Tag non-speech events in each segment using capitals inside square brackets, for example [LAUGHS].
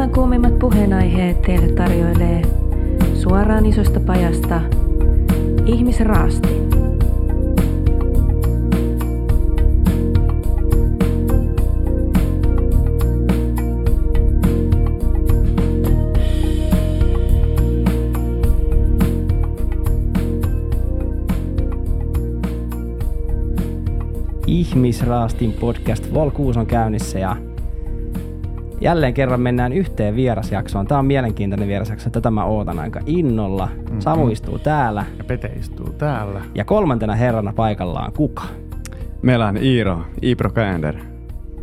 illan kuumimmat puheenaiheet teille tarjoilee suoraan isosta pajasta ihmisraasti. Ihmisraastin podcast Volkuus on käynnissä ja jälleen kerran mennään yhteen vierasjaksoon. Tämä on mielenkiintoinen vierasjakso, tätä mä ootan aika innolla. Mm-hmm. Samu istuu täällä Ja Pete istuu täällä. ja kolmantena herrana paikallaan kuka? Meillä on Iiro, Iipro Käender.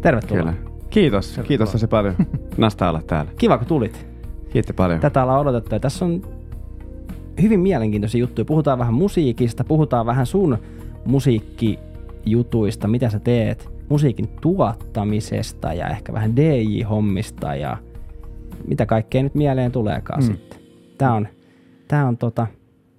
Tervetuloa. Kyllä. Kiitos, Tervetuloa. kiitos tosi paljon. [LAUGHS] Nasta olla täällä. Kiva kun tulit. Kiitti paljon. Tätä ollaan odotettu ja tässä on hyvin mielenkiintoisia juttuja. Puhutaan vähän musiikista, puhutaan vähän sun musiikkijutuista, mitä sä teet, musiikin tuottamisesta ja ehkä vähän DJ-hommista ja mitä kaikkea nyt mieleen tuleekaan Mm. sitten. Tää on, tää on tota,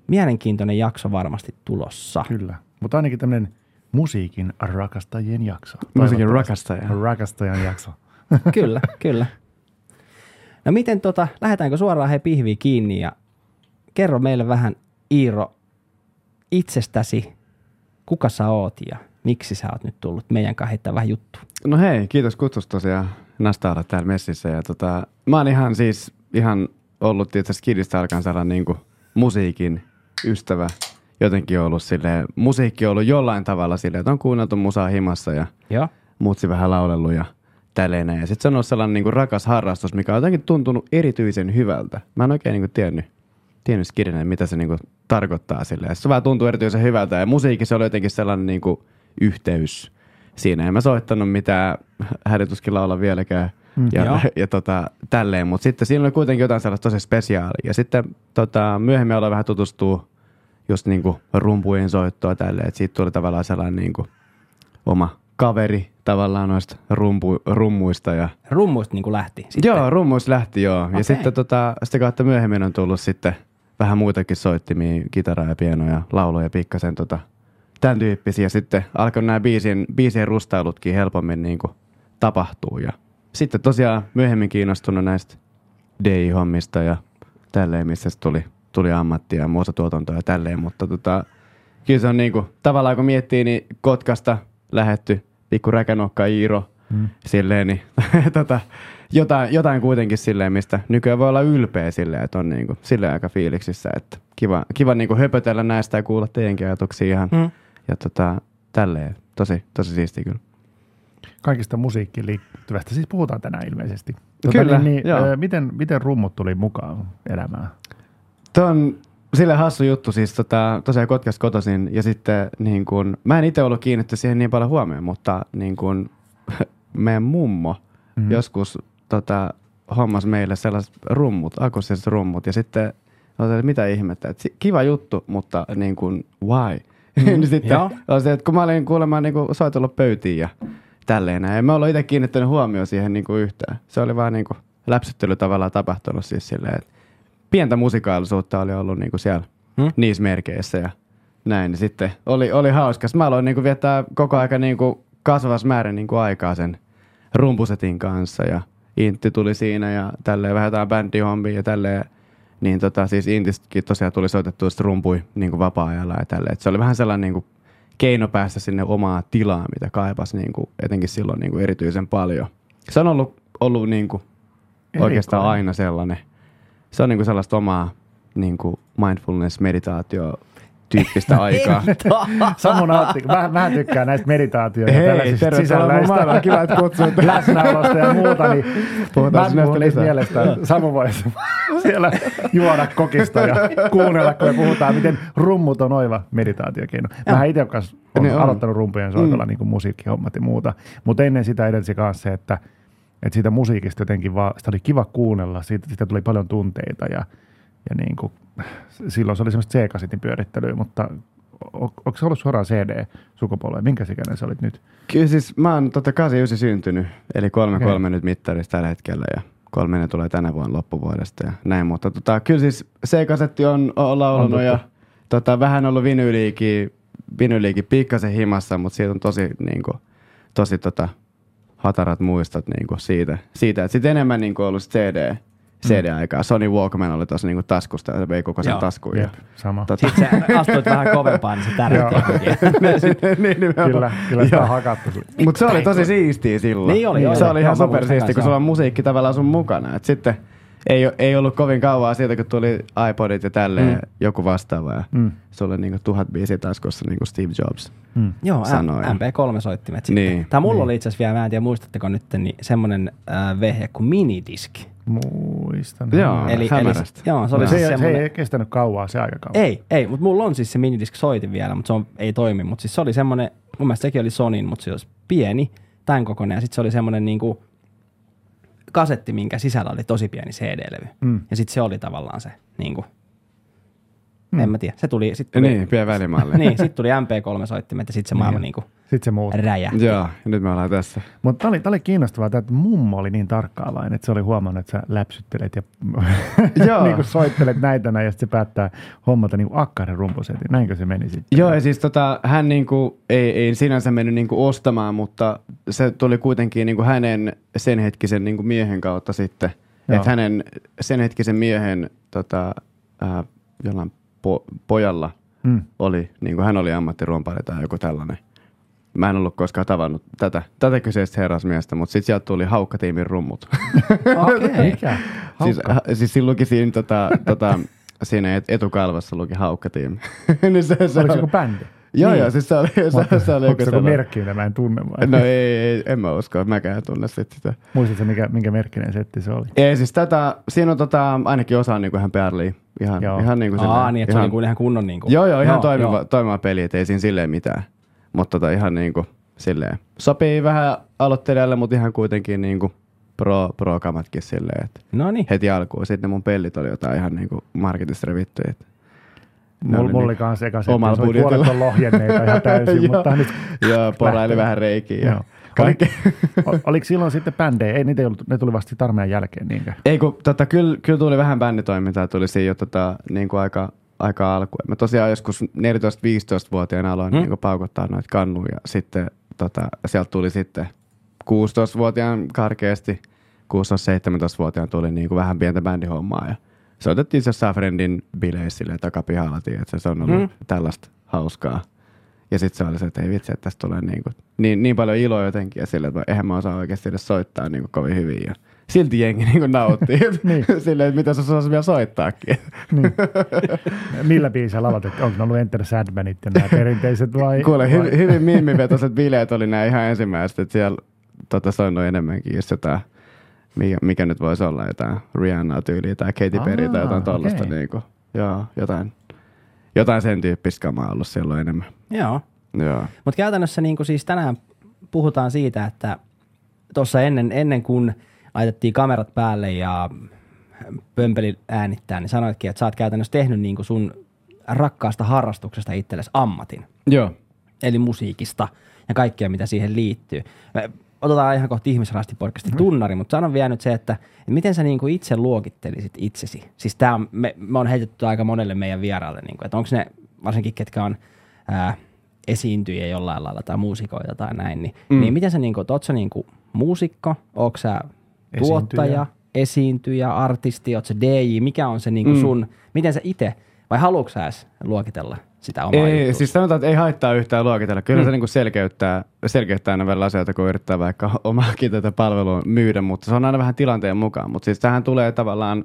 mielenkiintoinen jakso varmasti tulossa. Kyllä. Mutta ainakin tämmöinen musiikin rakastajien jakso. Musiikin rakastaja. Rakastajan jakso. [LAUGHS] kyllä, kyllä. No miten tota, lähdetäänkö suoraan he pihviin kiinni ja kerro meille vähän Iiro itsestäsi, kuka sä oot ja miksi sä oot nyt tullut meidän kanssa heittää vähän juttu. No hei, kiitos kutsusta tosiaan. Nasta olla täällä messissä. Ja tota, mä oon ihan siis ihan ollut itse asiassa kidistä alkaen sellainen niin kuin musiikin ystävä. Jotenkin ollut silleen, musiikki on ollut jollain tavalla silleen, että on kuunneltu musaa himassa ja Joo. mutsi vähän laulellut ja tälleen. Ja sitten se on ollut sellainen niin kuin rakas harrastus, mikä on jotenkin tuntunut erityisen hyvältä. Mä en oikein niin kuin tiennyt, tiennyt mitä se niin kuin tarkoittaa silleen. Se vaan tuntuu erityisen hyvältä ja musiikissa oli jotenkin sellainen niin kuin yhteys siinä. En mä soittanut mitään hädituskin laula vieläkään Mm. ja, Joo. [LAUGHS] ja tota, tälleen, mutta sitten siinä oli kuitenkin jotain sellaista tosi spesiaalia. Ja sitten tota, myöhemmin aloin vähän tutustua just niin kuin rumpujen soittoa tälleen, että siitä tuli tavallaan sellainen niin kuin oma kaveri tavallaan noista rumpu, rummuista. Ja, Rummuista niin kuin lähti. Sitten. Joo, rummuista lähti joo. Okei. Ja sitten tota, sitä kautta myöhemmin on tullut sitten vähän muitakin soittimia, kitaraa ja pienoja, lauluja pikkasen tota, tämän tyyppisiä. Sitten alkoi nämä biisien, biisien rustailutkin helpommin niin kuin tapahtuu. Ja sitten tosiaan myöhemmin kiinnostunut näistä DJ-hommista ja tälleen, missä se tuli, tuli ammattia ja muusatuotantoa ja tälleen. Mutta tota, kyllä se on niin kuin, tavallaan kun miettii, niin Kotkasta lähetty pikku räkänokka Iiro, Mm. silleen, niin [LAUGHS] tota, jotain, jotain kuitenkin silleen, mistä nykyään voi olla ylpeä silleen, että on niinku, silleen aika fiiliksissä, että kiva, kiva niinku höpötellä näistä ja kuulla teidänkin ajatuksia ihan, Mm. Ja tota, tälleen, tosi, tosi siisti kyllä. Kaikista musiikkiin liittyvästä siis puhutaan tänään ilmeisesti. Kyllä, niin, niin, joo. ö, miten, miten rummut tuli mukaan elämään? Tuo on sille hassu juttu, siis tota, tosiaan Kotkasta kotoisin, ja sitten niin kun, mä en itse ollut kiinnitty siihen niin paljon huomioon, mutta niin kun, [LAUGHS] meidän mummo Mhm. mm. joskus tota, hommas meille sellaiset rummut, akustiset rummut, ja sitten että mitä ihmettä, että kiva juttu, mutta niin kuin, why? Mm, [LAUGHS] niin sitten oli se, että kun mä olin kuulemma niin kuin pöytiin ja tälleen näin, en mä ollut itse kiinnittänyt huomioon siihen niin kuin yhtään. Se oli vaan niin kuin läpsyttely tavallaan tapahtunut siis silleen, että pientä musikaalisuutta oli ollut niin kuin siellä hmm? niissä merkeissä ja näin. Niin sitten oli, oli hauska. Mä aloin niin kuin viettää koko aika niin kuin kasvavassa määrin niin kuin aikaa sen rumpusetin kanssa ja Intti tuli siinä ja tälleen vähän jotain bändihommia ja tälleen. Niin tota, siis Intistäkin tosiaan tuli soitettua rumpui niin kuin vapaa-ajalla ja tälleen. Et se oli vähän sellainen niin kuin keino päästä sinne omaa tilaa, mitä kaipasi niin kuin, etenkin silloin niin kuin erityisen paljon. Se on ollut, ollut niin kuin oikeastaan aina sellainen. Se on niin kuin sellaista omaa niin kuin mindfulness-meditaatio tyyppistä [LAUGHS] aikaa. Samu nautti, mä, mä tykkään näistä meditaatioita, Hei, tällaisista mun maailmaan. Kiva, että kutsuit. läsnäolosta ja muuta, niin Puhutaan mä puhun niistä mielestä. Samu voisi [LAUGHS] siellä juoda kokista ja kuunnella, kun me puhutaan, miten rummut on oiva meditaatiokeino. Mä itse olen Niin on. aloittanut rumpujen soitolla Mm. niin kuin musiikkihommat ja muuta, mutta ennen sitä edelsi kanssa se, että, että siitä musiikista jotenkin vaan, sitä oli kiva kuunnella, siitä, siitä tuli paljon tunteita ja, ja niin kuin, silloin se oli semmoista C-kasetin pyörittelyä, mutta on, onko se ollut suoraan CD-sukupolve? Minkä ikäinen sä olit nyt? Kyllä siis mä oon tota 89 syntynyt, eli kolme Okei. kolme nyt mittarissa tällä hetkellä ja kolme ne tulee tänä vuonna loppuvuodesta ja näin, mutta tota, kyllä siis C-kasetti on, on laulanut On ja totta. tota, vähän ollut vinyyliikin, vinyyliikin pikkasen himassa, mutta siitä on tosi, niin kuin, tosi tota, hatarat muistot niinku siitä, siitä, että sitten enemmän niinku ollut sit CD, CD-aikaa. Sony Walkman oli tuossa niinku taskusta ja se vei koko sen Joo. taskuun. Jep, sama. Tota- Sitten sä astuit vähän kovempaan, niin se tärkeä. [LAUGHS] [LAUGHS] niin, nimenomaan. Kyllä, kyllä sitä Joo. on hakattu. Mutta se oli tosi siistiä silloin. Niin oli, joo, se joo. oli Joo, ihan super siistiä, kun sulla joo. on musiikki tavallaan sun mukana. Et sitten ei, ei ollut kovin kauaa siitä, kun tuli iPodit ja tälleen Mm. joku vastaava. Ja Mm. sulla oli niinku tuhat biisiä taskussa niin kuin Steve Jobs. Mm. Joo, sanoi. MP3-soittimet sitten. Niin. Tämä mulla Niin. oli itse asiassa vielä, mä en tiedä muistatteko nyt, niin semmoinen äh, vehje kuin minidiski. Muistan. Joo. Eli, eli, hämärästi. joo, se oli Se, siis ei, se ei kestänyt kauaa, se aika kauan. Ei, ei, mutta mulla on siis se minidisk soitin vielä, mutta se on, ei toimi. Mutta siis se oli semmoinen, mun mielestä sekin oli Sonin, mutta se olisi pieni, tämän kokoinen. Ja sitten se oli semmoinen niinku kasetti, minkä sisällä oli tosi pieni CD-levy. Mm. Ja sitten se oli tavallaan se, niinku, Mm. en mä tiedä. Se tuli, sit tuli, Niin, pieni välimalli. [LAUGHS] niin, sitten tuli MP3-soittimet ja sitten se maailma niinku Sitten se muuttui. räjähti. Joo, ja nyt me ollaan tässä. Mutta tämä oli, tää oli kiinnostavaa, että mummo oli niin tarkkaavainen, että se oli huomannut, että sä läpsyttelet ja [LAUGHS] Joo. niin kuin soittelet näitä näin, ja sitten se päättää hommata niin akkaren rumpusetin. Näinkö se meni sitten? Joo, ja siis tota, hän niinku, ei, ei sinänsä mennyt niinku ostamaan, mutta se tuli kuitenkin niinku hänen sen hetkisen niinku miehen kautta sitten. Joo. Että hänen sen hetkisen miehen tota, ää, jollain po, pojalla Mm. oli, niinku hän oli ammattirumpali tai joku tällainen. Mä en ollut koskaan tavannut tätä, tätä kyseistä herrasmiestä, mutta sitten sieltä tuli haukkatiimin rummut. Okei. [LAUGHS] Mikä? siis, ha, siis siinä luki siinä, tota, tota, siinä et- etukalvassa luki haukkatiimi. [LAUGHS] niin se, se Oliko se oli- joku bändi? Joo, Niin. joo, siis se oli, se, se oli Onko joku se merkki, mitä mä en tunne vai? No ei, ei, en mä usko, että mäkään tunne sit sitä. Muistatko mikä, minkä merkkinen setti se oli? Ei, siis tätä, siinä on tota, ainakin osa niin kuin ihan Perliä. Ihan, Joo. ihan niin kuin Aa, niin, että se ihan, oli kuin ihan kunnon niinku. Joo, joo, ihan toimiva, joo. toimiva peli, että ei siinä silleen mitään. Mutta tota, ihan niin kuin silleen. Sopii vähän aloittelijalle, mutta ihan kuitenkin niin kuin pro, pro-kamatkin silleen, että No niin. heti alkuun. Sitten ne mun pellit oli jotain ihan niin kuin marketista revittyjä. että Mulla, oli mulla niin- oli kans eka setti. Omalla Se oli budjetilla. puolet on lohjenneita ihan [LAUGHS] täysin, Joo. mutta nyt Joo, poraili vähän reikiä. Joo. kaikki. Ol- Oliko silloin sitten bändejä? Ei, niitä ei ollut, ne tuli vasta armeijan jälkeen niinkö? Ei kun tota, kyllä, kyllä tuli vähän bänditoimintaa, tuli siinä jo tota, niin kuin aika, aika alkuun. Mä tosiaan joskus 14-15-vuotiaana aloin Hmm. niin paukuttaa noita kannuja. Sitten tota, sieltä tuli sitten 16-vuotiaan karkeasti, 16-17-vuotiaan tuli niin kuin vähän pientä bändihommaa. Ja soitettiin se jossain friendin bileissä takapihalla, että se on ollut Hmm. tällaista hauskaa. Ja sitten se oli se, että ei vitsi, että tästä tulee niin, kuin, niin, niin paljon iloa jotenkin ja sillä, että eihän mä osaa oikeasti edes soittaa niin kuin kovin hyvin. Ja silti jengi [LAUGHS] niin kuin nauttii. Niin. Silleen, että mitä sä osaisi vielä soittaakin. Niin. Millä biisillä aloitettiin? Onko ne ollut Enter Sadmanit ja nämä perinteiset vai? Kuule, vai? hy, hyvin miimivetoiset bileet oli nämä ihan ensimmäiset, että siellä tota, soinut enemmänkin just jotain, mikä, mikä nyt voisi olla, jotain Rihanna tyyliä tai Katy Perry tai jotain tollasta. okei. Niin kuin, joo, jotain, jotain sen tyyppistä kamaa ollut silloin enemmän. Joo. Joo. Mutta käytännössä niin siis tänään puhutaan siitä, että tuossa ennen, ennen kuin laitettiin kamerat päälle ja pömpeli äänittää, niin sanoitkin, että sä oot käytännössä tehnyt niin sun rakkaasta harrastuksesta itsellesi ammatin. Joo. Eli musiikista ja kaikkea, mitä siihen liittyy. Me otetaan ihan kohta ihmisrastipodcastin tunnari, mutta sanon vielä nyt se, että, että miten sä niin kuin itse luokittelisit itsesi? Siis tää on, me, me on heitetty aika monelle meidän vieraalle, niin kuin, että onko ne varsinkin, ketkä on ää, esiintyjiä jollain lailla tai muusikoita tai näin, niin, mm. niin miten sä, niin kuin, oot sä niin kuin muusikko, ootko sä tuottaja, Esiintyjä. esiintyjä, artisti, oot sä DJ, mikä on se niin kuin Mm. sun, miten sä itse, vai haluatko sä edes luokitella sitä omaa Ei, juttuasi? siis sanotaan, että ei haittaa yhtään luokitella. Kyllä Mm. se niinku selkeyttää, selkeyttää aina välillä asioita, kun yrittää vaikka [LAUGHS] omaakin tätä palvelua myydä, mutta se on aina vähän tilanteen mukaan. Mutta siis tähän tulee tavallaan,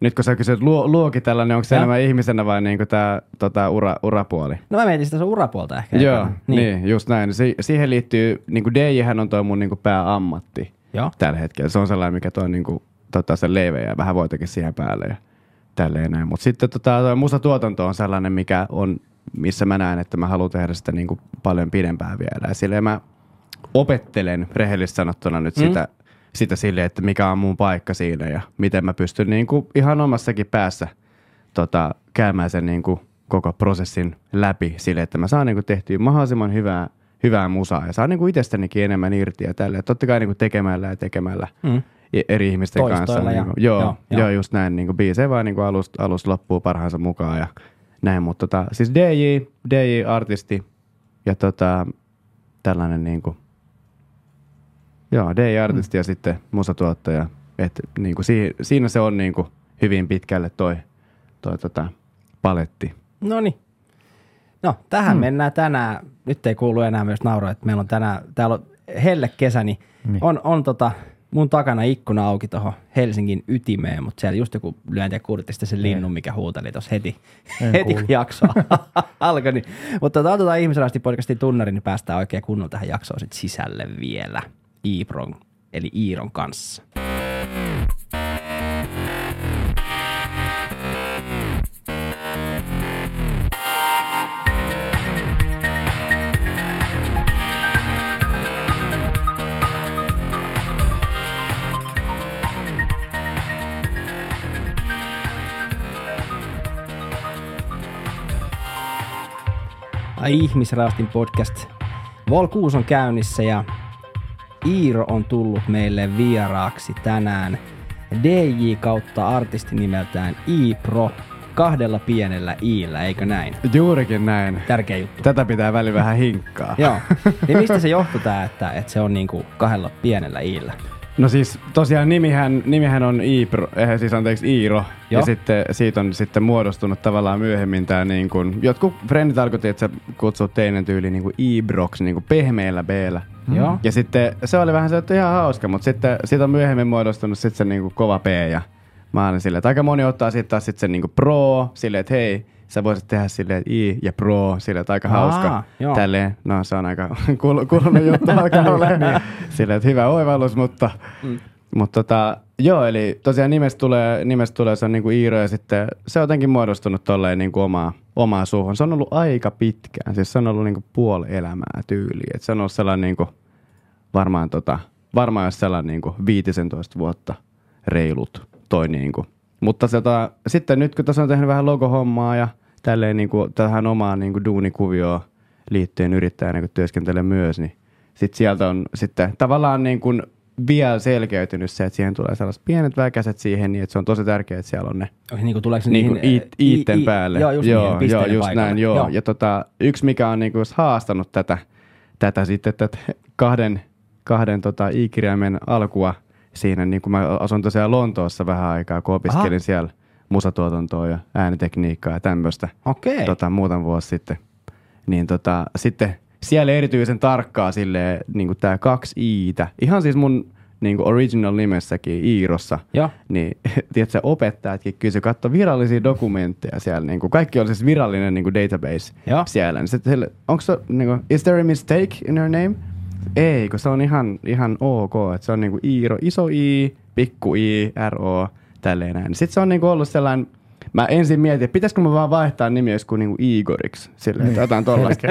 nyt kun sä kysyt luo, luokitella, niin onko se enemmän ihmisenä vai niinku tämä tota, ura, urapuoli? No mä mietin sitä sun urapuolta ehkä. Joo, niin. niin, just näin. Si- siihen liittyy, niin kuin DJ-hän on toi mun niinku pääammatti Joo. tällä hetkellä. Se on sellainen, mikä tuo niinku, tota, sen leive ja vähän voitakin siihen päälle ja tälleen näin. Mutta sitten tota, toi musatuotanto on sellainen, mikä on, missä mä näen, että mä haluan tehdä sitä niinku paljon pidempään vielä. Ja silleen mä opettelen rehellisesti sanottuna nyt Mm. sitä, sitä silleen, että mikä on mun paikka siinä ja miten mä pystyn niinku ihan omassakin päässä tota, käymään sen niinku koko prosessin läpi sille, että mä saan niinku tehtyä mahdollisimman hyvää, hyvää musaa ja saan niinku itsestänikin enemmän irti ja tälleen. Totta kai niinku tekemällä ja tekemällä Mm. eri ihmisten Toistoilla kanssa. ja- Niinku, joo, joo, joo, joo. joo, just näin. Niinku biisejä vaan niinku alusta, alusta loppuu parhaansa mukaan ja näin. Mutta tota, siis DJ, DJ-artisti ja tota, tällainen niinku, Joo, DJ-artisti ja sitten musatuottaja. Et niinku si- siinä se on niinku hyvin pitkälle toi, toi tota paletti. No niin. No, tähän mm. mennään tänään. Nyt ei kuulu enää myös nauroa, että meillä on tänään, täällä on helle kesä, niin, Niin. on, on tota, mun takana ikkuna auki tuohon Helsingin ytimeen, mutta siellä just joku lyönti ja kuulitte sitten sen linnun, mikä huuteli tuossa heti, En heti kun kuullut. jakso [LAUGHS] alkoi. Niin. Mutta tota, otetaan ihmisrasti podcastin tunnari, niin päästään oikein kunnolla tähän jaksoon sit sisälle vielä Iipron, eli Iiron kanssa. Ihmisraastin podcast. Vol 6 on käynnissä ja Iiro on tullut meille vieraaksi tänään. DJ kautta artisti nimeltään Ipro kahdella pienellä iillä, eikö näin? Juurikin näin. Tärkeä juttu. Tätä pitää väli vähän hinkkaa. Joo. [LAUGHS] Niin mistä se johtuu tää, että, että se on niinku kahdella pienellä iillä? No siis tosiaan nimihän, nimihän on Iipro, eh, siis anteeksi Iiro. Joo. Ja sitten siitä on sitten muodostunut tavallaan myöhemmin tämä niin kuin, jotkut frendit alkoivat, että sä kutsut teinen tyyli niin kuin Ibrox, niin kuin pehmeällä b Joo. Ja sitten se oli vähän se, että ihan hauska, mutta sitten siitä on myöhemmin muodostunut sitten se niin kuin kova P ja mä olin silleen, että aika moni ottaa sitten taas sitten sen niin kuin pro, silleen, että hei, sä voisit tehdä silleen, että I ja pro, silleen, että aika Aa, hauska. joo. Tälleen, no se on aika [LAUGHS] kuulunut juttu [LAUGHS] alkaa olla. silleen, että hyvä oivallus, mutta Mm. mutta tota, joo, eli tosiaan nimestä tulee, nimestä tulee se on niinku Iiro ja sitten se on jotenkin muodostunut tolleen niinku omaa, omaa suuhun. Se on ollut aika pitkään, siis se on ollut niinku puoli elämää tyyliin. Et se on ollut sellainen niinku, varmaan, tota, varmaan jos sellainen niinku 15 vuotta reilut toi niinku. Mutta tota, sitten nyt kun tässä on tehnyt vähän logohommaa ja tälleen niinku, tähän omaan niinku duunikuvioon liittyen yrittäjänä kun työskentelen myös, niin sitten sieltä on sitten tavallaan niin kuin vielä selkeytynyt se, että siihen tulee sellaiset pienet väkäset siihen, niin että se on tosi tärkeää, että siellä on ne Niin kuin tuleeko niin kuin niihin, iitten i- päälle. Joo, just joo, niihin joo, just näin, joo. joo. Ja tota, yksi, mikä on niinku just haastanut tätä, tätä sitten tätä kahden, kahden tota, i-kirjaimen alkua siinä, niin kun mä asun tosiaan Lontoossa vähän aikaa, kun opiskelin Aha. siellä musatuotantoa ja äänitekniikkaa ja tämmöistä Okei. tota, muutaman vuosi sitten. Niin tota, sitten siellä erityisen tarkkaa silleen, niin kuin tää kaksi iitä. Ihan siis mun niin kuin original nimessäkin Iirossa. Joo. Niin, [LAUGHS] tiedätkö, opettajatkin kysyi, katso virallisia dokumentteja siellä. Niin kuin, kaikki on siis virallinen niin kuin database Joo. siellä. Niin sitten onko se, niin kuin, is there a mistake in your name? Ei, kun se on ihan, ihan ok. Että se on niin kuin Iiro, iso I, pikku I, R-O, tälleen näin. Sitten se on niin kuin ollut sellainen, Mä ensin mietin, että pitäisikö mä vaan vaihtaa nimi joskus niinku Igoriksi, silleen, että jotain tollaista.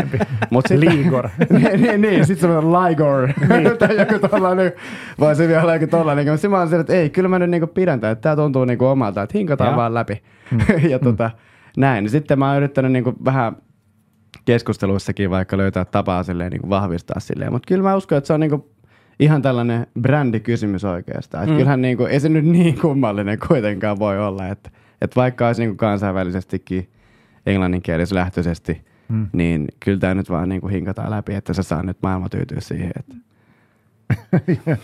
Mut sit- Ligor. [LAUGHS] niin, niin, niin, sit se on Ligor. Niin. [LAUGHS] tai joku tollanen, voi se vielä joku tollanen. Mutta mä oon silleen, että ei, kyllä mä nyt niinku pidän tää, että tää tuntuu niinku omalta, että hinkataan Joo. vaan läpi. [LAUGHS] ja tota, näin. Sitten mä oon yrittänyt niinku vähän keskusteluissakin vaikka löytää tapaa silleen niinku vahvistaa silleen. Mutta kyllä mä uskon, että se on niinku ihan tällainen brändikysymys oikeastaan. Mm. kyllähän niinku, ei se nyt niin kummallinen kuitenkaan voi olla, että, että vaikka olisi niinku kansainvälisestikin englanninkielislähtöisesti, Mm. niin kyllä tämä nyt vaan niinku hinkataan läpi, että se saa nyt maailma tyytyä siihen. Että. [LAUGHS]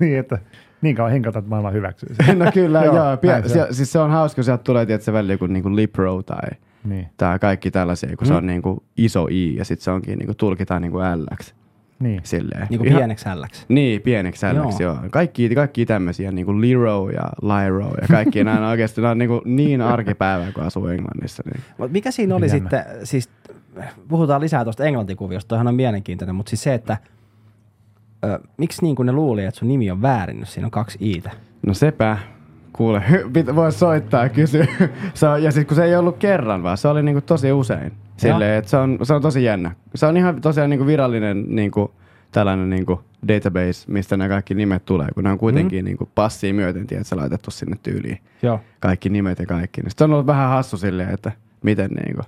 niin, että niin kauan hinkata, että maailma hyväksyy sen. [LAUGHS] No kyllä, joo. Joo, joo pia- näin se siis se on hauska, kun sieltä tulee tietysti välillä joku niinku Lipro tai, Niin, tai kaikki tällaisia, kun mm. se on niinku iso I ja sitten se onkin niinku, tulkitaan niinku LX. Niin. Silleen. Niin kuin Ihan- pieneksi älläksi. Niin, pieneksi LX, joo. joo. Kaikki, kaikki tämmöisiä, niin kuin Liro ja Lyro ja kaikki nämä on [LAUGHS] oikeasti nämä on niin, kuin niin arkipäivää, kun asuu Englannissa. Niin. Mut mikä siinä oli Jännä. sitten, siis puhutaan lisää tuosta englantikuviosta, toihan on mielenkiintoinen, mutta siis se, että ö, miksi niin kuin ne luuli, että sun nimi on väärin, jos siinä on kaksi iitä? No sepä, kuule, [LAUGHS] voi soittaa ja kysyä. [LAUGHS] se on, ja siis kun se ei ollut kerran, vaan se oli niin kuin tosi usein. Silleen, että se on, se on tosi jännä. Se on ihan tosiaan niin kuin virallinen niin kuin, tällainen niin kuin database, mistä nämä kaikki nimet tulee, kun ne on kuitenkin mm. niin kuin passiin myöten, tiedätkö, laitettu sinne tyyliin. Joo. kaikki nimet ja kaikki. Niin sit on ollut vähän hassu silleen, että miten niinku,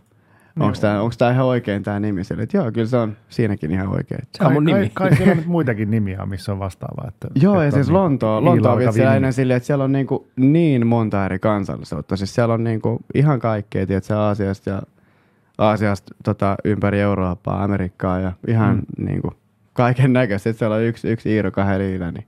onko tämä ihan oikein tämä nimi? Silleen, että joo, kyllä se on siinäkin ihan oikein. Se on mun nimi. Kai, kai siellä on nyt muitakin nimiä, missä on vastaava. Että, [LAUGHS] Joo, että ja on siis niin Lontoa, Lontoa on nimiä. ennen silleen, että siellä on niinku niin monta eri kansallisuutta. Siis siellä on niinku ihan kaikkea, tiedätkö, Aasiasta ja Aasiasta tota, ympäri Eurooppaa, Amerikkaa ja ihan mm. niinku kaiken näköistä. Sitten siellä on yksi, yksi Iiro kahden liina, niin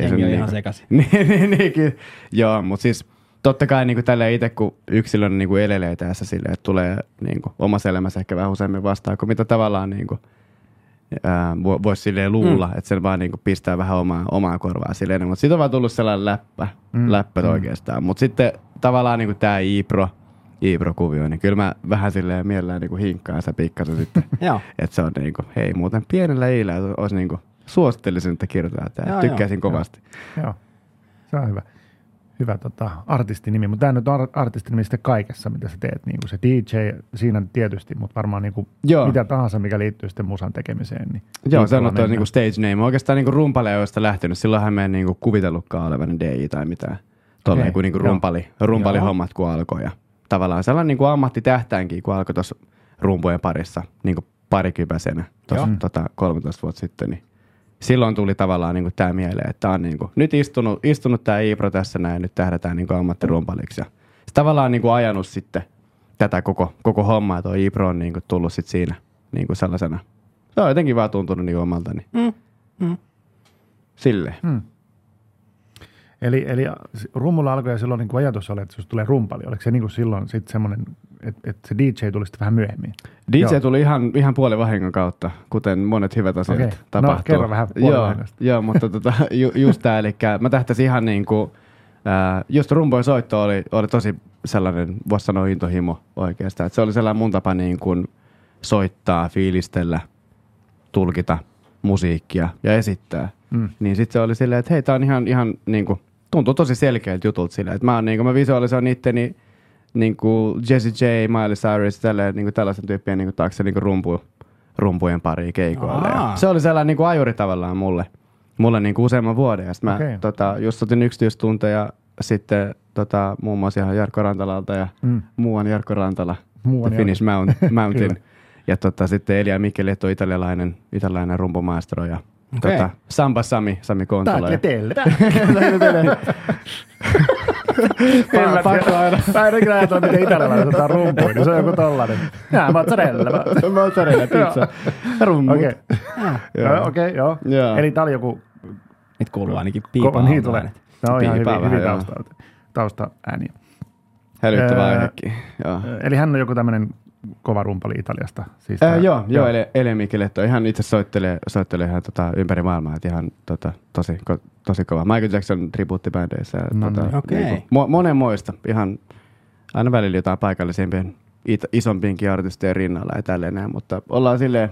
ei Jengi on niinku- ihan sekaisin. [LAUGHS] niin, niin, niin, kyllä. Joo, mutta siis totta kai niin tällä itse, kun yksilön niin kuin elelee tässä silleen, että tulee niin kuin, omassa elämässä ehkä vähän useammin vastaan, kuin mitä tavallaan niin kuin, ää, vo- voisi silleen luulla, mm. että sen vaan niin kuin, pistää vähän omaa, omaa korvaa silleen. Mutta siitä on vaan tullut sellainen läppä, Mm, läppä mm. oikeastaan. Mutta sitten tavallaan niin tämä Iipro, Iipro-kuvio, niin kyllä mä vähän silleen mielellään niin kuin hinkkaan sitä pikkasen sitten. [LAUGHS] Joo. että se on niin kuin, hei muuten pienellä iillä olisi niin kuin, suosittelisin, että kirjoitetaan tämä. Joo, Tykkäisin joo. kovasti. Joo, se on hyvä. Hyvä tota, artistinimi, mutta tämä nyt on ar- artistinimi sitten kaikessa, mitä sä teet. Niin kuin se DJ, siinä tietysti, mutta varmaan niin kuin Joo. mitä tahansa, mikä liittyy sitten musan tekemiseen. Niin Joo, niin se on tuo niinku stage name. Oikeastaan niinku rumpaleoista lähtenyt. Silloinhan me en niinku kuvitellutkaan olevan DJ tai mitään. Tuolla Okei, niinku, niinku joo. rumpali, rumpali Joo. hommat kun alkoi. Ja tavallaan sellainen niinku ammattitähtäänkin, kun alkoi tuossa rumpujen parissa niinku parikypäisenä tuossa tota, 13 vuotta sitten. Niin silloin tuli tavallaan niinku tämä mieleen, että on niinku, nyt istunut, istunut tämä Iipro tässä näin, nyt tähdätään niinku ammattirumpaliksi. Ja se tavallaan niinku ajanut sitten tätä koko, koko hommaa, tuo Iipro on niinku tullut sitten siinä niinku sellaisena. Se on jotenkin vaan tuntunut niinku omaltani. Mm. Mm. Silleen. Hmm. Eli, eli rummulla alkoi ja silloin niin kuin ajatus oli, että jos tulee rumpali, oliko se niin kuin silloin sitten semmoinen, että, että se DJ tuli sitten vähän myöhemmin? DJ Joo. tuli ihan, ihan puolivahingon kautta, kuten monet hyvät asiat Okei. No, tapahtuu. kerro vähän joo, joo, mutta tota, [LAUGHS] ju, just tämä, eli mä tähtäisin ihan niin kuin, ää, just rumpojen soitto oli, oli tosi sellainen, voisi sanoa intohimo oikeastaan. Et se oli sellainen mun tapa niin kuin soittaa, fiilistellä, tulkita musiikkia ja esittää. Mm. Niin sitten se oli silleen, että hei, tää on ihan, ihan niin kuin, tuntuu tosi selkeältä jutulta silleen, että mä, oon, niin kuin, mä visualisoin itteni niin kuin Jesse J, Miley Cyrus, tälleen, niin kuin tällaisen tyyppien niin kuin taakse niin kuin rumpu, rumpujen pariin keikoille. Ja se oli sellainen niin kuin ajuri tavallaan mulle, mulle niin kuin useamman vuoden. Ja sit mä Okei. tota, just otin yksityistunteja sitten tota, muun muassa ihan Jarkko Rantalalta ja Mm. muuan Jarkko Rantala, Muuan The Finnish Mount, [LAUGHS] Mountain. Ja tota, sitten Elia Mikkelieto, italialainen, italialainen rumpumaestro ja Okei. tota, Samba Sami, Sami Kontola. Tagliatelle. Pa- pakko aina. Mä ainakin ajatellaan, miten italialaiset ottaa rumpuja, niin se on joku tollanen. Jaa, mozzarella. Mozzarella pizza. Rummut. Okei. Joo. Joo, okei, joo. Joo. Eli tää oli joku Nyt kuuluu ainakin piipaa. niin tulee. No ihan hyvin, hyvin tausta, tausta ääniä. Hälyttävä Öö, aihekin. Eli hän on joku tämmöinen kova rumpali Italiasta. Siis Ää, tää- joo, joo, eli Elia Mikkeletto ihan itse soittelee, soittelee ihan tota, ympäri maailmaa, että ihan tota, tosi, ko, tosi kova. Michael Jackson tribuuttibändeissä. No tota, niin. Okei. mo, monenmoista, ihan aina välillä jotain paikallisimpien, it, isompiinkin artistien rinnalla ja tälleen näin, mutta ollaan silleen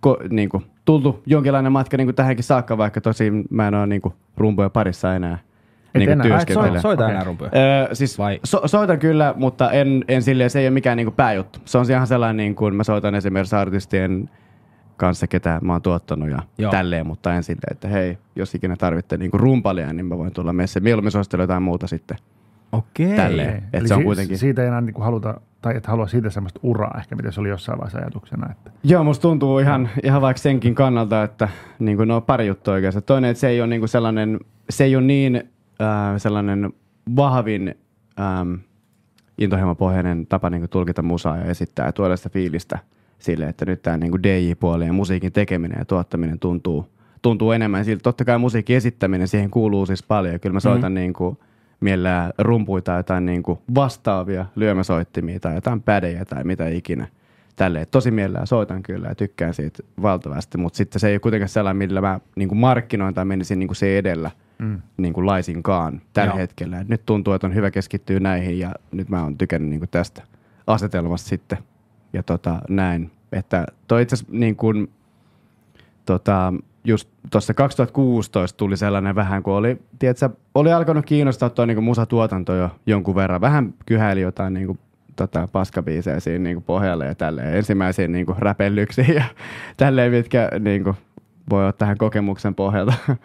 ko, niin kuin, tultu jonkinlainen matka niin kuin tähänkin saakka, vaikka tosin mä en ole niin kuin, rumpujen parissa enää, Et niin enää? Ai, et soita Okei. enää rumpuja. Öö, siis Vai? so, soitan kyllä, mutta en, en silleen, se ei ole mikään niinku pääjuttu. Se on ihan sellainen, niin kuin mä soitan esimerkiksi artistien kanssa, ketä mä oon tuottanut ja Joo. Tälleen, mutta en silleen, että hei, jos ikinä tarvitte niinku rumpalia, niin mä voin tulla messiin. Mieluummin suosittelen jotain muuta sitten. Okei. Tälleen. Et Eli se on kuitenkin- Siitä ei enää niinku haluta, tai et halua siitä semmoista uraa ehkä, mitä se oli jossain vaiheessa ajatuksena. Että. Joo, musta tuntuu ihan, ihan vaikka senkin kannalta, että niin kuin, no pari juttua oikeastaan. Toinen, että se ei ole niin kuin sellainen, se ei ole niin äh, sellainen vahvin ähm, intohimopohjainen tapa niin kuin tulkita musaa ja esittää ja tuoda sitä fiilistä sille, että nyt tämä niin DJ-puoli ja musiikin tekeminen ja tuottaminen tuntuu, tuntuu enemmän siltä. Totta kai musiikin esittäminen, siihen kuuluu siis paljon. Kyllä mä soitan mm-hmm. niin kuin, mielellään rumpuita, jotain niin kuin vastaavia lyömäsoittimia tai jotain pädejä tai mitä ikinä. Tälleen. Tosi mielellään soitan kyllä ja tykkään siitä valtavasti, mutta sitten se ei ole kuitenkaan sellainen, millä mä niin kuin markkinoin tai menisin niin kuin se edellä Mm. niin kuin laisinkaan tällä Joo. hetkellä. Et nyt tuntuu, että on hyvä keskittyä näihin ja nyt mä oon tykännyt niin kuin tästä asetelmasta sitten. Ja tota, näin, että toi itse asiassa niin kuin, tota, just tuossa 2016 tuli sellainen vähän, kun oli, tiedätkö, oli alkanut kiinnostaa tuo niin musatuotanto jo jonkun verran. Vähän kyhäili jotain niin kuin, tota, paskabiisejä siinä niin kuin pohjalle ja tälleen. Ensimmäisiä niin kuin räpellyksiä ja [LAUGHS] tälleen, mitkä niin kuin, voi ottaa tähän kokemuksen pohjalta, [LAUGHS]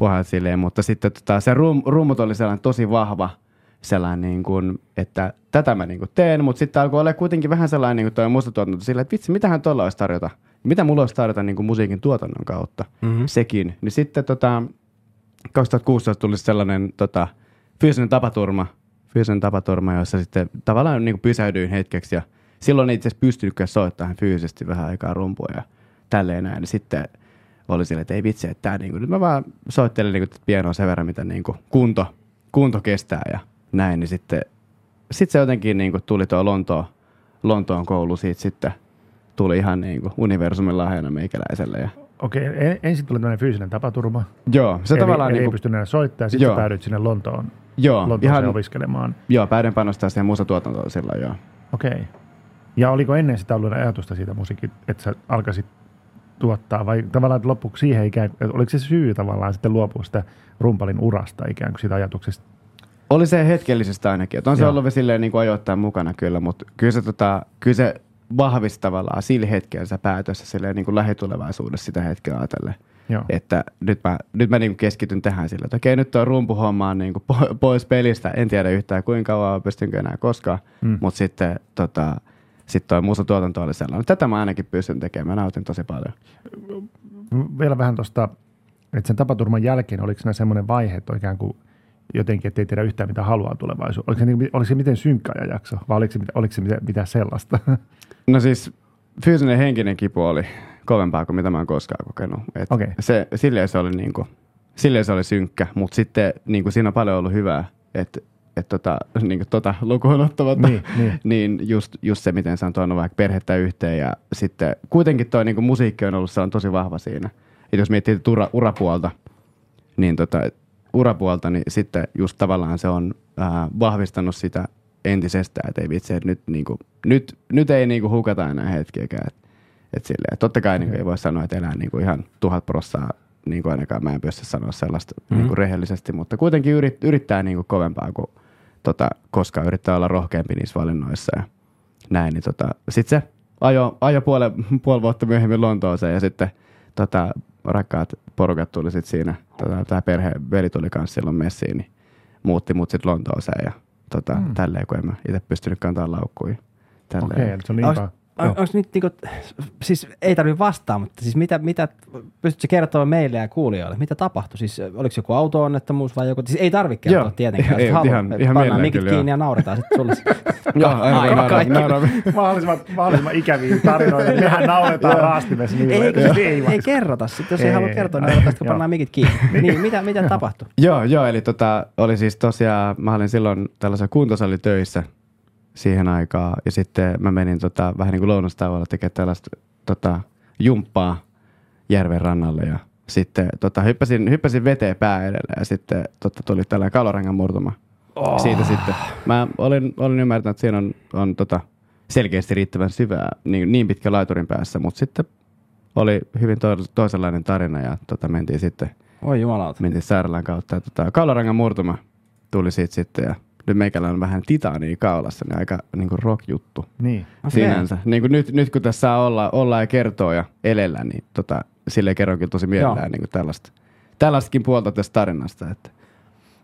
pohjalta silleen. Mutta sitten tota, se rum, rummut oli sellainen tosi vahva, sellainen, niin kuin, että tätä mä niin kuin teen, mutta sitten alkoi olla kuitenkin vähän sellainen niin kuin toi mustatuotanto silleen, että vitsi, mitähän tuolla olisi tarjota? Mitä mulla olisi tarjota niin kuin musiikin tuotannon kautta? Mhm. Sekin. Niin sitten tota, 2016 tuli sellainen tota, fyysinen tapaturma, fyysinen tapaturma, jossa sitten tavallaan niin kuin pysähdyin hetkeksi ja silloin ei itse asiassa pystynytkään soittamaan fyysisesti vähän aikaa rumpua ja tälleen näin. Niin sitten oli silleen, että ei vitsi, että tää niinku, nyt mä vaan soittelin niinku pienoa sen verran, mitä niinku kunto, kunto kestää ja näin, niin sitten sit se jotenkin niinku tuli tuo Lontoon, Lontoon koulu siitä sitten tuli ihan niinku universumin lahjana meikäläiselle. Ja, Okei, en, ensin tuli tämmöinen fyysinen tapaturma. joo, se eli, tavallaan eli ei niinku, pystynyt enää soittamaan, sitten päädyit sinne Lontoon, joo, Lontooseen ihan, opiskelemaan. joo, päädyin panostaa siihen musatuotantoon silloin, joo. Okei. Ja oliko ennen sitä ollut ajatusta siitä musiikki, että sä alkaisit tuottaa, vai tavallaan että loppuksi siihen ikään kuin, oliko se syy tavallaan sitten luopua sitä rumpalin urasta ikään kuin siitä ajatuksesta? Oli se hetkellisesti ainakin. Että on se Joo. ollut silleen niin kuin ajoittain mukana kyllä, mutta kyllä se, tota, kyllä se vahvisti tavallaan sillä hetkellä se päätös silleen niin kuin lähitulevaisuudessa sitä hetkeä ajatellen. Joo. Että nyt mä, nyt mä niin kuin keskityn tähän sillä, että okei, nyt tuo rumpuhomma on niin kuin po- pois pelistä. En tiedä yhtään kuinka kauan, pystynkö enää koskaan. Mm. Mutta sitten tota, sit toi musatuotanto oli sellainen. Tätä mä ainakin pystyn tekemään. Mä nautin tosi paljon. Vielä vähän tuosta, että sen tapaturman jälkeen, oliko siinä semmoinen vaihe, että ikään kuin jotenkin, että ei tiedä yhtään mitä haluaa tulevaisuudessa? Oliko se, niin, oliko se miten synkkä ajanjakso, vai oliko se, mitä- oliko se mitä, mitä sellaista? No siis fyysinen henkinen kipu oli kovempaa kuin mitä mä oon koskaan kokenut. Et Okei. se, silleen, se oli niinku, silleen se oli synkkä, mutta sitten niinku siinä on paljon ollut hyvää, että et tota, niinku tota lukuun ottamatta, Niin, niin. niin just, just, se, miten se on tuonut vaikka perhettä yhteen ja sitten kuitenkin toi niinku musiikki on ollut se on tosi vahva siinä. Et jos miettii ura, urapuolta, niin tota, urapuolta, niin sitten just tavallaan se on ää, vahvistanut sitä entisestään, että ei vitsi, että nyt, niinku, nyt, nyt ei niinku hukata enää hetkiäkään. Et, et silleen, totta kai niinku, ei voi sanoa, että elää niinku ihan tuhat prossaa, niin kuin ainakaan mä en pysty sanoa sellaista mm-hmm. niinku rehellisesti, mutta kuitenkin yrit, yrittää niinku kovempaa kuin tota, koskaan yrittää olla rohkeampi niissä valinnoissa ja näin. Niin tota, sitten se ajo, ajo puole, puoli vuotta myöhemmin Lontooseen ja sitten tota, rakkaat porukat tuli sitten siinä, tota, tämä perhe, veli tuli kanssa silloin messiin, niin muutti mut sitten Lontooseen ja tota, mm. tälleen, kun en mä itse pystynyt kantaa laukkuja. Okei, eli se on niin. On, onks nyt niinku, siis ei tarvitse vastaa, mutta siis mitä, mitä pystytkö kertoa meille ja kuulijoille, mitä tapahtui? Siis oliko joku auto-onnettomuus vai joku, siis ei tarvitse kertoa Joo. tietenkään, Ei, jos haluat, ihan- ihan pannaan mikit kyllä, kiinni joo. ja nauretaan sitten sulle. [LAUGHS] Joo, aina nauramme, kaikki. nauramme. mahdollisimman, mahdollisimman ikäviä tarinoita. Mehän nauretaan raastimessa. Niin ei, ei, ei, ei, ei kerrota, sitten jos ei, Ei, halua ei, kertoa, ei. niin odotaan, kun pannaan mikit kiinni. niin, mitä, mitä tapahtui? Joo, joo, eli tota, oli siis tosiaan, mä olin silloin tällaisessa kuntosalitöissä siihen aikaan ja sitten mä menin tota, vähän niin kuin lounastauolla tekemään tällaista tota, jumppaa järven rannalle ja sitten tota, hyppäsin, hyppäsin veteen pää edellä ja sitten tota, tuli tällainen kalorangan murtuma. Oh. Siitä sitten. Mä olin, olin ymmärtänyt, että siinä on, on tota, selkeästi riittävän syvää niin, niin pitkä laiturin päässä, mutta sitten oli hyvin to, toisenlainen tarina ja tota, mentiin sitten Oi jumalauta. mentiin sairaalan kautta. Ja tota, kaularangan murtuma tuli siitä sitten ja nyt meikällä on vähän titaania kaulassa, niin aika niin kuin rock-juttu Niin. Okei. sinänsä. Niin kuin nyt, nyt kun tässä saa olla, olla ja kertoa ja elellä, niin tota, silleen kerron kyllä tosi mielellään niin kuin tällaista, tällaistakin puolta tästä tarinasta. Että.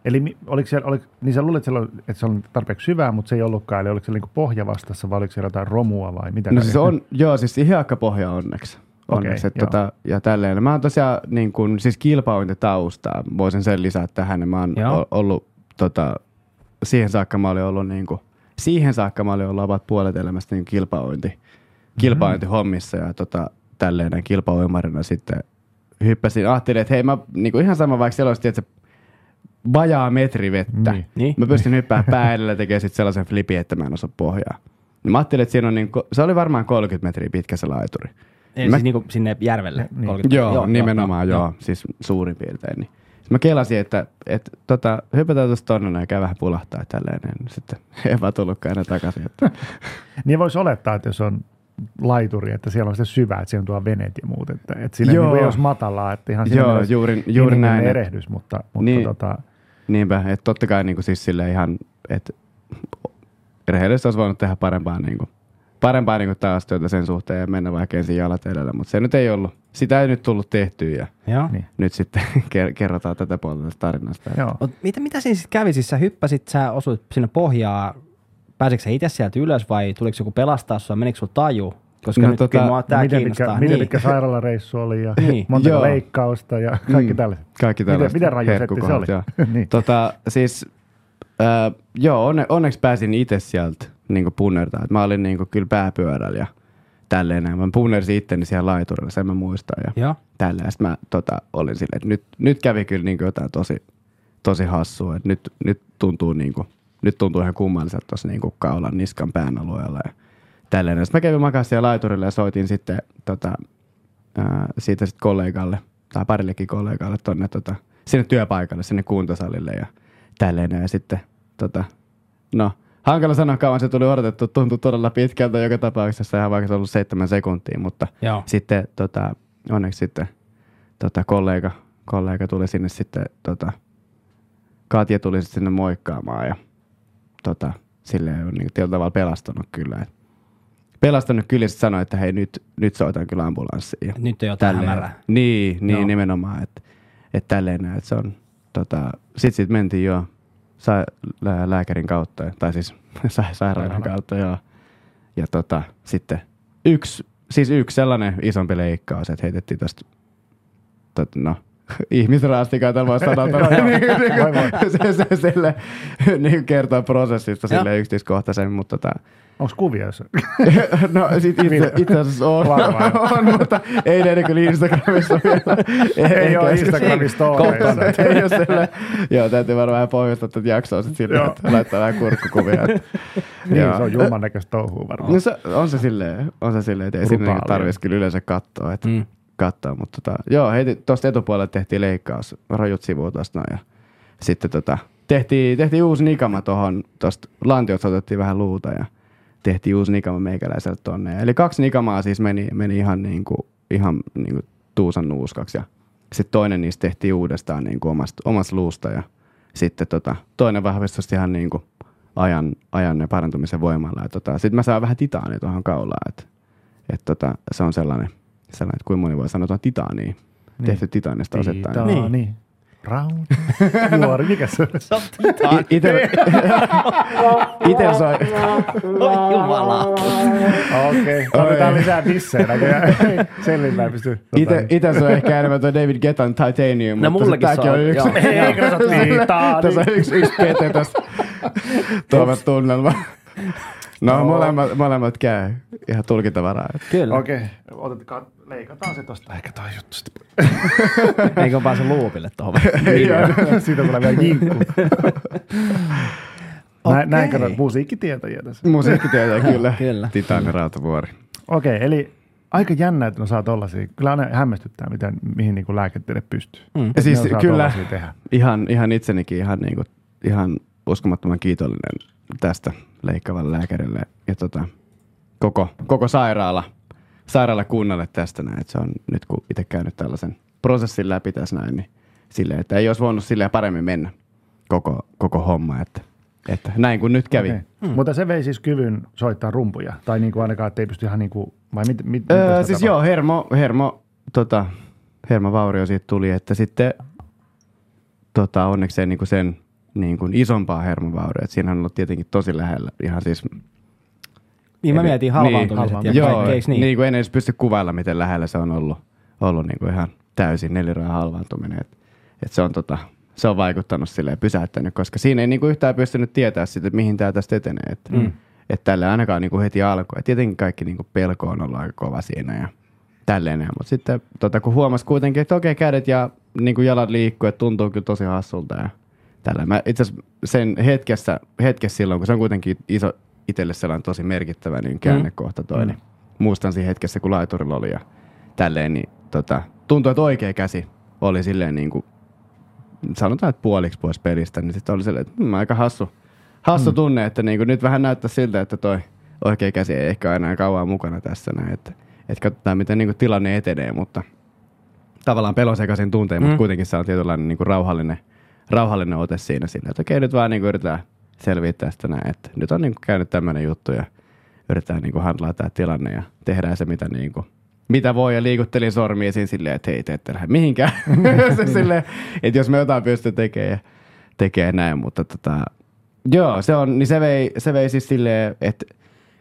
Eli oliko siellä, oliko, niin sä luulet, että siellä on- että se on tarpeeksi syvää, mutta se ei ollutkaan. Eli oliko se niinku pohja vastassa vai oliko siellä jotain romua vai mitä? No siis on, joo, siis hiekka pohja onneksi. Onneksi, okay, tota, ja tälleen. Mä oon tosiaan niin kun, siis kilpauintitaustaa, voisin sen lisätä tähän. Mä oon Joo. ollut, tota, siihen saakka mä olin ollut niin kuin, siihen saakka mä olin ollut about puolet elämästä niin kilpauinti, kilpauintihommissa ja tota, tälleen näin kilpauimarina sitten hyppäsin. Ajattelin, että hei mä niin kuin ihan sama vaikka siellä olisi tietysti, vajaa metri vettä. Niin. Niin. Mä pystyn hyppää pää edellä tekemään sitten sellaisen flipin, että mä en osaa pohjaa. Niin mä ajattelin, että siinä on niin, se oli varmaan 30 metriä pitkä se laituri. Eli Mä- siis niinku sinne järvelle. Niin. 30 Joo, joo nimenomaan joo, joo, siis suurin piirtein. Niin. Sitten mä kelasin, että, että tota, hypätään tuosta tonne ja käy vähän pulahtaa tälleen. Niin sitten [LAUGHS] ei vaan tullutkaan enää takaisin. Että. [LAUGHS] Niin voisi olettaa, että jos on laituri, että siellä on sitten syvää, että siellä on tuo veneet ja muut. Että, että siinä Joo. niin ei olisi matalaa, että ihan siinä Joo, mielessä juuri- juuri näin. erehdys, mutta, mutta Niin. tota, Niinpä, että totta kai niin kuin siis sille ihan, että rehellisesti olisi voinut tehdä parempaa, niin kuin, parempaa niin kuin taas työtä sen suhteen ja mennä vaikka ensin jalat edellä, mutta se nyt ei ollut, sitä ei nyt tullut tehtyä ja Joo. niin. nyt sitten [LAUGHS] ker- kerrotaan tätä puolta tästä tarinasta. Joo. Mut mitä, mitä siinä sitten kävi? Siis sä hyppäsit, sä osuit sinne pohjaa. Pääsitkö sä itse sieltä ylös vai tuliko joku pelastaa sua? Menikö sulla taju? Koska No nyt tota, kyllä mua tää miten, kiinnostaa. miten niin. pitkä sairaalareissu oli ja [LAUGHS] Niin. monta Joo. leikkausta ja kaikki Mm. tällaiset. Kaikki Miten, tällaiset miten raju setti se oli? [LAUGHS] niin. Tota, siis, äh, joo, onne, onneksi pääsin itse sieltä niin punnertaa. Mä olin niin kyllä pääpyörällä ja tälleen näin. Mä punnersin itteni siellä laiturilla, sen mä muistan. Ja Joo. tälleen. Sitten mä tota, olin silleen, että nyt, nyt kävi kyllä niin jotain tosi, tosi hassua. Että nyt, nyt, tuntuu niin kuin, nyt tuntuu ihan kummalliselta tuossa niin kaulan niskan pään alueella. Ja tälleen. Sitten mä kävin makaa siellä laiturilla ja soitin sitten tota, ää, siitä sitten kollegalle tai parillekin kollegalle tonne tota, sinne työpaikalle, sinne kuntosalille ja tälleen. Ja sitten tota, no, hankala sanoa kauan se tuli odotettu, tuntui todella pitkältä joka tapauksessa, ihan vaikka se on ollut seitsemän sekuntia, mutta Joo. sitten tota, onneksi sitten tota, kollega, kollega tuli sinne sitten, tota, Katja tuli sitten sinne moikkaamaan ja tota, silleen on niin tietyllä tavalla pelastanut kyllä. Et pelastanut kyllä ja sitten sanoi, että hei nyt, nyt soitan kyllä ambulanssiin. Nyt on jotain tälleen. hämärää. Niin, niin Joo. nimenomaan, että et tälleen näin, että se on, tota, sit sit mentiin jo lää- lääkärin kautta, tai siis [LAUGHS] sa- sairaalan kautta, joo. Ja tota, sitten yksi, siis yksi sellainen isompi leikkaus, että heitettiin tosta, tot, no, [LAUGHS] ihmisraastika, tällä [LAUGHS] voi sanoa. Voi, voi. se, se, sille, niin kertoo prosessista sille yksityiskohtaisen, mutta tota, Onko kuvia, jos... [LAUGHS] No sit itse, itse asiassa on, [LAUGHS] on, mutta ei ne kyllä Instagramissa vielä. [LAUGHS] Ei ole Eikä- Instagramin storeissa. ei ole sille. Joo, täytyy varmaan vähän pohjustaa tätä jaksoa sit silleen, että laittaa vähän kurkkukuvia. että- Niin, se on julman näköistä touhua varmaan. No se, on se silleen, on se silleen, että ei sinne Brutaalia. tarvitsisi kyllä yleensä katsoa. Että Mm. katsoa, mutta tota, joo, heti tuosta etupuolelle tehtiin leikkaus, rajut sivuun tosta noin, ja sitten tota, tehtiin, tehtiin uusi nikama tuohon, tuosta lantiosta otettiin vähän luuta ja tehtiin uusi nikama meikäläiselle tonne. Eli kaksi nikamaa siis meni, meni ihan niinku, ihan niinku tuusan nuuskaksi ja sitten toinen niistä tehtiin uudestaan niinku omasta, omasta luusta ja sitten tota, toinen vahvistus ihan niinku ajan, ajan ja parantumisen voimalla. Ja tota, sitten mä saan vähän titaania tuohon kaulaan, että et tota, se on sellainen, sellainen, että kuinka moni voi sanoa titaania. Niin. Tehty titaanista osittain. Titaani. Niin. Rauta. [LAUGHS] Nuori, mikä se on? Itse soi, Oi jumala. Okei. Otetaan lisää dissejä näköjään. [LAUGHS] Selvinpäin pystyy. ite, ite se on ehkä enemmän tuo David Getan Titanium. No tääkin se on, yksi. Eikö se ole titaani? Tässä on yksi, yksi pete tästä [LAUGHS] tuomat tunnelma. No, No. molemmat, molemmat käy ihan tulkintavaraa. Kyllä. Okei. Otetaan, leikataan se tosta ehkä toi juttu sitten. [LAUGHS] Eikö vaan se luupille tuohon? [LAUGHS] Siitä tulee vielä jinkku. [LAUGHS] Näin, näin Okei. katsot musiikkitietoja tässä. Musiikkitieteen kyllä. Kyllä. Titaani Rautavuori. Okei, eli aika jännä, että ne saa tollasia. Kyllä aina hämmästyttää, miten, mihin niin kuin lääketiede pystyy. Mm. Että Siis kyllä. tehdä. Ihan, ihan itsenikin ihan, niinku, ihan uskomattoman kiitollinen tästä leikkavalle lääkärille ja tota, koko, koko sairaala, sairaalakunnalle tästä näin. Et se on nyt kun itse käynyt tällaisen prosessin läpi tässä näin, niin silleen, että ei olisi voinut silleen paremmin mennä koko, koko homma. Että, että näin kun nyt kävi. Okay. Hmm. Mutta se vei siis kyvyn soittaa rumpuja. Tai niin kuin ainakaan, että ei pysty ihan niin kuin, vai mit, mit, Öö, mitä sitä siis tapahtuu? joo, hermo, hermo, tota, hermovaurio siitä tuli, että sitten tota, onneksi ei niinku sen niinku isompaa hermovauria. Siinä on ollut tietenkin tosi lähellä. Ihan siis, Niin mä mietin halvaantumiset niin, ja joo, kaikki, eikö niin? niin kuin en edes pysty kuvailla, miten lähellä se on ollut, ollut niinku ihan täysin neliraajan halvaantuminen. Et, et se, on tota, se on vaikuttanut silleen pysäyttänyt, koska siinä ei niinku yhtään pystynyt tietää sitä, että mihin tämä tästä etenee. Että Mm. et tälle ainakaan niinku heti alkoi. Et tietenkin kaikki niinku pelko on ollut aika kova siinä ja tälleen. Mutta sitten tota, kun huomasi kuitenkin, että okei kädet ja niinku jalat liikkuu, että tuntuu kyllä tosi hassulta ja tällä. Mä itse asiassa sen hetkessä, hetkessä silloin, kun se on kuitenkin iso itselle sellainen tosi merkittävä niin käännekohta toi, Mm. niin muistan siinä hetkessä, kun laiturilla oli ja tälleen, niin tota, tuntui, että oikea käsi oli silleen niin kuin, sanotaan, että puoliksi pois pelistä, niin sitten oli silleen, että hmm, aika hassu, hassu mm. tunne, että niin kuin nyt vähän näyttää siltä, että toi oikea käsi ei ehkä ole enää kauan mukana tässä näin, että, että katsotaan, miten niin kuin tilanne etenee, mutta tavallaan pelosekaisin tunteen, mm. mutta kuitenkin se on tietynlainen niin kuin rauhallinen, rauhallinen ote siinä sillä, että okei, nyt vaan niin kuin yritetään selviä tästä näin, että nyt on niin kuin käynyt tämmöinen juttu ja yritetään niin kuin handlaa tämä tilanne ja tehdään se, mitä, niin kuin, mitä voi ja liikuttelin sormia siinä silleen, että hei, te ette lähde mihinkään. [LAUGHS] se silleen, että jos me jotain pystyy tekemään, tekee näin, mutta tota, joo, se, on, niin se, vei, se vei siis silleen, että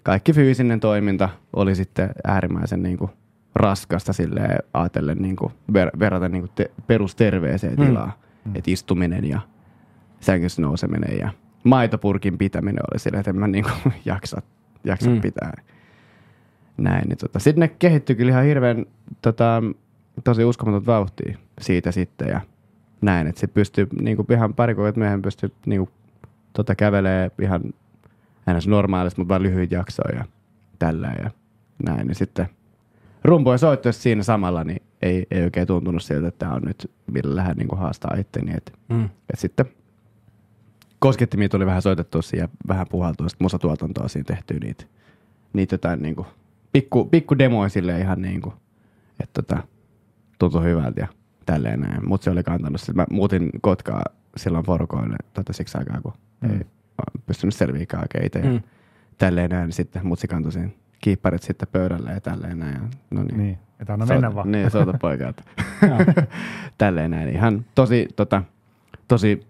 kaikki fyysinen toiminta oli sitten äärimmäisen niin kuin raskasta silleen ajatellen niin kuin ver, verrata niin kuin te, perusterveeseen Mm. tilaan. Mm. Että istuminen ja sängyssä nouseminen ja maitopurkin pitäminen oli silleen, että en mä niin kuin [LAUGHS] jaksa, jaksa Mm. mm. pitää. näin. Niin tota. Sitten ne kehittyi kyllä ihan hirveän tota, tosi uskomaton vauhtia siitä sitten ja näin. Että se pystyy niin kuin ihan pari kuukautta myöhemmin pystyy niin kuin, tota, kävelee ihan ns. normaalisti, mutta vain lyhyt jaksoja ja tällä ja näin. Ja sitten rumpujen soittoissa siinä samalla, niin ei, ei oikein tuntunut siltä, että tämä on nyt, millä lähden niin kuin haastaa itteni. Että Mm. et sitten koskettimia tuli vähän soitettua siihen ja vähän puhaltua sitten musatuotantoa siinä tehtyä niitä, niitä jotain niinku, pikku, pikku demoja silleen ihan niinku, että tota, tuntui hyvältä ja tälleen näin. Mutta se oli kantanut, mä muutin Kotkaa silloin porukoille tota siksi aikaa, kun Mm. ei pystynyt selviämään oikein itse. Mm. Mm. Tälleen näin, niin sitten mutsi kantoi siinä kiipparit sitten pöydälle ja tälleen näin. Ja, no niin. Niin, että anna mennä vaan. Niin, soita poika. että- [LAUGHS] Joo. [LAUGHS] tälleen näin. Ihan tosi, tota, tosi,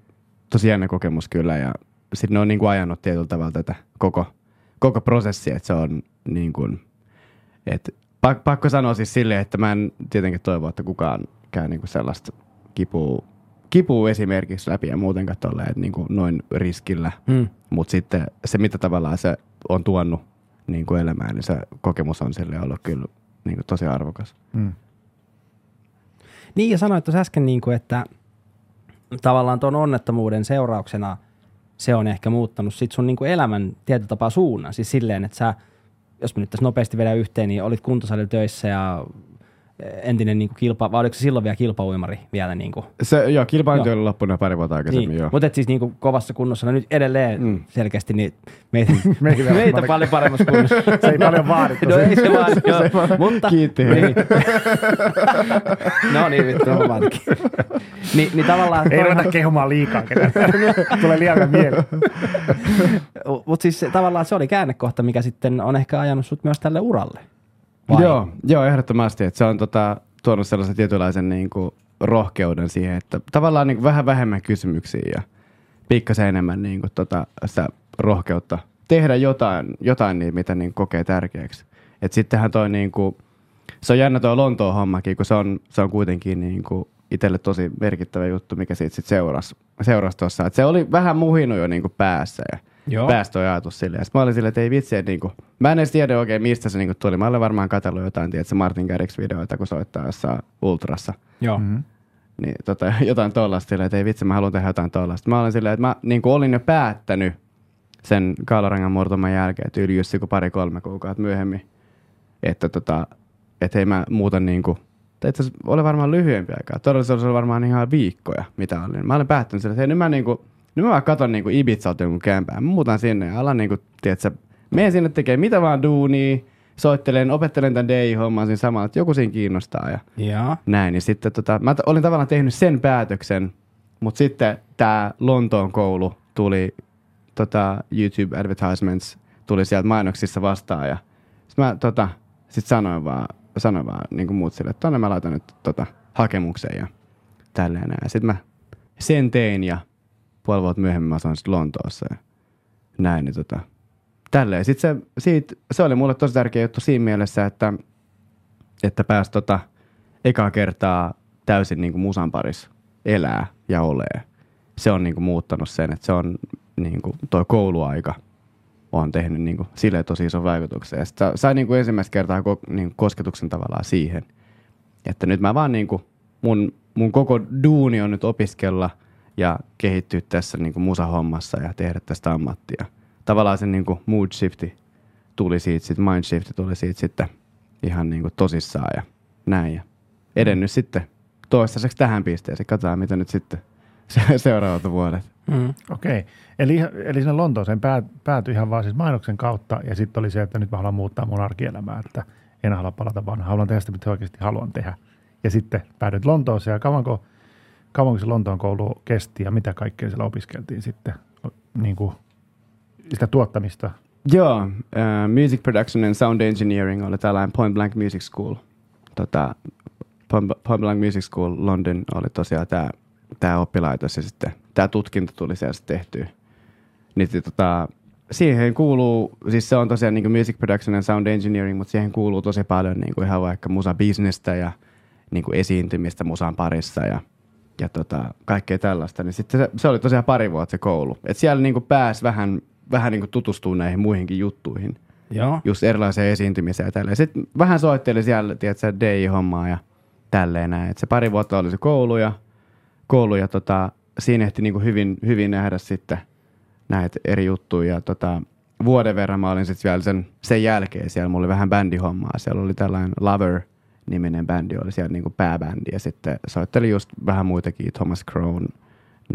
tosi jännä kokemus kyllä ja sitten ne on niin kuin ajanut tietyllä tavalla tätä koko, koko prosessia, että se on niin kuin, että pak, pakko sanoa siis silleen, että mä en tietenkin toivo, että kukaan käy niin kuin sellaista kipua, kipua esimerkiksi läpi ja muutenkaan tolleen, että niin kuin noin riskillä, Mm. mutta sitten se, mitä tavallaan se on tuonut niin kuin elämään, niin se kokemus on sille ollut kyllä niin kuin tosi arvokas. Mm. Niin ja sanoit tuossa äsken, niin kuin, että tavallaan tuon onnettomuuden seurauksena se on ehkä muuttanut sit sun niin kuin elämän tietyllä tapaa suunnan. Siis silleen, että sä, jos mä nyt tässä nopeasti vedän yhteen, niin olit kuntosalilla töissä ja entinen niin kuin kilpa, vai oliko se silloin vielä kilpauimari vielä niin kuin? Se, joo, kilpailutyö Joo. oli loppunut pari vuotta aikaisemmin, Niin, joo. mutta siis niin kuin kovassa kunnossa, no nyt edelleen mm. Selkeästi niin meitä, [LAUGHS] vielä meitä paljon- paljon paremmassa kunnossa. [LAUGHS] Se ei paljon vaadittu. No ei se vaan, [LAUGHS] joo, Se vaan mutta... kiitti. Niin. no niin, vittu, mä vaatikin. Ni, niin tavallaan... Ei ruveta kehumaan liikaa ketään. Tulee liian mieli. Mutta siis se- tavallaan se oli käännekohta, mikä sitten on ehkä ajanut sut myös tälle uralle. Vai? Joo, joo, ehdottomasti. Että se on tota, tuonut sellaisen tietynlaisen niin kuin, rohkeuden siihen, että tavallaan niin kuin, vähän vähemmän kysymyksiä ja pikkasen enemmän niin kuin, tota, sitä rohkeutta tehdä jotain, jotain niin, mitä niin kokee tärkeäksi. Et sittenhän toi niin kuin, se on jännä tuo Lontoon hommakin, kun se on, se on kuitenkin niin kuin itselle tosi merkittävä juttu, mikä siitä sitten seurasi, seurasi tuossa. Et se oli vähän muhinut jo niin kuin päässä ja Joo. pääsi toi ajatus silleen. Sitten mä olin silleen, että ei vitsi, että niinku, mä en edes tiedä oikein mistä se niinku tuli. Mä olen varmaan katsellut jotain, tiedätkö, Martin Garrix videoita, kun soittaa jossain Ultrassa. Joo. Mm. Niin tota, [LAUGHS] jotain tollasta silleen, että ei vitsi, mä haluan tehdä jotain tollasta. Mä olin silleen, että mä niinku olin jo päättänyt sen kaularangan murtuman jälkeen, tyyli just joku pari-kolme kuukautta myöhemmin, että tota, et hei mä muutan niinku, tai itse asiassa oli varmaan lyhyempi aikaa. Todellisuudessa oli varmaan ihan viikkoja, mitä olin. Mä olin päättänyt sille, että hei nyt mä niinku, nyt mä vaan katon niinku Ibizalta jonkun kämpää. Mä muutan sinne ja alan niinku, tiedätkö, menen sinne tekemään mitä vaan duunia, soittelen, opettelen tämän DJ-homman siinä samalla, että joku siinä kiinnostaa ja Joo. näin. Niin sitten tota, mä olin tavallaan tehnyt sen päätöksen, mutta sitten tämä Lontoon koulu tuli, tota, YouTube Advertisements tuli sieltä mainoksissa vastaan ja sit mä tota, sit sanoin vaan, sanoin vaan niin kuin muut sille, että tonne mä laitan nyt tota, hakemuksen ja tälleen näin. Ja sitten mä sen tein ja puoli vuotta myöhemmin mä asuin sit Lontoossa ja näin. Niin tota, tälleen. Sitten se, siitä, se oli mulle tosi tärkeä juttu siinä mielessä, että, että pääsi tota, ekaa kertaa täysin niin kuin musan parissa elää ja olee. Se on niin kuin muuttanut sen, että se on niin kuin toi kouluaika on tehnyt niin kuin, silleen tosi ison vaikutuksen. Ja sit sa- sai niin kuin ensimmäistä kertaa ko, niin kuin kosketuksen tavallaan siihen, että nyt mä vaan niin kuin, mun, mun koko duuni on nyt opiskella ja kehittyä tässä niin kuin musahommassa ja tehdä tästä ammattia. Tavallaan se niin kuin mood shifti tuli siitä, sit mind shifti tuli siitä sitten ihan niin kuin tosissaan ja näin. Ja edennyt sitten toistaiseksi tähän pisteeseen. Katsotaan, mitä nyt sitten se- [LAUGHS] seuraavat vuodet. Mm. Okei. Eli, eli sinne Lontooseen pää, päätyi ihan vaan siis mainoksen kautta ja sitten oli se, että nyt mä haluan muuttaa mun arkielämää, että en halua palata vaan, haluan tehdä sitä, mitä oikeasti haluan tehdä. Ja sitten päädyit Lontooseen ja kauanko, kauanko se Lontoon koulu kesti ja mitä kaikkea siellä opiskeltiin sitten, niin kuin sitä tuottamista. Joo, uh, Music Production and Sound Engineering oli tällainen Point Blank Music School. Tota, Point, Blank Music School London oli tosiaan tämä tää oppilaitos ja sitten tämä tutkinto tuli siellä sitten tehtyä. Niin, tota, siihen kuuluu, siis se on tosiaan niin Music Production and Sound Engineering, mutta siihen kuuluu tosi paljon niin kuin ihan vaikka musa-bisnestä ja niin kuin esiintymistä musan parissa ja, ja tota, kaikkea tällaista. Niin sitten se, se, oli tosiaan pari vuotta se koulu. Et siellä niin kuin pääsi vähän, vähän niin kuin tutustumaan näihin muihinkin juttuihin Joo. just erilaisia esiintymisiä ja tälleen. Sitten vähän soitteli siellä, tiedätkö, DJ-hommaa ja tälleen näin. Et se pari vuotta oli se koulu ja, koulu ja tota, siinä ehti niinku hyvin, hyvin nähdä sitten näitä eri juttuja. Ja tota, vuoden verran mä olin sitten vielä sen, sen jälkeen siellä, mulla oli vähän bändihommaa. Siellä oli tällainen Lover-niminen bändi, oli siellä niinku pääbändi ja sitten soitteli just vähän muitakin, Thomas Crown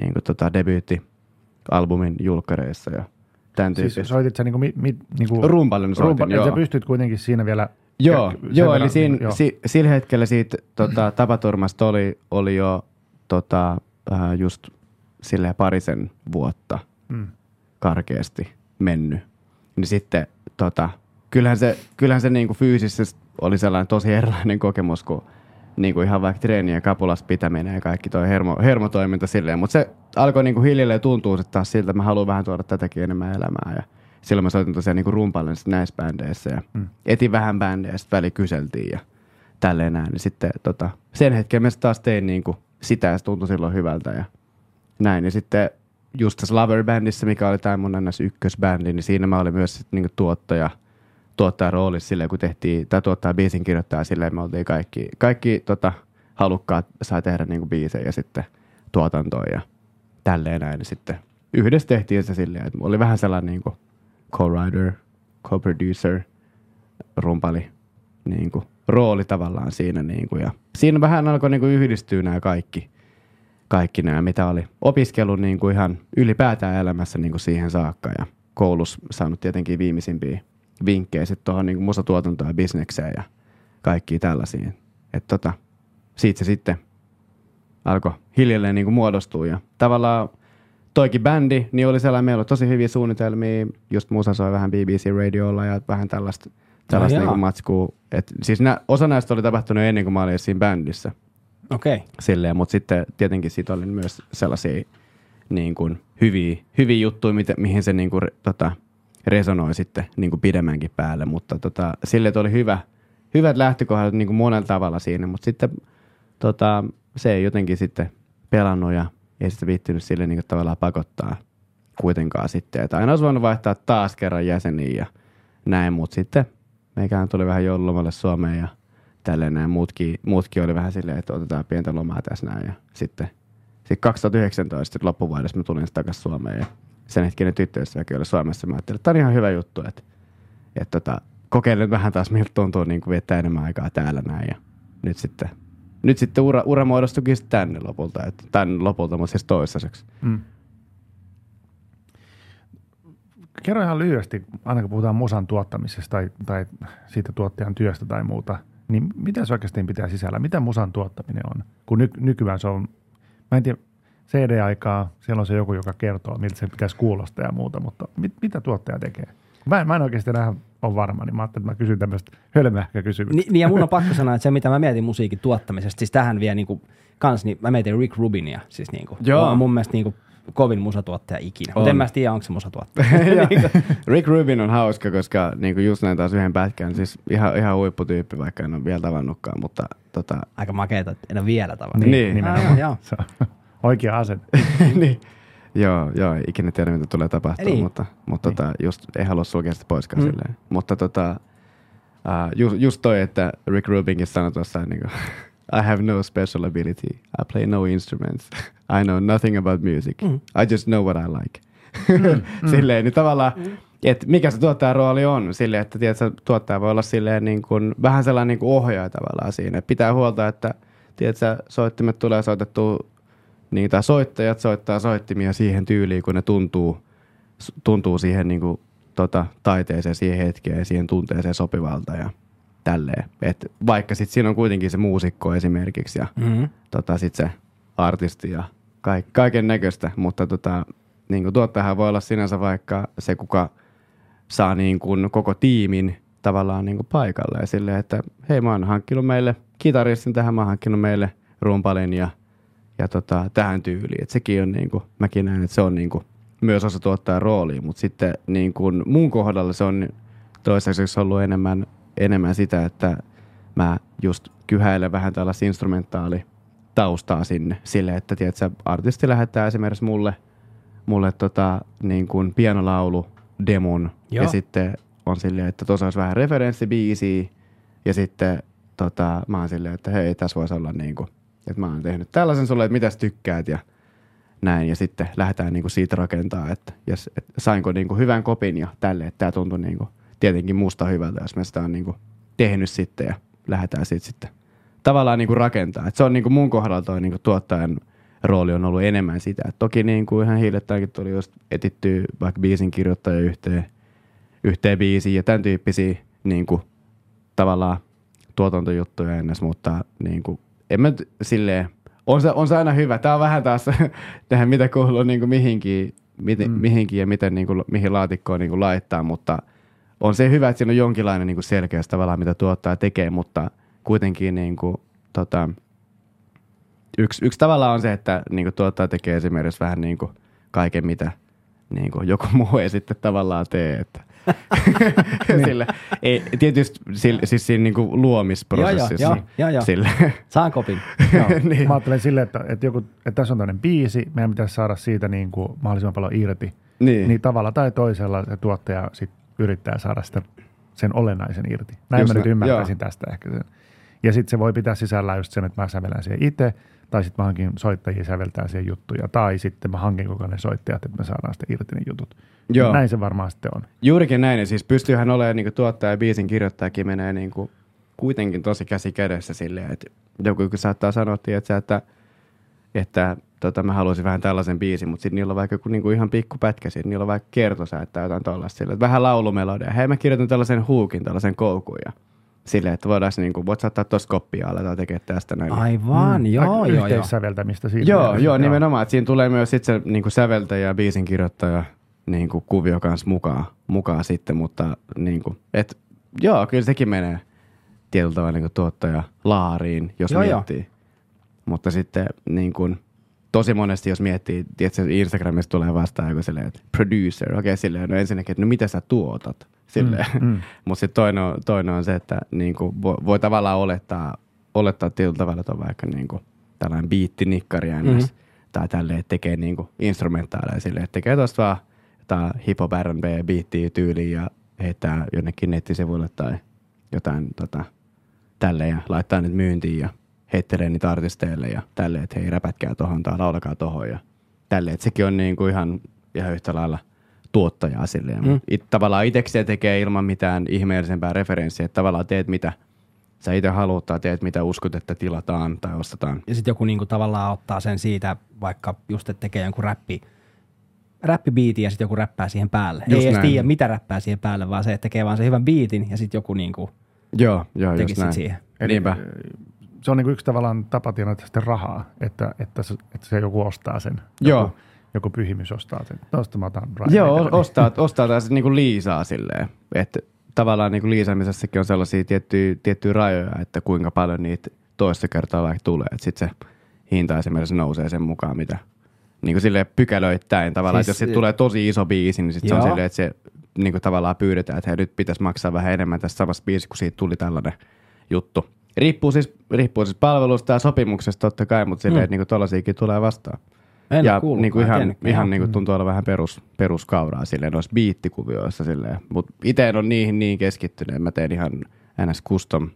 niinku tota, debyytti-albumin julkkareissa ja tämän Siis tyyppistä. soitit sä niinku, mi, mi, niinku Rumpalin soitin, rumpa, joo. sä pystyt kuitenkin siinä vielä... Joo, sen joo verran- eli siinä, joo. si, sillä hetkellä siitä tota, tapaturmasta oli, oli jo tota, äh, just silleen parisen vuotta Mm. karkeasti mennyt. Niin sitten tota, kyllähän se, kyllähän se niinku fyysisesti oli sellainen tosi erilainen kokemus kuin niinku ihan vaikka treeni ja kapulas pitäminen ja kaikki toi hermo, hermotoiminta silleen. Mutta se alkoi niinku hiljalleen tuntua sitten taas siltä, että mä haluan vähän tuoda tätäkin enemmän elämää. Ja silloin mä soitin tosiaan niinku rumpallen sit näissä bändeissä ja mm. etin vähän bändejä ja sitten väli kyseltiin ja tälleen näin. Niin sitten tota, sen hetken mä taas tein niinku sitä ja se tuntui silloin hyvältä ja näin. Ja sitten just tässä Lover-bändissä, mikä oli tämä mun ns. ykkösbändi, niin siinä mä olin myös sit niinku tuottaja, tuottaja roolissa silleen, kun tehtiin, tai tuottaa biisin kirjoittaa silleen, me oltiin kaikki, kaikki tota, halukkaat sai tehdä niinku biisejä ja sitten tuotantoa ja tälleen näin. Niin sitten yhdessä tehtiin se silleen, että oli vähän sellainen niinku co-writer, co-producer, rumpali niinku, rooli tavallaan siinä. Niinku, ja siinä vähän alkoi niinku yhdistyä nämä kaikki, kaikki nämä, mitä oli opiskellut niin kuin ihan ylipäätään elämässä niin kuin siihen saakka ja koulussa saanut tietenkin viimeisimpiä vinkkejä sitten tuohon niin musatuotantoon ja bisnekseen ja kaikki tällaisiin. Et tota, siitä se sitten alkoi hiljalleen niin muodostua ja tavallaan toikin bändi, niin oli sellainen, meillä oli tosi hyviä suunnitelmia, just musa soi vähän BBC-radiolla ja vähän tällaista, tällaista jaa. niin kuin matskua. Et siis nä, osa näistä oli tapahtunut ennen kuin mä olin siinä bändissä Okei. Okay. silleen, mutta sitten tietenkin siitä oli myös sellaisia niin kuin hyviä, hyviä juttuja, mitä, mihin se niin kuin, tota, resonoi sitten niin kuin pidemmänkin päälle, mutta tota, sille oli hyvä, hyvät lähtökohdat niin kuin monella tavalla siinä, mutta sitten tota, se ei jotenkin sitten pelannut ja ei sitten viittynyt sille niin kuin tavallaan pakottaa kuitenkaan sitten, että aina olisi voinut vaihtaa taas kerran jäseniä ja näin, mutta sitten meikään tuli vähän joululomalle Suomeen ja tälleen näin. Muutkin, muutkin oli vähän silleen, että otetaan pientä lomaa tässä näin. Ja sitten, sitten 2019 sitten loppuvuodessa mä tulin takaisin Suomeen ja sen hetkinen tyttöystäväkin oli Suomessa. Mä ajattelin, että tämä on ihan hyvä juttu, että, että tota, kokeilen vähän taas miltä tuntuu niin kuin viettää enemmän aikaa täällä näin. Ja nyt sitten, nyt sitten ura, ura muodostuikin sitten tänne lopulta, että tänne lopulta, mutta siis toistaiseksi. Mm. Kerro ihan lyhyesti, aina kun puhutaan musan tuottamisesta tai, tai siitä tuottajan työstä tai muuta, niin mitä se oikeasti pitää sisällä? Mitä musan tuottaminen on? Kun ny, nykyään se on, mä en tiedä, CD-aikaa, siellä on se joku, joka kertoo, miltä se pitäisi kuulostaa ja muuta, mutta mit, mitä tuottaja tekee? Mä en, mä en oikeasti enää ole varma, niin mä ajattelin, että mä kysyn tämmöistä hölmähkä kysymystä. Ni, niin ja mun on pakko sanoa, että se mitä mä mietin musiikin tuottamisesta, siis tähän vielä niinku, kans, niin mä mietin Rick Rubinia, siis niinku, Joo. on mun mielestä niinku kovin musatuottaja ikinä. On. Mutta en mä tiedä, onko se musatuottaja. [LAUGHS] Rick Rubin on hauska, koska niinku just näin taas yhden pätkän, siis ihan, ihan huipputyyppi, vaikka en ole vielä tavannutkaan, mutta tota, Aika makeeta, että en ole vielä tavannut. Niin. Niin. nimenomaan. Ah, joo, on oikea asenne. [LAUGHS] niin. Joo, joo, ikinä tiedä, mitä tulee tapahtumaan, Niin. mutta, mutta Niin. tota, just ei halua sulkea sitä poiskaan Mm. mm. silleen. Mutta tota, uh, just, just toi, että Rick Rubinkin sanoi tuossa, niin kuin, [LAUGHS] I have no special ability. I play no instruments. [LAUGHS] I know nothing about music. Mm. I just know what I like. silleen, niin tavallaan, että mikä se tuottajan rooli on silleen, että tiedätkö, tuottaja voi olla silleen niin kuin, vähän sellainen niin kuin ohjaaja tavallaan siinä. Pitää huolta, että tiedätkö, soittimet tulee soitettua niin, tai soittajat soittaa soittimia siihen tyyliin, kun ne tuntuu, tuntuu siihen niin kuin, tota, taiteeseen, siihen hetkeen ja siihen tunteeseen sopivalta ja tälleen. Et vaikka sitten siinä on kuitenkin se muusikko esimerkiksi ja Mm-hmm. tota, sit se artisti ja kaik, kaiken näköistä, mutta tota, niin kuin tuottajahan voi olla sinänsä vaikka se, kuka saa niin kuin koko tiimin tavallaan niin kuin paikalle ja silleen, että hei mä oon hankkinut meille kitaristin tähän, mä oon hankkinut meille rumpalin ja, ja tota, tähän tyyliin. Et sekin on niin kuin, mäkin näen, että se on niin kuin myös osa tuottajan roolia, mutta sitten niin kuin mun kohdalla se on toistaiseksi ollut enemmän, enemmän sitä, että mä just kyhäilen vähän tällaista instrumentaali taustaa sinne sille, että tiedätkö, artisti lähettää esimerkiksi mulle, mulle tota, niin kuin pianolaulu demon Joo. ja sitten on silleen, että tuossa olisi vähän referenssibiisiä ja sitten tota, mä oon silleen, että hei, tässä voisi olla niin kuin, että mä oon tehnyt tällaisen sulle, että mitäs tykkäät ja näin. Ja sitten lähdetään niin kuin siitä rakentaa, että, yes, että sainko niin kuin hyvän kopin ja tälle, että tämä tuntui niin kuin, tietenkin musta hyvältä, jos mä sitä on niin kuin tehnyt sitten ja lähdetään siitä sitten tavallaan niin kuin rakentaa. Et se on niin kuin mun kohdalla toi niin kuin tuottajan rooli on ollut enemmän sitä. Et toki niin kuin ihan hiilettäänkin tuli just etittyä vaikka biisin kirjoittaja yhteen, yhteen biisiin ja tämän tyyppisiä niin kuin, tavallaan tuotantojuttuja ennäs, mutta niin kuin, en mä silleen, on se, on se aina hyvä. Tämä on vähän taas [LAUGHS] tähän, mitä kuuluu niin kuin mihinkin, miten, mm. mihinkin ja miten, niin kuin, mihin laatikkoon niin kuin laittaa, mutta on se hyvä, että siinä on jonkinlainen niin kuin selkeys tavallaan, mitä tuottaa tekee, mutta kuitenkin niin kuin, tota, yksi, yksi tavallaan on se, että niin kuin tuottaja tekee esimerkiksi vähän niin kuin kaiken, mitä niin kuin joku muu ei sitten tavallaan tee. Että. [LAUGHS] sille, ei, tietysti sille, siis siinä niin kuin luomisprosessissa. Joo, joo, joo, joo. Sille, [LAUGHS] Saan kopin. Joo. [LAUGHS] niin. Mä ajattelen silleen, että, että, joku, että tässä on tämmöinen biisi, meidän pitäisi saada siitä niin kuin mahdollisimman paljon irti. niin. Niin. niin tavalla tai toisella se tuottaja sit yrittää saada sitä, sen olennaisen irti. Näin Just mä nyt ymmärtäisin joo. tästä ehkä sen. Ja sitten se voi pitää sisällään just sen, että mä sävellän siihen itse, tai sitten mä hankin soittajia säveltää siihen juttuja, tai sitten mä hankin koko ne soittajat, että me saadaan sitten irti ne jutut. Joo. Näin se varmaan sitten on. Juurikin näin, ja siis pystyyhän olemaan niin tuottaja ja biisin kirjoittajakin menee niin kuin, kuitenkin tosi käsi kädessä silleen, että joku saattaa sanoa, tiedätkö, että, että tota, mä haluaisin vähän tällaisen biisin, mutta sitten niillä on vaikka joku niin kuin ihan pikku pätkä, sit niillä on vaikka kertosä, että jotain tollaista silleen, että vähän laulumelodia. Hei, mä kirjoitan tällaisen huukin, tällaisen koukun ja silleen, että voidaan niin kuin, voit saattaa tosta koppia aletaan tekemään tästä näin. Aivan, joo, Aika joo, joo. Yhteissäveltämistä siinä. Joo, joo, nimenomaan. Että siinä tulee myös sit se niin kuin säveltäjä ja biisin kirjoittaja niin kuin kuvio kanssa mukaan, mukaan sitten, mutta niin kuin, et, joo, kyllä sekin menee tietyllä tavalla niin kuin tuottaja laariin, jos Joo, joo, joo. miettii. Mutta sitten niin kuin, tosi monesti, jos miettii, tiedätkö, Instagramissa tulee vastaan joku silleen, että producer, okei okay, silleen, no ensinnäkin, että no mitä sä tuotat, silleen. Mm, mm. [LAUGHS] Mutta sitten toinen, on- toinen on se, että niin kuin, voi, voi tavallaan olettaa, olettaa tietyllä tavalla, että on vaikka niin kuin, tällainen biittinikkari mm-hmm. Mhm. tai tälleen, että tekee niin kuin instrumentaaleja silleen, että tekee tuosta vaan jotain hip-hop R&B biittiä tyyliin ja heittää jonnekin nettisivuille tai jotain tota, tälle ja laittaa nyt myyntiin ja heittelee niitä artisteille ja tälleen, että hei räpätkää tohon tai laulakaa tohon ja tälleen. Että sekin on niin kuin ihan, ihan yhtä lailla tuottajaa silleen. Mm. It, tavallaan itsekseen tekee ilman mitään ihmeellisempää referenssiä, että tavallaan teet mitä sä itse haluat tai teet mitä uskot, että tilataan tai ostetaan. Ja sitten joku niinku tavallaan ottaa sen siitä, vaikka just, että tekee jonkun räppi, räppibiitin ja sitten joku räppää siihen päälle. Just Ei edes näin. tiedä, mitä räppää siihen päälle, vaan se, että tekee vaan sen hyvän biitin ja sitten joku niinku Joo, joo, tekisi just sit näin. siihen. Eli, Niinpä. Se on niin yksi tavallaan tapa tienata sitten rahaa, että, että, se, että se joku ostaa sen. Joo. Joku, pyhimys ostaa sen. Tuosta mä otan Joo, rahaa. o- ostaa, ostaa taas niinku liisaa silleen, että tavallaan niinku liisaamisessakin on sellaisia tiettyjä, tiettyjä rajoja, että kuinka paljon niitä toista kertaa vaikka tulee, että sitten se hinta esimerkiksi nousee sen mukaan, mitä niin kuin silleen pykälöittäin tavallaan, Siis- että jos siitä tulee tosi iso biisi, niin sitten se on Joo. silleen, että se niin kuin tavallaan pyydetään, että hei, nyt pitäisi maksaa vähän enemmän tästä samasta biisistä, kun siitä tuli tällainen juttu. Riippuu siis, riippuu siis palvelusta ja sopimuksesta totta kai, mutta silleen, Mm. että niin tuollaisiakin tulee vastaan. En ja niin kuin ihan, ihan niin kuin tuntuu olla vähän perus, peruskauraa silleen noissa biittikuvioissa silleen. Mutta itse en ole niihin niin keskittynyt. Mä teen ihan ns. custom,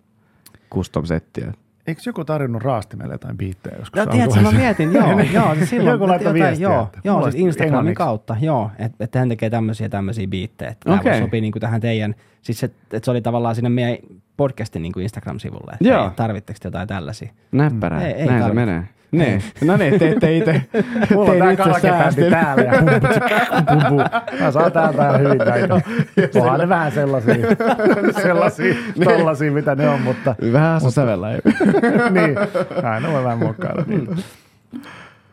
custom settiä. Eikö joku tarjonnut raastimelle jotain biittejä joskus? No tiedätkö, mä mietin, joo, [LAUGHS] joo, siis silloin Joku laittoi jotain, viestiä, joo, että joo, siis Instagramin englanniksi. kautta, joo, että et hän tekee tämmöisiä tämmöisiä biittejä, että tämä okay. sopii niinku tähän teidän, siis se, että se oli tavallaan sinne meidän podcastin niinku Instagram-sivulle, että tarvitteko te jotain tällaisia. Näppärää. Ei- ei Näin se tarvitse. menee. Niin. No niin, teette itse. Mulla on tää säästin. täällä ja. Mä saan täältä ihan hyvin näitä. Onhan ne vähän sellaisia, [LAUGHS] sellaisia, [LAUGHS] tollaisia, mitä ne on, mutta Vähän asu sävellä. [LAUGHS] niin, aina voi vähän muokkailla niitä.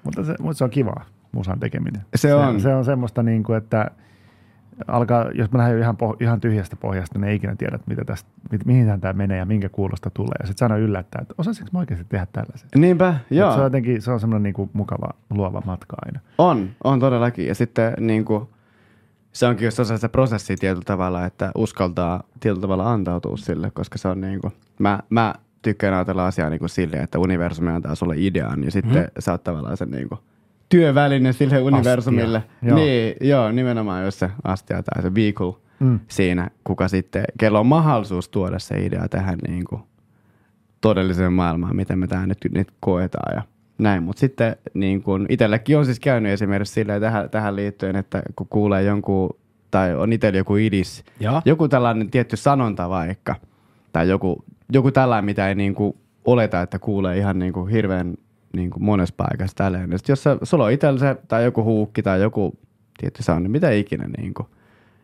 Mutta se, mutta se on kivaa, musan tekeminen. Se on. Se on semmoista, niin kuin, että alkaa, jos mä lähden ihan, poh- ihan tyhjästä pohjasta, niin ei ikinä tiedä, mitä tästä, mit, mihin tämä menee ja minkä kuulosta tulee. Ja sitten aina yllättää, että osasinko mä oikeasti tehdä tällaisen. Niinpä, Et joo. Se on jotenkin se on semmoinen niin kuin mukava, luova matka aina. On, on todellakin. Ja sitten niin kuin, se onkin just osa sitä prosessia tietyllä tavalla, että uskaltaa tietyllä tavalla antautua sille, koska se on niin kuin, mä, mä tykkään ajatella asiaa niin kuin silleen, että universumi antaa sulle idean ja sitten mm-hmm. sä oot tavallaan sen niin kuin, työväline sille universumille. Joo. Niin, joo, nimenomaan jos se astia tai se vehicle, Mm. siinä, kuka sitten, kello on mahdollisuus tuoda se idea tähän niin kuin todelliseen maailmaan, miten me tämä nyt, nyt koetaan ja näin. Mutta sitten niin kuin itsellekin on siis käynyt esimerkiksi silleen tähän, tähän liittyen, että kun kuulee jonkun, tai on itsellä joku idis, Joo. joku tällainen tietty sanonta vaikka, tai joku, joku tällainen, mitä ei niin kuin oleta, että kuulee ihan niin kuin hirveän niin kuin monessa paikassa tälleen. Ja sit jos sä, sulla on itsellä se, tai joku huukki, tai joku tietty sanonta, mitä ikinä niin kuin,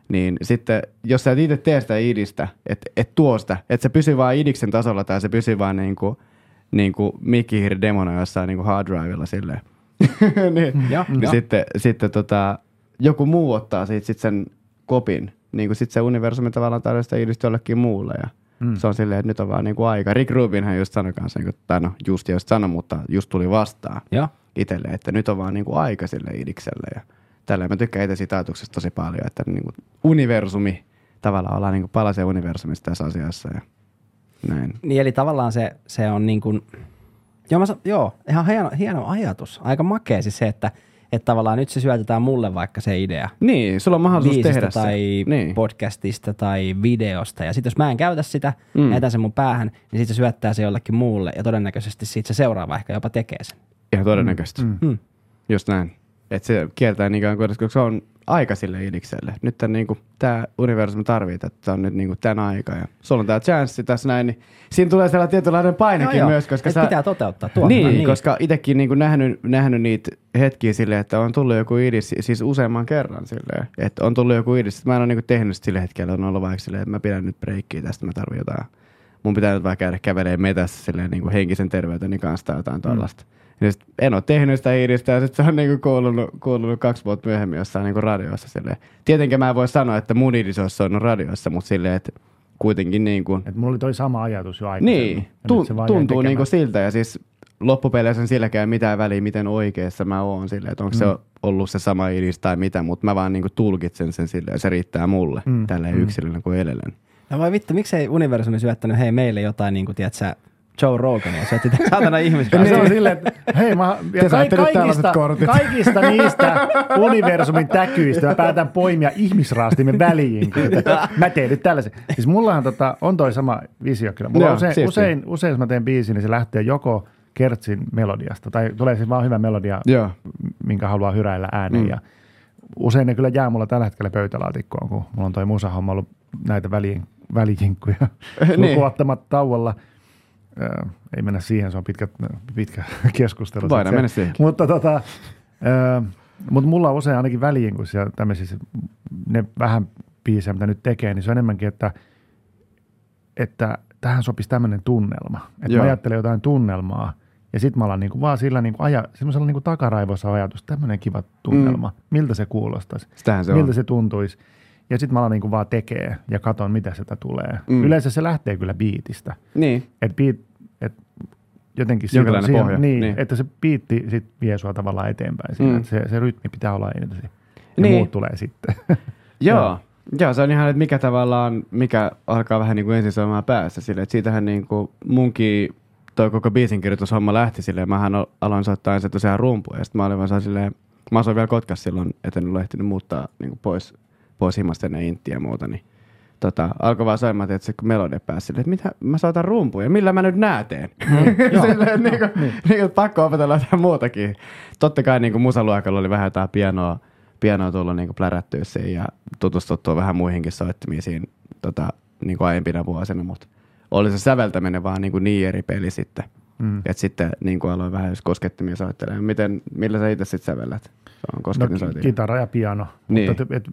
niin sitten jos sä et itse tee sitä idistä, että et tuo sitä, että se pysyy vaan idiksen tasolla tai se pysyy vaan niin kuin, niin kuin demona jossain niin kuin hard drivella silleen. [LAUGHS] niin, Joo, niin joo. sitten, sitten tota, joku muu ottaa siitä sit sen kopin, niin kuin sitten se universumi tavallaan tarjoaa sitä idistä jollekin muulle ja mm. se on silleen, että nyt on vaan niin kuin aika. Rick Rubinhan just sanoi kanssa, niin kuin, tai no just just sanoi, mutta just tuli vastaan Joo. itselle, että nyt on vaan niin kuin aika sille idikselle ja tällä mä tykkään itse siitä ajatuksesta tosi paljon, että niin kuin universumi, tavallaan ollaan niin kuin palasen universumista tässä asiassa ja näin. Niin eli tavallaan se, se on niin kuin, joo, mä, joo ihan hieno, hieno ajatus. Aika makea siis se, että, että tavallaan nyt se syötetään mulle vaikka se idea. Niin, sulla on mahdollisuus tehdä tai se. Niin. podcastista tai videosta. Ja sitten jos mä en käytä sitä, Mm. mm. jätän sen mun päähän, niin sitten se syöttää se jollekin muulle ja todennäköisesti siitä se seuraava ehkä jopa tekee sen. Ihan todennäköisesti. Mm. Mm. Just näin. Että se kiertää niin kauan, koska se on aika sille idikselle. Nyt tämän, niin tämä universumi tarvitsee, että on nyt niin kuin tämän aika. Ja sulla on tämä chanssi tässä näin, niin siinä tulee sellainen tietynlainen painekin myös, koska Et sä... pitää toteuttaa tuo. Niin, niin, koska itsekin niin nähnyt, nähnyt niitä hetkiä silleen, että on tullut joku idis, siis useamman kerran silleen, että on tullut joku idis, mä en ole niin tehnyt sitä sillä hetkellä, on ollut vaikka silleen, että mä pidän nyt breikkiä tästä, mä tarvitsen jotain. Mun pitää nyt vaikka käydä kävelemään metässä silleen niin kuin henkisen terveyteni kanssa tai jotain tuollaista. Ja sit en ole tehnyt sitä idistä ja sitten se on niinku kuulunut, kuulunut kaksi vuotta myöhemmin jossain niinku radiossa. Silleen. Tietenkin mä en voi sanoa, että mun idis olisi soinut radiossa, mutta silleen, että kuitenkin niin kuin, Et mulla oli toi sama ajatus jo aikaisemmin. niin, Ja tu- nyt se vaan jäi tuntuu tekemään. niinku siltä ja siis loppupeleissä on silläkään mitään väliä, miten oikeassa mä oon silleen, että onko mm. se ollut se sama idis tai mitä, mutta mä vaan niinku tulkitsen sen silleen ja se riittää mulle mm. Tälleen Mm. yksilönä kuin elelen. No vai vittu, miksei universumi syöttänyt hei meille jotain niin kuin, tiedätkö, Joe Rogania, syötti tämän saatana ihmisiä. Se on [LAUGHS] silleen, että hei, mä, ja tällaiset kaikista, kortit. kaikista niistä universumin täkyistä mä päätän poimia ihmisraastimen väliin. Mä teen nyt tällaisen. Siis mullahan tota, on toi sama visio kyllä. Mulla Joo, usein, siistiä. usein, usein, jos mä teen biisin, niin se lähtee joko Kertsin melodiasta, tai tulee siis vaan hyvä melodia, Joo. minkä haluaa hyräillä ääneen. Mm. Mm. Ja usein ne kyllä jää mulla tällä hetkellä pöytälaatikkoon, kun mulla on toi musahomma ollut näitä väliin, välijinkkuja [LAUGHS] Niin. lukuottamatta tauolla. Ei mennä siihen, se on pitkä, pitkä [LAUGHS] keskustelu. Voidaan mennä siihen. Mutta tota, mutta mulla on usein ainakin välijinkuissa tämmöisissä, ne vähän biisejä, mitä nyt tekee, niin se on enemmänkin, että, että tähän sopisi tämmöinen tunnelma. Että Joo. mä ajattelen jotain tunnelmaa, ja sitten mä alan niinku vaan sillä niinku aja, semmoisella niinku takaraivossa ajatus, tämmöinen kiva tunnelma, mm. miltä se kuulostaisi, Sitähän se miltä on. se tuntuisi. Ja sitten mä alan niinku vaan tekee ja katon, mitä sieltä tulee. Mm. Yleensä se lähtee kyllä biitistä. Niin, Et beat, et jotenkin siihen, pohja, Niin, niin. että se biitti sit vie sua tavallaan eteenpäin. Siinä, Mm. mm. se, se rytmi pitää olla ensin. Ja Niin. muut tulee sitten. [LAUGHS] Joo. Joo. Joo, se on ihan, että mikä tavallaan, mikä alkaa vähän niin kuin ensin soimaan päässä sille, että siitähän niin kuin munkin toi koko biisinkirjoitushomma lähti silleen, mähän aloin soittaa ensin tosiaan rumpuja, ja sitten mä olin vaan silleen, mä asuin vielä Kotkassa silloin, että en ollut ehtinyt muuttaa niin kuin pois, pois himasta ennen intiä ja muuta, niin tota, alkoi vaan soimaan, että se kun melodia pääsi että mitä, mä soitan rumpuja, millä mä nyt nää teen? [LAUGHS] silleen, niin kuin, niin kuin, pakko opetella jotain muutakin. Totta kai niin kuin musaluokalla oli vähän jotain pianoa, pianoa tullut niin plärättyä siihen ja tutustuttua vähän muihinkin soittimiin siinä tota, niin kuin aiempina vuosina, mutta oli se säveltäminen vaan niin, kuin niin eri peli sitten. Mm. Et sitten niin kuin aloin vähän koskettimia soittelemaan. Miten, millä sä itse sitten sävellät? Se on No, kitara ja piano. Niin. Mutta et, et,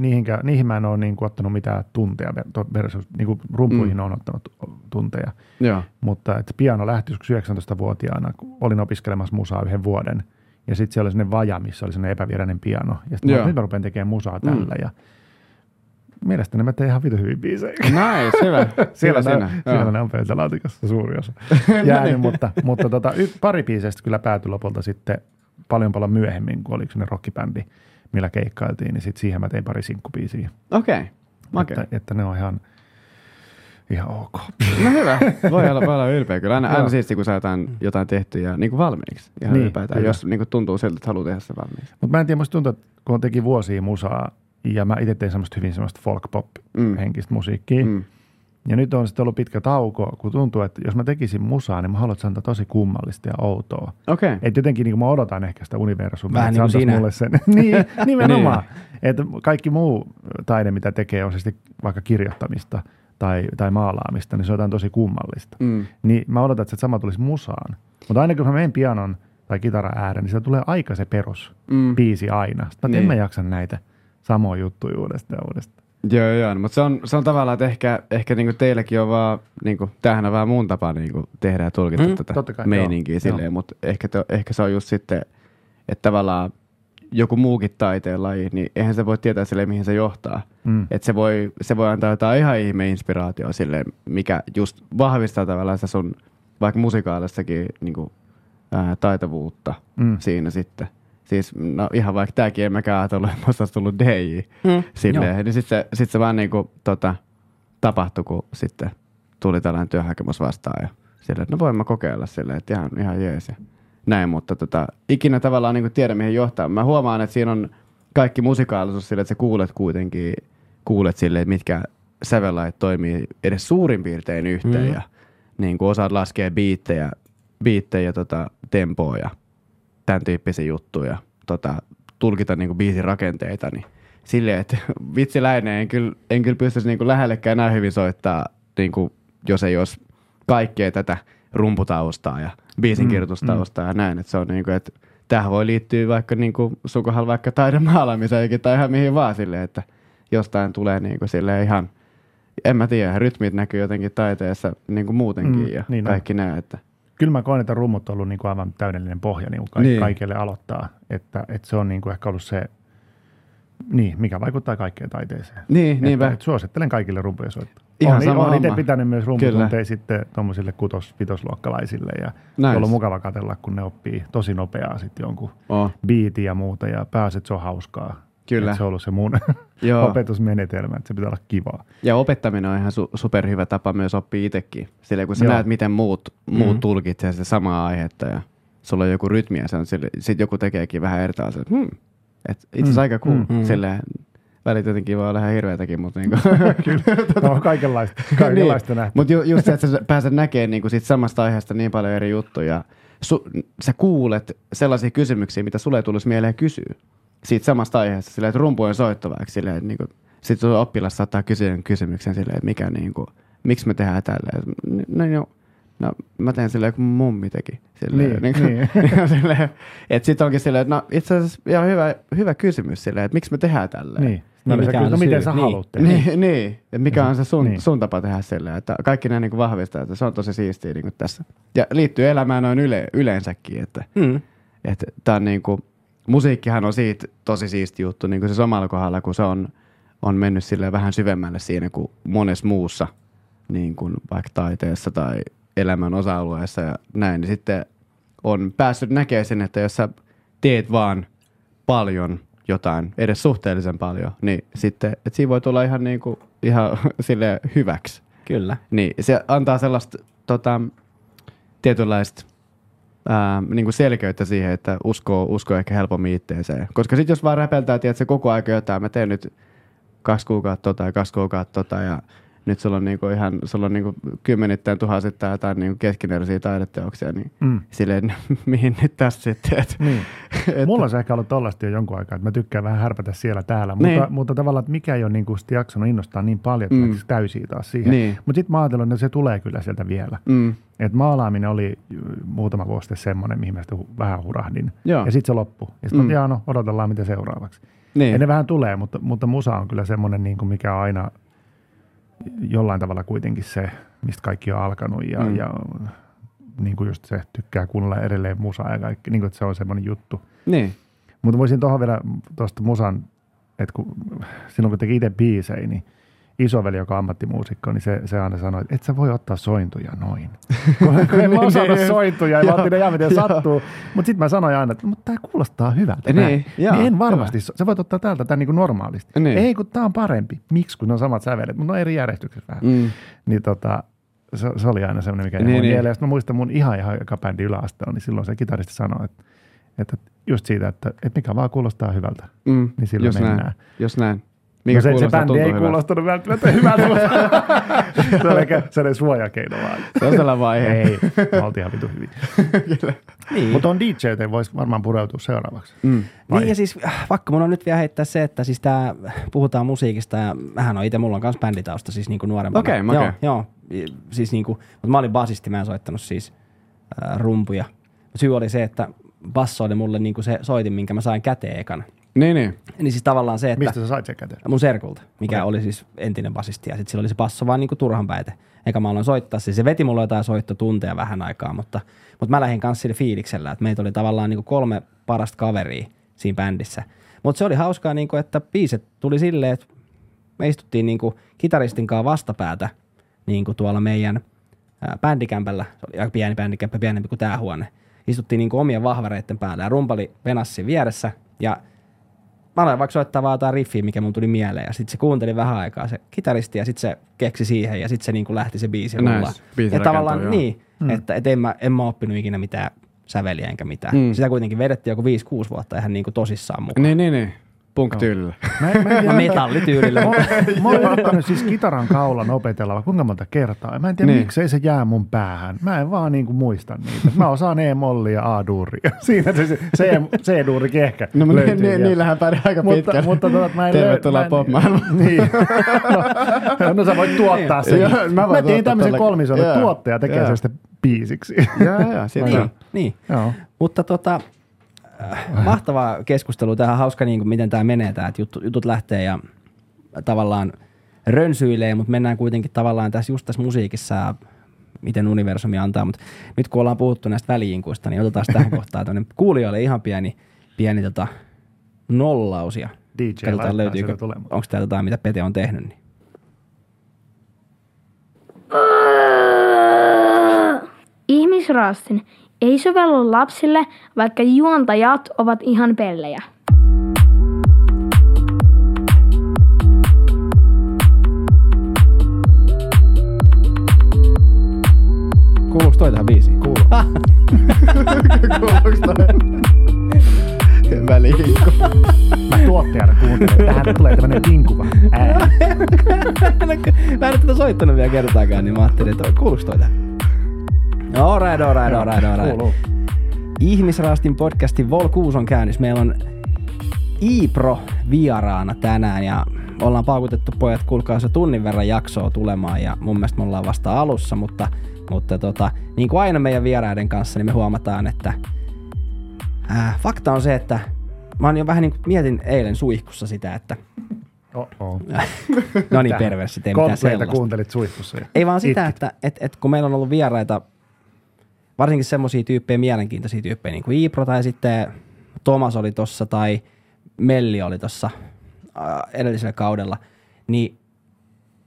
niihinkä, niihin mä en ole niin kuin, ottanut mitään tunteja ver- versus niin kuin rumpuihin Mm. mm. on ottanut tunteja. Joo. Mutta että piano lähti joskus 19-vuotiaana, kun olin opiskelemassa musaa yhden vuoden. Ja sitten siellä oli sellainen vaja, missä oli sellainen epävirallinen piano. Ja sitten nyt mä rupean tekemään musaa tällä. Mm. Ja mielestäni mä teen ihan vitu hyvin biisejä. Nice, hyvä. [LAUGHS] Siellä, siinä. siellä ne on pöytälaatikossa suuri osa [LAUGHS] jäänyt, mutta, mutta tota, y, pari biiseistä kyllä päätyi lopulta sitten paljon paljon myöhemmin, kun oliko se rockibändi, millä keikkailtiin, niin sitten siihen mä tein pari sinkkubiisiä. Okei. Makea. Että, että, ne on ihan, ihan ok. No hyvä. Voi olla, voi olla ylpeä kyllä. Aina, aina siisti, kun saa jotain, jotain tehty ja niin kuin valmiiksi. Ihan Niin, ylipäätään, jos niin kuin tuntuu siltä, että haluaa tehdä se valmiiksi. Mutta mä en tiedä, musta tuntuu, että kun on teki vuosia musaa, ja mä itse tein semmoista hyvin semmoista folk pop Mm. henkistä musiikkia. Mm. Ja nyt on sitten ollut pitkä tauko, kun tuntuu, että jos mä tekisin musaa, niin mä haluan, että se antaa tosi kummallista ja outoa. Okei. Okay. Et jotenkin niin mä odotan ehkä sitä universumia, Vähän että niin kuin sinä. mulle sen. [LAUGHS] niin, nimenomaan. [LAUGHS] Niin. että kaikki muu taide, mitä tekee, on sitten vaikka kirjoittamista tai, tai maalaamista, niin se on jotain tosi kummallista. Mm. Niin mä odotan, että se sama tulisi musaan. Mutta aina kun mä menen pianon tai kitaran ääreen, niin se tulee aika se perus Mm. biisi aina. Sitten niin. Niin. en mä jaksa näitä samoja juttuja uudestaan ja uudestaan. Joo, joo, mutta se on, se on tavallaan, että ehkä, ehkä niinku teilläkin on vaan, niinku, tämähän on vähän mun tapa niinku tehdä ja tulkita Mm, tätä kai, meininkiä joo, silleen, mutta ehkä, te, ehkä se on just sitten, että tavallaan joku muukin taiteen laji, niin eihän se voi tietää silleen, mihin se johtaa. Mm. Että se voi, se voi antaa jotain ihan ihme inspiraatioa silleen, mikä just vahvistaa tavallaan sitä sun vaikka musikaalissakin niinku, ää, taitavuutta Mm. siinä sitten. Siis no ihan vaikka tääkin en mäkään ajatellut, että musta olisi tullut DJ Mm. silleen, niin sitten se, sit se vaan niinku, tota, tapahtui, kun sitten tuli tällainen työhakemus vastaan ja silleen, että no voin mä kokeilla silleen, että ihan, ihan jees ja näin, mutta tota, ikinä tavallaan niinku tiedä mihin johtaa. Mä huomaan, että siinä on kaikki musikaalisuus silleen, että sä kuulet kuitenkin, kuulet silleen, että mitkä sävellait toimii edes suurin piirtein yhteen Mm. ja niin kuin osaat laskea biittejä, biittejä tota, tempoa ja tämän tyyppisiä juttuja, tota, tulkita niin kuin biisin rakenteita, niin silleen, että [LAUGHS] vitsi läine, en kyllä, en kyllä pystyisi niin kuin lähellekään näin hyvin soittaa, niin kuin, jos ei olisi kaikkea tätä rumputaustaa ja biisin Mm, kirjoitustaustaa ja näin, että se on niin kuin, että tähän voi liittyä vaikka niin kuin, sun kohdalla vaikka taidemaalaamiseenkin tai ihan mihin vaan silleen, että jostain tulee niin kuin, silleen ihan, en mä tiedä, rytmit näkyy jotenkin taiteessa niin kuin muutenkin Mm, ja niin on. kaikki nämä, että Kyllä mä koen, että rummut on ollut niin kuin aivan täydellinen pohja niin kuin ka- Niin. kaikille aloittaa. Että, että se on niin kuin ehkä ollut se, niin, mikä vaikuttaa kaikkeen taiteeseen. niin, niinpä. Että, että suosittelen kaikille rumpuja soittaa. Ihan on, sama on itse pitänyt myös rumputunteja sitten tuommoisille kutos, vitosluokkalaisille ja Nice. on ollut mukava katella, kun ne oppii tosi nopeaa sitten jonkun Oh, biitin ja muuta ja pääset, että se on hauskaa. Kyllä. Se on ollut se mun [LAUGHS] Joo. opetusmenetelmä, että se pitää olla kivaa. Ja opettaminen on ihan su- superhyvä tapa myös oppia itsekin. Sillä kun sä Joo. näet, miten muut, muut Mhm. tulkitsee sitä samaa aihetta ja sulla on joku rytmi ja se on sille, sit joku tekeekin vähän eri tavalla. Hmm. Et itse asiassa Mm, aika cool. mm. Silleen, välit jotenkin voi olla ihan hirveätäkin, mutta niinku. [LAUGHS] [LAUGHS] No, kaikenlaista, kaikenlaista niin. Mutta ju, just se, että sä pääset näkemään niinku sit samasta aiheesta niin paljon eri juttuja. Su, sä kuulet sellaisia kysymyksiä, mitä sulle tulisi mieleen kysyä siitä samasta aiheesta. Silleen, että rumpujen soitto vaikka silleen, että niinku, sit sun oppilas saattaa kysyä kysymyksen silleen, että mikä niinku, miksi me tehdään tälleen. No, no, no mä teen silleen, kun mummi teki. Silleen, Niin, niin, [LAUGHS] niin. silleen, että sit onkin silleen, että no itse asiassa ihan hyvä, hyvä kysymys silleen, että miksi me tehdään tälleen. Niin. No, Niin, niin, mikä on no miten sä Niin. haluat tehdä? Niin, [LAUGHS] niin. että mikä on se sun, Niin. sun tapa tehdä silleen, että kaikki nämä niin vahvistaa, että se on tosi siistiä niin tässä. Ja liittyy elämään noin yle, yleensäkin, että Mm. että tää on niin kuin, musiikkihan on siitä tosi siisti juttu, niin kuin se omalla kohdalla, kun se on, on mennyt silleen vähän syvemmälle siinä kuin monessa muussa, niin kuin vaikka taiteessa tai elämän osa-alueessa ja näin, niin sitten on päässyt näkemään sen, että jos sä teet vaan paljon jotain, edes suhteellisen paljon, niin sitten, että siinä voi tulla ihan, niin kuin, ihan [LAUGHS] sille hyväksi. Kyllä. Niin, se antaa sellaista tota, tietynlaista ää, niin kuin selkeyttä siihen, että uskoo, uskoo ehkä helpommin itteeseen. Koska sitten jos vaan räpeltää, että se koko aika jotain, mä teen nyt kaksi kuukautta tota ja kaksi kuukautta tota ja nyt sulla on niinku ihan, sulla on niinku kymmenittäin tuhansittain jotain niinku keskeneräisiä taideteoksia, niin Mm. silleen, [LAUGHS] mihin nyt tässä sitten, et, Niin. [LAUGHS] et, Mulla on se ehkä ollut tollaista jo jonkun aikaa, että mä tykkään vähän härpätä siellä täällä, Niin. mutta, mutta tavallaan, että mikä ei ole niin kuin sit jaksanut innostaa niin paljon, että Mm. mm. täysiä taas siihen. Niin. Mutta sitten mä ajattelin, että se tulee kyllä sieltä vielä. mm, Et maalaaminen oli muutama vuosi sitten semmoinen, mihin mä sitten vähän hurahdin. Joo. Ja sitten se loppui. Ja sitten Mm. no, odotellaan mitä seuraavaksi. niin. Ja ne vähän tulee, mutta, mutta musa on kyllä semmoinen, niin kuin mikä on aina jollain tavalla kuitenkin se, mistä kaikki on alkanut. Ja, mm. ja niin kuin just se tykkää kuunnella edelleen musaa ja kaikki. Niin kuin, että se on semmoinen juttu. niin. Mutta voisin tuohon vielä tuosta musan, että kun, silloin kun teki itse biisejä, niin isoveli, joka on ammattimuusikko, niin se, se aina sanoi, että et sä voi ottaa sointuja noin. [LAUGHS] kun, kun en mä osata sointuja, ja mä otin ne sattuu. Mutta sitten mä sanoin aina, että mutta tämä kuulostaa hyvältä. Niin, Niin, joo, niin en hyvä. varmasti, so- sä voit ottaa täältä tämän niin normaalisti. Niin. Ei, kun tämä on parempi. Miksi, kun ne on samat sävelet, mutta ne on eri järjestyksessä vähän. Mm. Niin tota, se, se, oli aina semmoinen, mikä Niin, niin, niin. mieleen. Sitten mä muistan mun ihan ihan eka bändi yläasteella, niin silloin se kitaristi sanoi, että, että just siitä, että, että mikä vaan kuulostaa hyvältä. Mm. Niin silloin Just mennään. näin. Just näin. No se, se kuulostaa, bändi ei hyvältä. kuulostanut välttämättä hyvältä, mutta [LAUGHS] se oli ehkä sellainen suojakeino vaan. Se on sellainen vaihe. Ei, me oltiin ihan vitu hyvin. Niin. Mutta on DJ, voisi varmaan pureutua seuraavaksi. Mm. Vai? Niin ja siis äh, vaikka mun on nyt vielä heittää se, että siis tää, puhutaan musiikista ja mähän on itse, mulla on myös bänditausta siis niinku nuorempana. Okei, makea. Joo, joo, siis niinku, mutta mä olin basisti, mä en soittanut siis äh, rumpuja. Syy oli se, että basso oli mulle niinku se soitin, minkä mä sain käteen ekana. Niin, niin. Niin siis tavallaan se, että Mistä sä sait sen käteen? mun serkulta, mikä Okei. oli siis entinen basisti ja sitten sillä oli se basso vaan niinku turhan päite. Eikä mä aloin soittaa, siis se veti mulla jotain soittotunteja vähän aikaa, mutta, mutta mä lähdin kanssa sille fiiliksellä, että meitä oli tavallaan niinku kolme parasta kaveria siinä bändissä. Mutta se oli hauskaa, niinku, että biiset tuli silleen, että me istuttiin niinku kitaristin kanssa vastapäätä niinku tuolla meidän ää, bändikämpällä, se oli aika pieni bändikämppä, pienempi kuin tämä huone. Istuttiin niinku omien vahvareiden päällä ja rumpali venassi vieressä ja mä aloin vaikka soittaa vaan jotain riffiä, mikä mun tuli mieleen. Ja sitten se kuunteli vähän aikaa se kitaristi ja sitten se keksi siihen ja sitten se niinku lähti se biisi Nice. rullaan. Biisi Ja tavallaan joo. niin, Hmm. hmm. että et en, mä, en mä oppinut ikinä mitään säveliä enkä mitään. Hmm. Hmm. Sitä kuitenkin vedettiin joku 5-6 vuotta ihan niinku tosissaan mukaan. Niin, niin, niin. Punk-tyylillä. Mä, mä en [LAUGHS] tiedä. Mä, mutta- mä oon yrittänyt siis kitaran kaulan opetella vaikka kuinka monta kertaa. Mä en tiedä, Niin. miksei se jää mun päähän. Mä en vaan niinku muista niitä. Mä osaan E-molli ja A-duuria. [LAUGHS] Siinä se, se, se C-duurikin ehkä No, löytyy ni, ni, niillähän pärjää aika mutta, pitkälle. mutta tota, mä en Tervetuloa löy- mä en- pop-maailmaan. [LAUGHS] Niin. No, no, sä voit tuottaa sen. Joo, mä mä, tein tuottaa tämmöisen Joo. tuottaja tekee sen sitten biisiksi. Joo, joo, niin, niin. Joo. Mutta tota, mahtavaa keskustelua. Tähän on hauska, niin kuin, miten tämä menee, tää, että jutut, jutut lähtee ja tavallaan rönsyilee, mutta mennään kuitenkin tavallaan tässä just tässä musiikissa ja miten universumi antaa. Mutta nyt kun ollaan puhuttu näistä väliinkuista, niin otetaan tähän [LAUGHS] kohtaan tämmöinen kuulijoille ihan pieni, pieni tota, nollaus ja DJ katsotaan löytyykö, onko täällä jotain, mitä Pete on tehnyt. Niin. Ihmisraastin ei sovellu lapsille, vaikka juontajat ovat ihan pellejä. Kuuluuko toi tähän biisiin? Kuuluu. Kuuluuko toi? Välihinkku. Mä tuottajana kuuntelen. Tähän tulee tämmönen vinkuva ääni. [LAUGHS] Mä en ole tätä soittanut vielä kertaakaan, niin mä ajattelin, että kuuluuko toi tähän? Alright, alright, alright, alright. Kuuluu. Ihmisraastin podcastin Vol 6 on käynnissä. Meillä on Iipro vieraana tänään ja ollaan paukutettu pojat, kuulkaa se tunnin verran jaksoa tulemaan ja mun mielestä me ollaan vasta alussa, mutta, mutta tota, niin kuin aina meidän vieraiden kanssa, niin me huomataan, että äh, fakta on se, että mä oon jo vähän niin kuin mietin eilen suihkussa sitä, että [LAUGHS] no niin perversi, ei mitään sellaista. kuuntelit suihkussa. Ei vaan sitä, itkit. että et, et kun meillä on ollut vieraita, varsinkin semmoisia tyyppejä, mielenkiintoisia tyyppejä, niin kuin Iipro tai sitten Thomas oli tossa tai Melli oli tossa edellisellä kaudella, niin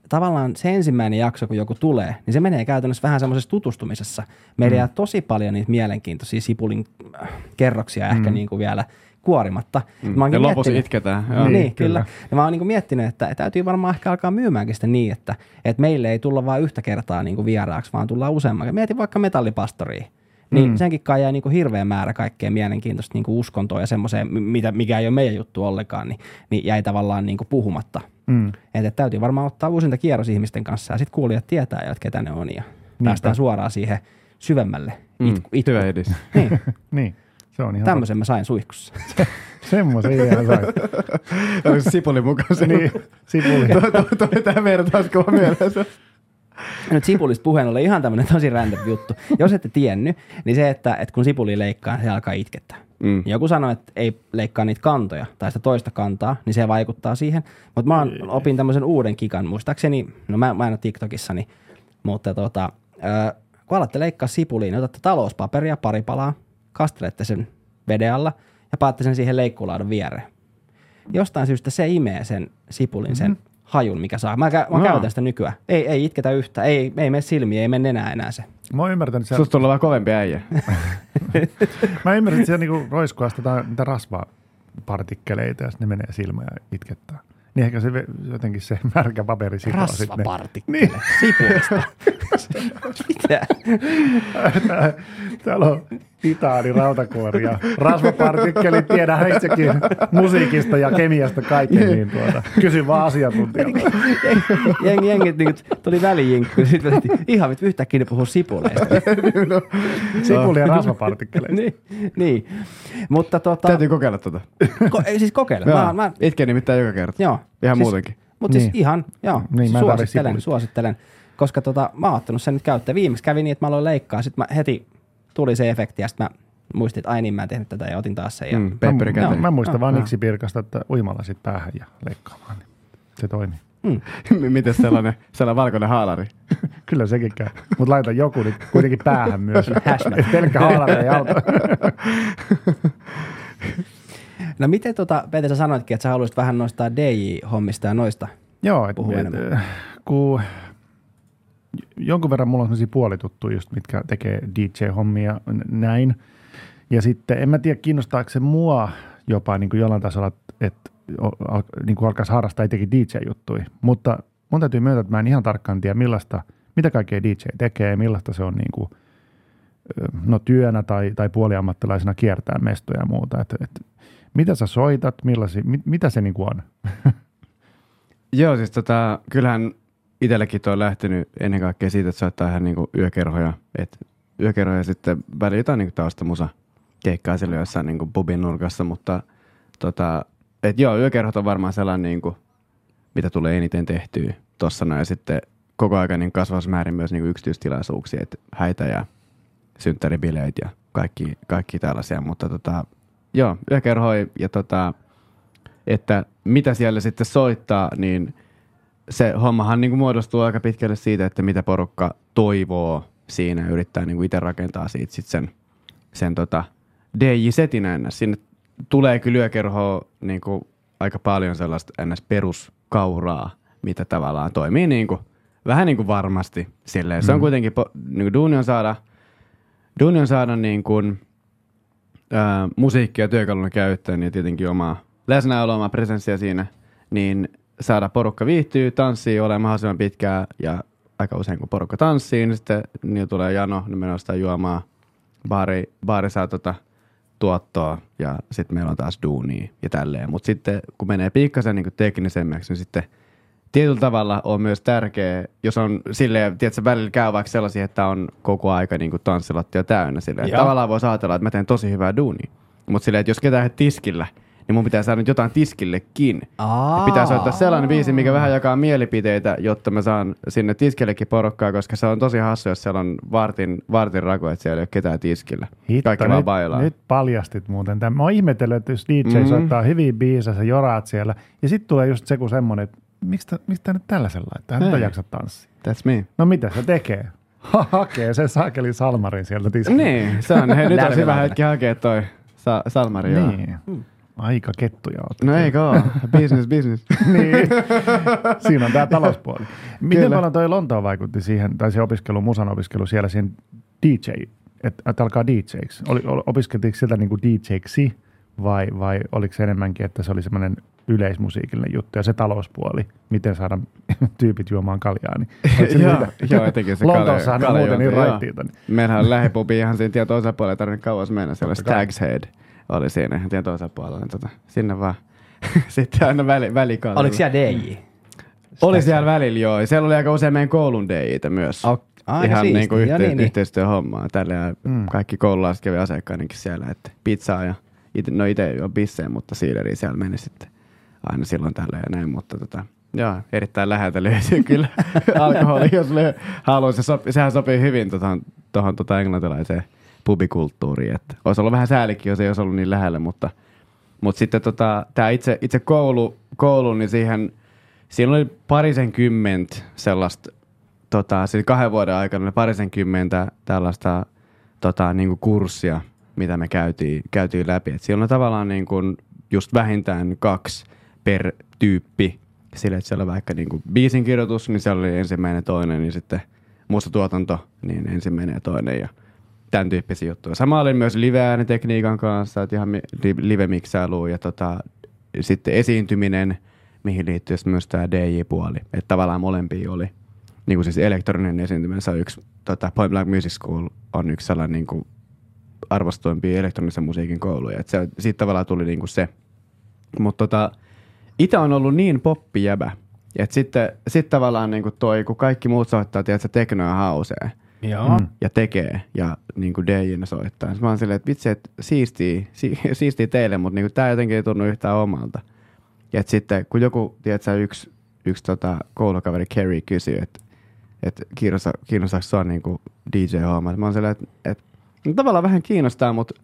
tavallaan se ensimmäinen jakso, kun joku tulee, niin se menee käytännössä vähän semmoisessa tutustumisessa. Meillä mm. jää tosi paljon niitä mielenkiintoisia sipulin äh, kerroksia ehkä niin kuin vielä kuorimatta. Mm. Mä Ja lopussa miettinyt- itketään. Joo, niin, Niin, niin, kyllä. kyllä. Ja mä oon niinku miettinyt, että täytyy varmaan ehkä alkaa myymäänkin sitä niin, että, että meille ei tulla vain yhtä kertaa niinku vieraaksi, vaan tullaan useamman. Mietin vaikka metallipastoriin. Niin Mm. senkin kai jää niinku hirveä määrä kaikkea mielenkiintoista niinku uskontoa ja semmoiseen, mi- mitä, mikä ei ole meidän juttu ollenkaan, niin, niin jäi tavallaan niinku puhumatta. Mm. Että et täytyy varmaan ottaa uusinta kierros ihmisten kanssa ja sitten kuulijat tietää, jo, että ketä ne on ja päästään suoraan siihen syvemmälle Mm, itku, itku. hyvä edis. Niin, [LAUGHS] Niin, se on ihan tämmöisen mä sain suihkussa. [LAUGHS] Semmoisen ihan sai. Onko [LAUGHS] se Sipuli mukaan se? niin, sipuli. Toi tämä vertauskuva mielessä. Nyt sipulista puheen ollen ihan tämmöinen tosi random juttu. Jos ette tiennyt, niin se, että, että kun sipuli leikkaa, se alkaa itkettää. Mm. Joku sanoi, että ei leikkaa niitä kantoja tai sitä toista kantaa, niin se vaikuttaa siihen. Mutta mä oon, opin tämmöisen uuden kikan, muistaakseni, no mä, mä en ole TikTokissa, niin, mutta tota, ö, kun alatte leikkaa sipuliin, niin otatte talouspaperia pari palaa, kastelette sen veden alla ja paatte sen siihen leikkuulaudun viereen. Jostain syystä se imee sen sipulin, sen hajun, mikä saa. Mä, kä- mä Aa. käytän sitä nykyään. Ei, ei itketä yhtä, ei, ei mene silmiin, ei mene nenää enää se. Mä oon ymmärtänyt, että Susta tulee vähän kovempi äijä. [LAUGHS] mä ymmärrän, että siellä niinku roiskuu sitä niitä rasvapartikkeleita ja sitten ne menee silmään ja itkettää. Niin ehkä se jotenkin se märkä paperi sitoo Rasvapartikkeli Niin. sipulista. [LAUGHS] Mitä? Täällä on titaani, rautakuori ja rasvapartikkelit. Tiedän itsekin musiikista ja kemiasta kaiken, niin tuota, kysy vaan asiantuntijalta. [LAUGHS] jengi, jengi niin tuli välijinkku, sitten ihan vittu yhtäkkiä ne puhuu sipuleista. [LAUGHS] Sipuli ja rasvapartikkeleita. niin, niin, mutta tota, Täytyy kokeilla tota. ko, ei, siis kokeilla. Joo, Mä, mä, Itken nimittäin joka kerta. joo. Ihan siis, muutenkin. Mutta siis Niin. ihan, joo, Niin, mä suosittelen, suosittelen. Koska tota, mä oon ottanut sen nyt käyttöön. Viimeksi kävi niin, että mä aloin leikkaa, sitten mä heti tuli se efekti ja sitten mä muistin, että ai niin mä en tehnyt tätä ja otin taas sen. Ja, Mm, mä, käteen. mä muistan vaan Joo. Niksi Pirkasta, että uimalla sit päähän ja leikkaamaan. Niin se toimii. [LAUGHS] Miten sellainen, sellainen valkoinen haalari? [LAUGHS] Kyllä sekin käy. Mutta laita joku niin kuitenkin päähän myös. [LAUGHS] Pelkkä haalari ei auta. No miten tota, Peter, sä sanoitkin, että sä haluaisit vähän nostaa DJ-hommista ja noista. Joo, et, et, enemmän. kun jonkun verran mulla on sellaisia puolituttuja just, mitkä tekee DJ-hommia näin. Ja sitten en mä tiedä, kiinnostaako se mua jopa niin kuin jollain tasolla, että niin kuin alkaisi harrastaa itsekin DJ-juttuja. Mutta mun täytyy myöntää, että mä en ihan tarkkaan tiedä, millaista, mitä kaikkea DJ tekee, millaista se on niin kuin, no työnä tai, tai puoliammattilaisena kiertää mestoja ja muuta. Et, et, mitä sä soitat, millaisia, mit, mitä se niin kuin on? [LAUGHS] Joo, siis tota, kyllähän itsellekin toi on lähtenyt ennen kaikkea siitä, että soittaa ihan niinku yökerhoja. Et yökerhoja ja sitten välillä jotain niinku taustamusa keikkaa siellä jossain niinku pubin nurkassa, mutta tota, et joo, yökerhot on varmaan sellainen niinku, mitä tulee eniten tehtyä noin. Ja sitten koko ajan niin kasvavassa määrin myös niinku yksityistilaisuuksia, että häitä ja synttäribileet ja kaikki, kaikki tällaisia, mutta tota, joo, yökerhoja ja tota, että mitä siellä sitten soittaa, niin se hommahan niin kuin muodostuu aika pitkälle siitä, että mitä porukka toivoo siinä yrittää niin kuin itse rakentaa siitä sit sen, sen tota DJ-setin ns. Sinne tulee kyllä yökerhoa niin kuin aika paljon sellaista ns. peruskauraa, mitä tavallaan toimii niin kuin, vähän niin kuin varmasti silleen. Se on kuitenkin, po- niin kuin duuni on saada, duuni on saada niin kuin, ää, musiikkia työkaluna käyttöön ja tietenkin omaa läsnäoloa, omaa presenssiä siinä, niin saada porukka viihtyy, tanssii, ole mahdollisimman pitkään ja aika usein kun porukka tanssii, niin sitten niin tulee jano, niin me nostaa juomaa, baari, baari saa tota tuottoa ja sitten meillä on taas duunia ja tälleen. Mutta sitten kun menee pikkasen niin teknisemmäksi, niin sitten tietyllä tavalla on myös tärkeä, jos on silleen, tiedätkö, välillä käy vaikka sellaisia, että on koko aika niin tanssilattia täynnä silleen. Tavallaan voisi ajatella, että mä teen tosi hyvää duunia. Mutta silleen, että jos ketään tiskillä, niin mun pitää saada nyt jotain tiskillekin. Aa. Ja pitää soittaa sellainen biisi, mikä vähän jakaa mielipiteitä, jotta mä saan sinne tiskillekin porukkaa, koska se on tosi hassu, jos siellä on vartin, vartin rako, että siellä ei ole ketään tiskillä. Hitto, Kaikki vaan nyt, bailaa. nyt paljastit muuten tämän. Mä oon ihmetellyt, että jos DJ Mhm. soittaa hyviä biisejä, sä joraat siellä, ja sitten tulee just se kun semmonen, että miksi tää nyt tällaisella laittaa? Hän Ei. jaksa tanssia. That's me. No mitä se tekee? Ha, hakee sen saakeli salmarin sieltä tiskiltä. Niin, se on. Hei, nyt on hyvä hetki hakea toi sa- Salmari. Niin. Aika kettuja oot. No oo? Business, business. [LAUGHS] niin. Siinä on tämä talouspuoli. Miten Kyllä. paljon toi Lontoa vaikutti siihen, tai se opiskelu, musan opiskelu siellä siihen DJ, että et alkaa DJiksi? Oli, ol- opiskeltiinko sitä niinku DJiksi vai, vai oliko se enemmänkin, että se oli semmoinen yleismusiikillinen juttu ja se talouspuoli, miten saada [LAUGHS] tyypit juomaan kaljaa. Niin, [LAUGHS] joo, etenkin se Lontoossahan kalja- on muuten niin raittiita. Niin. Meillähän on lähipubi ihan siinä tieto osapuolella, ei tarvinnut kauas mennä. Siellä Head oli siinä ihan tieto osapuolella. Niin tota, sinne vaan. [LAUGHS] Sitten aina väli, välikallella. Oliko siellä DJ? Oli siellä välillä joo. Ja siellä oli aika usein meidän koulun DJitä myös. Aika Ihan siistiä. niin kuin yhte- niin, yhteistyöhommaa. Tällä Mm. kaikki koululaiset kävi asiakkaanikin siellä. Että pizzaa ja ite, no itse ei ole bissejä, mutta siideriä siellä meni sitten aina silloin tällä ja näin. Mutta tota, joo, erittäin läheltä löytyy [LAUGHS] kyllä [LAUGHS] alkoholi, jos haluaa. Se sopi, sehän sopii hyvin tuohon tota englantilaiseen pubikulttuuriin. Että olisi ollut vähän säälikin, jos ei olisi ollut niin lähellä, mutta, mutta sitten tota, tämä itse, itse koulu, koulu, niin siihen, siinä oli parisen kymmentä sellaista, tota, siis kahden vuoden aikana oli parisen kymmentä tällaista tota, niin kuin kurssia, mitä me käytiin, käytiin läpi. Et siellä on tavallaan niin kuin just vähintään kaksi per tyyppi. Sillä, että siellä on vaikka niin kuin biisin kirjoitus, niin siellä oli ensimmäinen toinen, niin sitten musta tuotanto, niin ensimmäinen ja toinen ja tämän tyyppisiä juttuja. Sama oli myös live-äänitekniikan kanssa, että ihan mi- li- live-miksailu ja tota, sitten esiintyminen, mihin liittyy myös tämä DJ-puoli. Että tavallaan molempia oli, niin kuin siis elektroninen esiintyminen, on yksi, tota, Point Blank Music School on yksi sellainen niin kuin arvostuimpia elektronisen musiikin kouluja. Et se, siitä tavallaan tuli niin kuin se. Mutta tota, itse on ollut niin poppijäbä, että sitten sit tavallaan niin kuin toi, kun kaikki muut soittaa, tiedätkö, teknoa hausee Joo. Mm. ja tekee ja niin kuin DJnä soittaa. Sitten mä oon silleen, että vitsi, että siistii, si, siistii teille, mutta niin tämä jotenkin ei tunnu yhtään omalta. Ja et sitten kun joku, tiedätkö, yksi, yksi tota, koulukaveri Kerry kysyy, että että kiinnosta, kiinnostaako sua niin kuin DJ-homma. Mä oon silleen, että, että no, tavallaan vähän kiinnostaa, mutta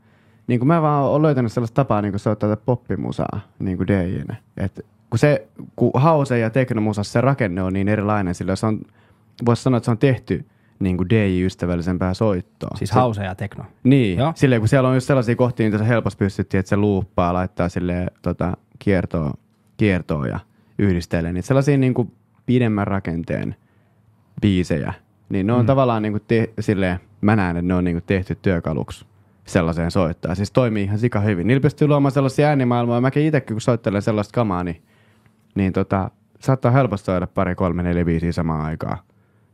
niin kuin mä vaan oon löytänyt sellaista tapaa niin kuin soittaa poppimusaa niin kuin DJnä. Et kun se, kun house ja teknomusassa se rakenne on niin erilainen, sillä se on, voisi sanoa, että se on tehty niin kuin DJ-ystävällisempää soittoa. Siis se, hause ja tekno. Niin, Joo. silleen kun siellä on just sellaisia kohtia, mitä sä helposti pystyt, että se luuppaa, laittaa sille tota, kiertoa, kiertoa ja yhdistelee. Niin sellaisia niin kuin pidemmän rakenteen biisejä, niin ne on mm. tavallaan niin kuin te, silleen, mä näen, että ne on niin kuin tehty työkaluksi sellaiseen soittaa. Siis toimii ihan sika hyvin. Niillä pystyy luomaan sellaisia äänimaailmoja. Mäkin itsekin, kun soittelen sellaista kamaa, niin, niin tota, saattaa helposti soida pari, kolme, neljä, viisi samaan aikaan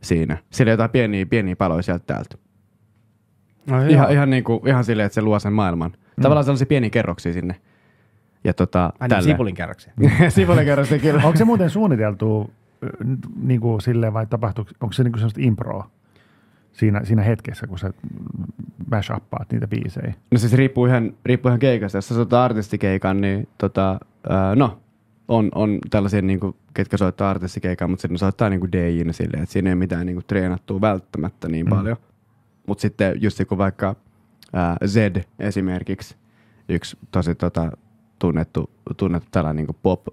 siinä. Sillä jotain pieniä, pieniä paloja sieltä täältä. No, Ihan, ihan, niin kuin, ihan silleen, että se luo sen maailman. Mm. Tavallaan sellaisia pieniä kerroksia sinne. Ja tota, Ai niin, sipulin kärräksiä. Sipulikerroksia [LAUGHS] kyllä. Onko se muuten suunniteltu niin kuin silleen vai tapahtuuko, onko se niin kuin sellaista improa siinä, siinä hetkessä, kun sä mash uppaat niitä biisejä? No siis riippuu ihan, riippuu ihan keikasta. Jos sä artistikeikan, niin tota, no, on, on tällaisia, niin kuin, ketkä soittaa artistikeikan, mutta sitten ne soittaa niin DJinä silleen, että siinä ei ole mitään niin kuin, treenattua välttämättä niin mm. paljon. Mutta sitten just kun vaikka ää, Z esimerkiksi, yksi tosi tota, tunnettu, tunnettu tällainen niin pop,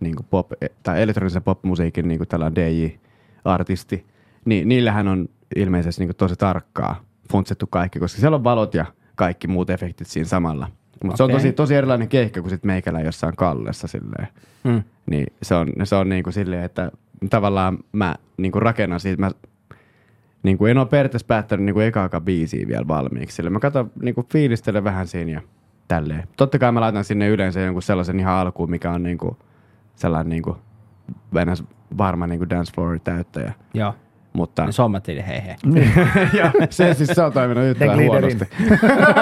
niin pop, tai elektronisen popmusiikin niin tällainen DJ-artisti, niin niillähän on ilmeisesti niin kuin tosi tarkkaa funtsettu kaikki, koska siellä on valot ja kaikki muut efektit siinä samalla. Mutta se on tosi, tosi erilainen keikka kuin sit meikälä jossain kallessa silleen. Mm. Niin se on, se on niinku silleen, että tavallaan mä niinku rakennan siitä, mä niinku en ole periaatteessa päättänyt niinku ekaakaan biisiä vielä valmiiksi. Sille mä katson, niinku fiilistelen vähän siinä ja tälleen. Totta kai mä laitan sinne yleensä jonkun sellaisen ihan alkuun, mikä on niinku sellainen niinku venäs varma niinku dance floor täyttäjä. Joo. Mutta Ne sommattiin hei hei. [LAUGHS] ja se siis se on toiminut yhtään huonosti.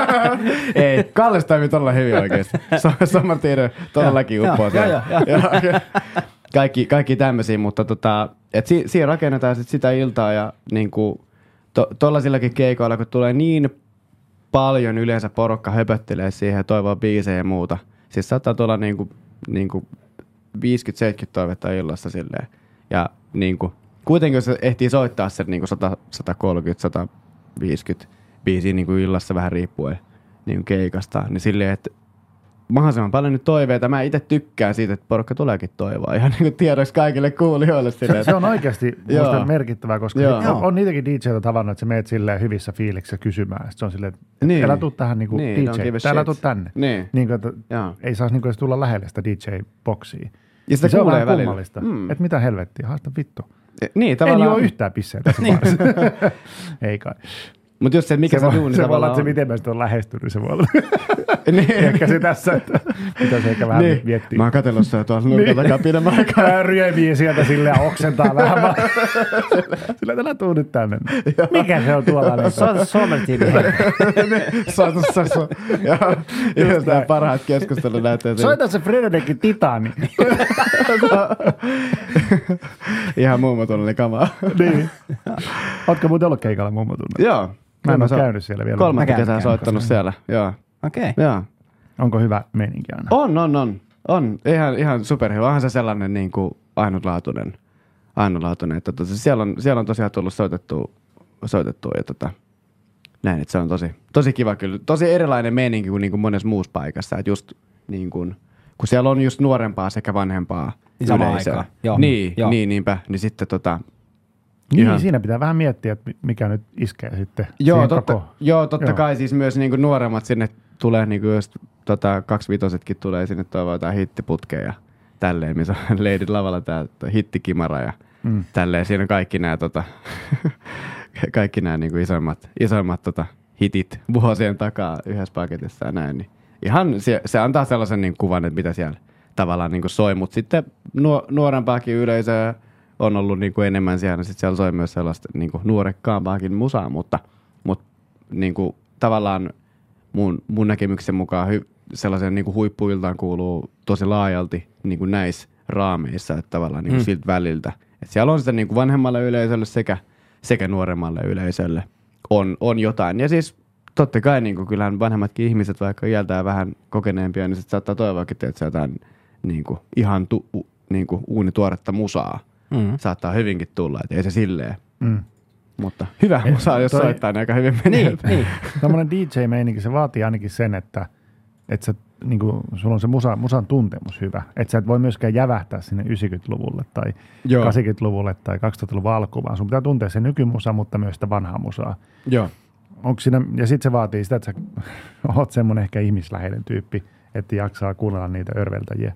[LAUGHS] Ei, Kalles toimii todella hyvin oikeesti. [LAUGHS] Sammartiinen todellakin uppoo joo, joo, joo. Ja- Kaikki, kaikki tämmöisiä, mutta tota, et si, siinä rakennetaan sit sitä iltaa ja niinku, to, keikoilla, kun tulee niin paljon yleensä porukka höpöttelee siihen ja toivoo biisejä ja muuta. Siis saattaa tulla niinku, niinku 50-70 toivetta illassa silleen. Ja niinku, kuitenkin jos se ehtii soittaa sen niinku 100, 130, 150 biisiä niinku illassa vähän riippuen niinku keikasta, niin silleen, että mahdollisimman paljon nyt toiveita. Mä itse tykkään siitä, että porukka tuleekin toivoa. Ihan niin kuin tiedoksi kaikille kuulijoille silleen, Se, se on oikeasti musta merkittävää, koska Joo. on, on niitäkin DJtä tavannut, että sä meet silleen hyvissä fiiliksissä kysymään. Sitten se on silleen, että Niin. älä tuu tähän Niin, don't DJ, give a älä tuu tänne. Niin. Niin kuin, että Joo. ei saisi niinku edes tulla lähelle sitä DJ-boksia. Ja sitä se on vähän välillä. kummallista. Mm. Että mitä helvettiä, haasta vittu. Niin, En tavallaan. juo yhtään pisseä tässä niin. [LAUGHS] Ei kai. Mutta just se, että mikä se, se, se duuni se voi olla, tavallaan että se on. miten mä sitten on lähestynyt, se voi olla. [LAUGHS] niin. Ehkä se tässä, että mitä se ehkä vähän niin. miettii. Mä oon katsellut sitä tuolla nurkan takaa pidemmän aikaa. Ryömii sieltä sille oksentaa vähän vaan. Sillä tällä tuu nyt tänne. Mikä se on tuolla? Niin Soita sommattiin hei. Saatu sasu. Ja just nämä parhaat keskustelut näyttää. Soita se Frederikin Titani. [LAUGHS] Ihan mummotunneli kamaa. niin. Ootko muuten ollut keikalla mummotunnella? Joo. Mä en ole käynyt siellä vielä. Kolmatta kesää soittanut siellä. Joo. Okei. Joo. Onko hyvä meininki aina? On, on, on. On. Ihan, ihan superhyvä. Onhan se sellainen niin kuin ainutlaatuinen. ainutlaatuinen. Että tota, siellä, on, siellä on tosiaan tullut soitettua, soitettua ja tota, näin, että se on tosi, tosi kiva kyllä. Tosi erilainen meininki kuin, niin kuin monessa muussa paikassa. Että just niin kuin, kun siellä on just nuorempaa sekä vanhempaa Niin samaan yleisöä. Joo. Niin, Joo. niin, niinpä. Niin sitten tota, Niin, Ihan. siinä pitää vähän miettiä, että mikä nyt iskee sitten Joo, totta, koko... joo, totta Joo. kai siis myös niinku nuoremmat sinne tulee, niinku just tota, kaksivitosetkin tulee sinne toivoa jotain hittiputkeja ja tälleen, missä on [LAUGHS] Lady Lavalla tää hittikimara ja Mm. tälleen. Siinä on kaikki nämä tota, [LAUGHS] kaikki nämä niinku isoimmat, isoimmat tota, hitit vuosien takaa yhdessä paketissa ja näin. Niin ihan se, se antaa sellaisen niin kuvan, että mitä siellä tavallaan niin soi, mutta sitten nuo, nuorempaakin yleisöä on ollut niin kuin enemmän siellä, niin sit siellä soi myös sellaista niin kuin nuorekkaampaakin musaa, mutta, mutta niin kuin, tavallaan mun, mun näkemyksen mukaan hy, sellaisen niin kuin huippuiltaan kuuluu tosi laajalti niin kuin näissä raameissa, että tavallaan niin kuin Mm. siltä väliltä. Et siellä on sitä niin kuin vanhemmalle yleisölle sekä, sekä nuoremmalle yleisölle on, on jotain. Ja siis totta kai niin kuin, kyllähän vanhemmatkin ihmiset, vaikka iältään vähän kokeneempia, niin sit saattaa toivoakin, että jotain niin kuin, ihan tu, niin kuin, uunituoretta musaa Mm. saattaa hyvinkin tulla, että ei se silleen. Mm. Mutta hyvä Eh, musaa, jos toi- soittaa, niin aika hyvin menee. Niin, niin. Tämmöinen DJ-meininki, se vaatii ainakin sen, että, että sä, niin kuin, sulla on se musa, musan tuntemus hyvä. Että sä et voi myöskään jävähtää sinne 90-luvulle tai Joo. 80-luvulle tai 2000-luvun alkuun, vaan sun pitää tuntea se nykymusa, mutta myös sitä vanhaa musaa. Joo. Onko siinä, ja sitten se vaatii sitä, että sä [LAUGHS] oot semmoinen ehkä ihmisläheinen tyyppi, että jaksaa kuunnella niitä örveltäjiä.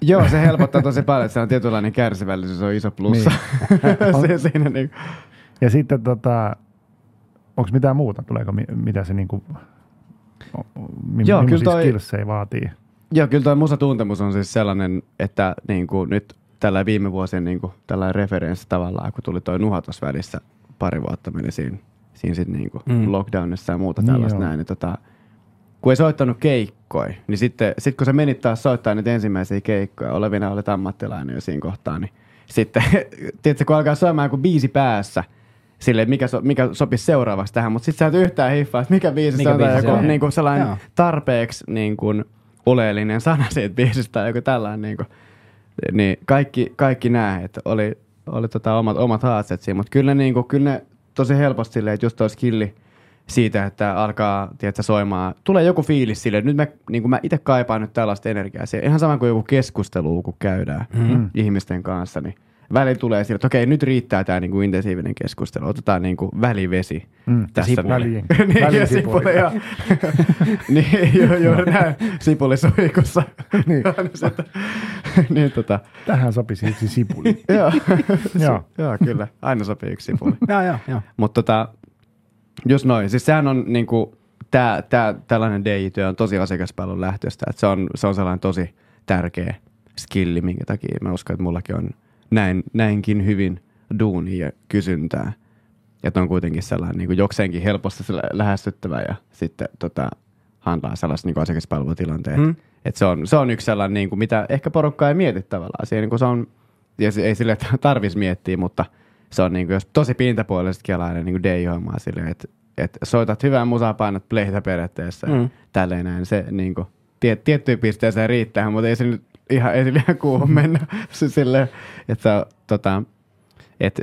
Joo, se helpottaa tosi paljon, että se on tietynlainen kärsivällisyys, se on iso plussa. Niin. [LAUGHS] se, siinä niin, Ja sitten tota, onko mitään muuta, tuleeko mi- mitä se niinku, mi- Joo, millaisia kyllä toi- skillsejä vaatii? Joo, kyllä tuo musatuntemus on siis sellainen, että niin kuin nyt tällä viime vuosien niin kuin, tällainen referenssi tavallaan, kun tuli toi nuha tuossa välissä pari vuotta meni siinä, siinä sit niin kuin Mm. lockdownissa ja muuta Niin tällaista joo. näin, niin tota, kun ei soittanut keikkoja, niin sitten sit kun sä menit taas soittaa niitä ensimmäisiä keikkoja, olevina olet ammattilainen jo siinä kohtaa, niin sitten, [LAUGHS] tiedätkö, kun alkaa soimaan joku biisi päässä, silleen, mikä, so, mikä sopisi seuraavaksi tähän, mutta sitten sä et yhtään hiffaa, että mikä biisi Mikä on, biisi joku niin kuin sellainen Joo. tarpeeksi niin kuin, oleellinen sana siitä biisistä tai joku tällainen. Niin, kuin, niin kaikki, kaikki nämä, että oli, oli tota omat, omat haasteet siinä, mutta kyllä ne, niin kuin, kyllä ne tosi helposti silleen, että just toi skilli siitä, että alkaa tiedätkö, soimaan, tulee joku fiilis sille, että nyt mä, niin kuin mä itse kaipaan nyt tällaista energiaa. Se, ihan sama kuin joku keskustelu, kun käydään Mm. ihmisten kanssa, niin välillä tulee sille, että okei, nyt riittää tämä niin kuin intensiivinen keskustelu, otetaan niin kuin välivesi Mm. tässä. Väliin- [LAUGHS] niin, ja välisipuli. sipuli, joo. [LAUGHS] niin, joo, joo, näin sipulisuihkussa. [LAUGHS] Niin. Sitten, niin tota, Tähän sopisi yksi sipuli. joo. Joo. joo, kyllä, aina sopii yksi sipuli. Joo, joo, joo. Mutta tota, just noin, siis sehän on niinku, tää, tää, tällainen DJ-työ on tosi asiakaspalvelun lähtöstä, että se on, se on sellainen tosi tärkeä skilli, minkä takia mä uskon, että mullakin on näin, näinkin hyvin duunia ja kysyntää. Että on kuitenkin sellainen niin kuin jokseenkin helposti lähestyttävä ja sitten tota, handlaa sellaista niin asiakaspalvelutilanteet. Mm. Et se, on, se on yksi sellainen, niin kuin, mitä ehkä porukka ei mieti tavallaan. Siihen, niin kuin se on, ja se, ei sille, [LAUGHS] tarvitsisi miettiä, mutta se on niin kuin, jos tosi pintapuolisesti kelainen niin DJ-hommaa silleen, että että soitat hyvää musaa, painat playtä periaatteessa ja Mm. tälleen näin. Se niin kuin, tie, tiettyyn pisteeseen riittää, mutta ei se nyt ihan, ei liian [LAUGHS] kuuhun mennä se silleen, että tota, et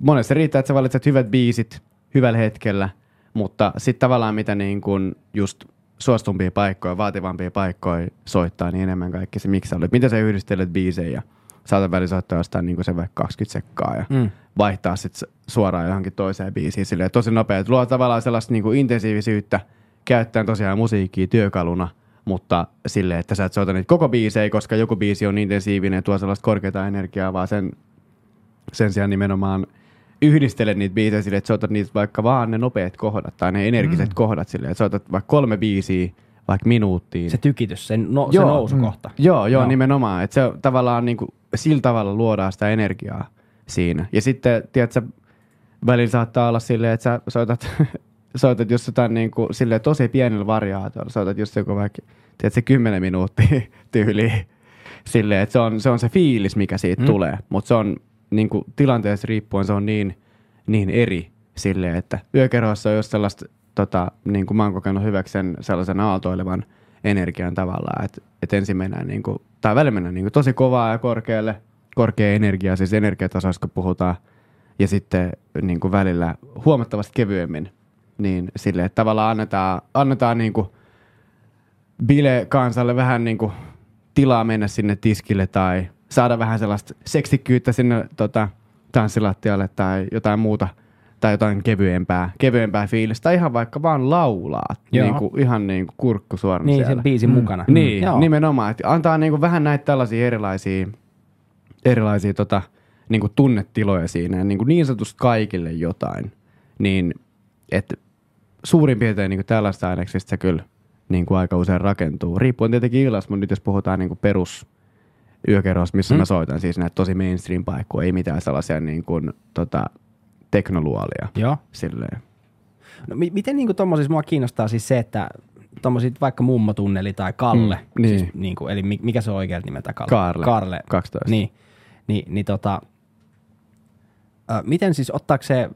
monesti riittää, että sä valitset hyvät biisit hyvällä hetkellä, mutta sitten tavallaan mitä niin kun just suostumpia paikkoja, vaativampia paikkoja soittaa, niin enemmän kaikki se miksi olet. Miten sä yhdistelet biisejä ja saatan väliin soittaa jostain niin se vaikka 20 sekkaa ja Mm. vaihtaa sitten suoraan johonkin toiseen biisiin silleen, tosi nopea. Et Luo tavallaan sellaista niin intensiivisyyttä käyttäen tosiaan musiikkia työkaluna, mutta silleen, että sä et soita niitä koko biisejä, koska joku biisi on intensiivinen ja tuo sellaista korkeata energiaa, vaan sen, sen sijaan nimenomaan yhdistele niitä biisejä silleen, että soitat niitä vaikka vaan ne nopeat kohdat tai ne energiset mm. kohdat silleen, että soitat vaikka kolme biisiä vaikka minuuttiin. Se tykitys, se, no, se Joo. nousukohta. Joo, joo, Joo. joo. nimenomaan. Että se tavallaan niin kuin, sillä tavalla luodaan sitä energiaa siinä. Ja sitten, tiedätkö, välillä saattaa olla silleen, että sä soitat, [LAUGHS] soitat just jotain niin kuin, silleen, tosi pienellä variaatiolla. Soitat just joku vaikka, tiedätkö, 10 minuuttia [LAUGHS] tyyliin. Silleen, että se on, se on se fiilis, mikä siitä Mm. tulee. Mutta se on niin kuin, tilanteessa riippuen se on niin, niin eri silleen, että yökerhoissa on just sellaista, tota, niin kuin mä oon kokenut hyväksi sen sellaisen aaltoilevan energian tavallaan, että, että ensin mennään niin kuin, tai välillä mennään niin kuin tosi kovaa ja korkealle, korkea energia, siis energiatasoista puhutaan, ja sitten niin kuin välillä huomattavasti kevyemmin, niin silleen, että tavallaan annetaan, annetaan niin kuin bile-kansalle vähän niin kuin tilaa mennä sinne tiskille tai saada vähän sellaista seksikkyyttä sinne tota, tanssilattialle tai jotain muuta tai jotain kevyempää, kevyempää fiilistä tai ihan vaikka vaan laulaa Joo. niin kuin, ihan niin kuin kurkku suorana Niin, siellä. sen biisin Mm. mukana. Niin, Joo. nimenomaan. Että antaa niinku vähän näitä tällaisia erilaisia, erilaisia tota, niinku tunnetiloja siinä. Ja niinku niin sanotusti kaikille jotain. Niin, että suurin piirtein niinku tällaista aineksista se kyllä niinku aika usein rakentuu. Riippuen tietenkin illasta, mutta nyt jos puhutaan niinku perus, yökerhossa, missä Mm. mä soitan. Siis näitä tosi mainstream paikkoja, ei mitään sellaisia niin kuin, tota, teknoluolia. Joo. Silleen. No, mi- miten niin tuommoisissa mua kiinnostaa siis se, että tuommoisit vaikka mummotunneli tai Kalle, Mm, niin. siis, niin kuin, eli mi- mikä se on oikealta nimeltä Kalle? Karle. Karle. 12. Niin, niin, niin tota, ö, miten siis ottaako se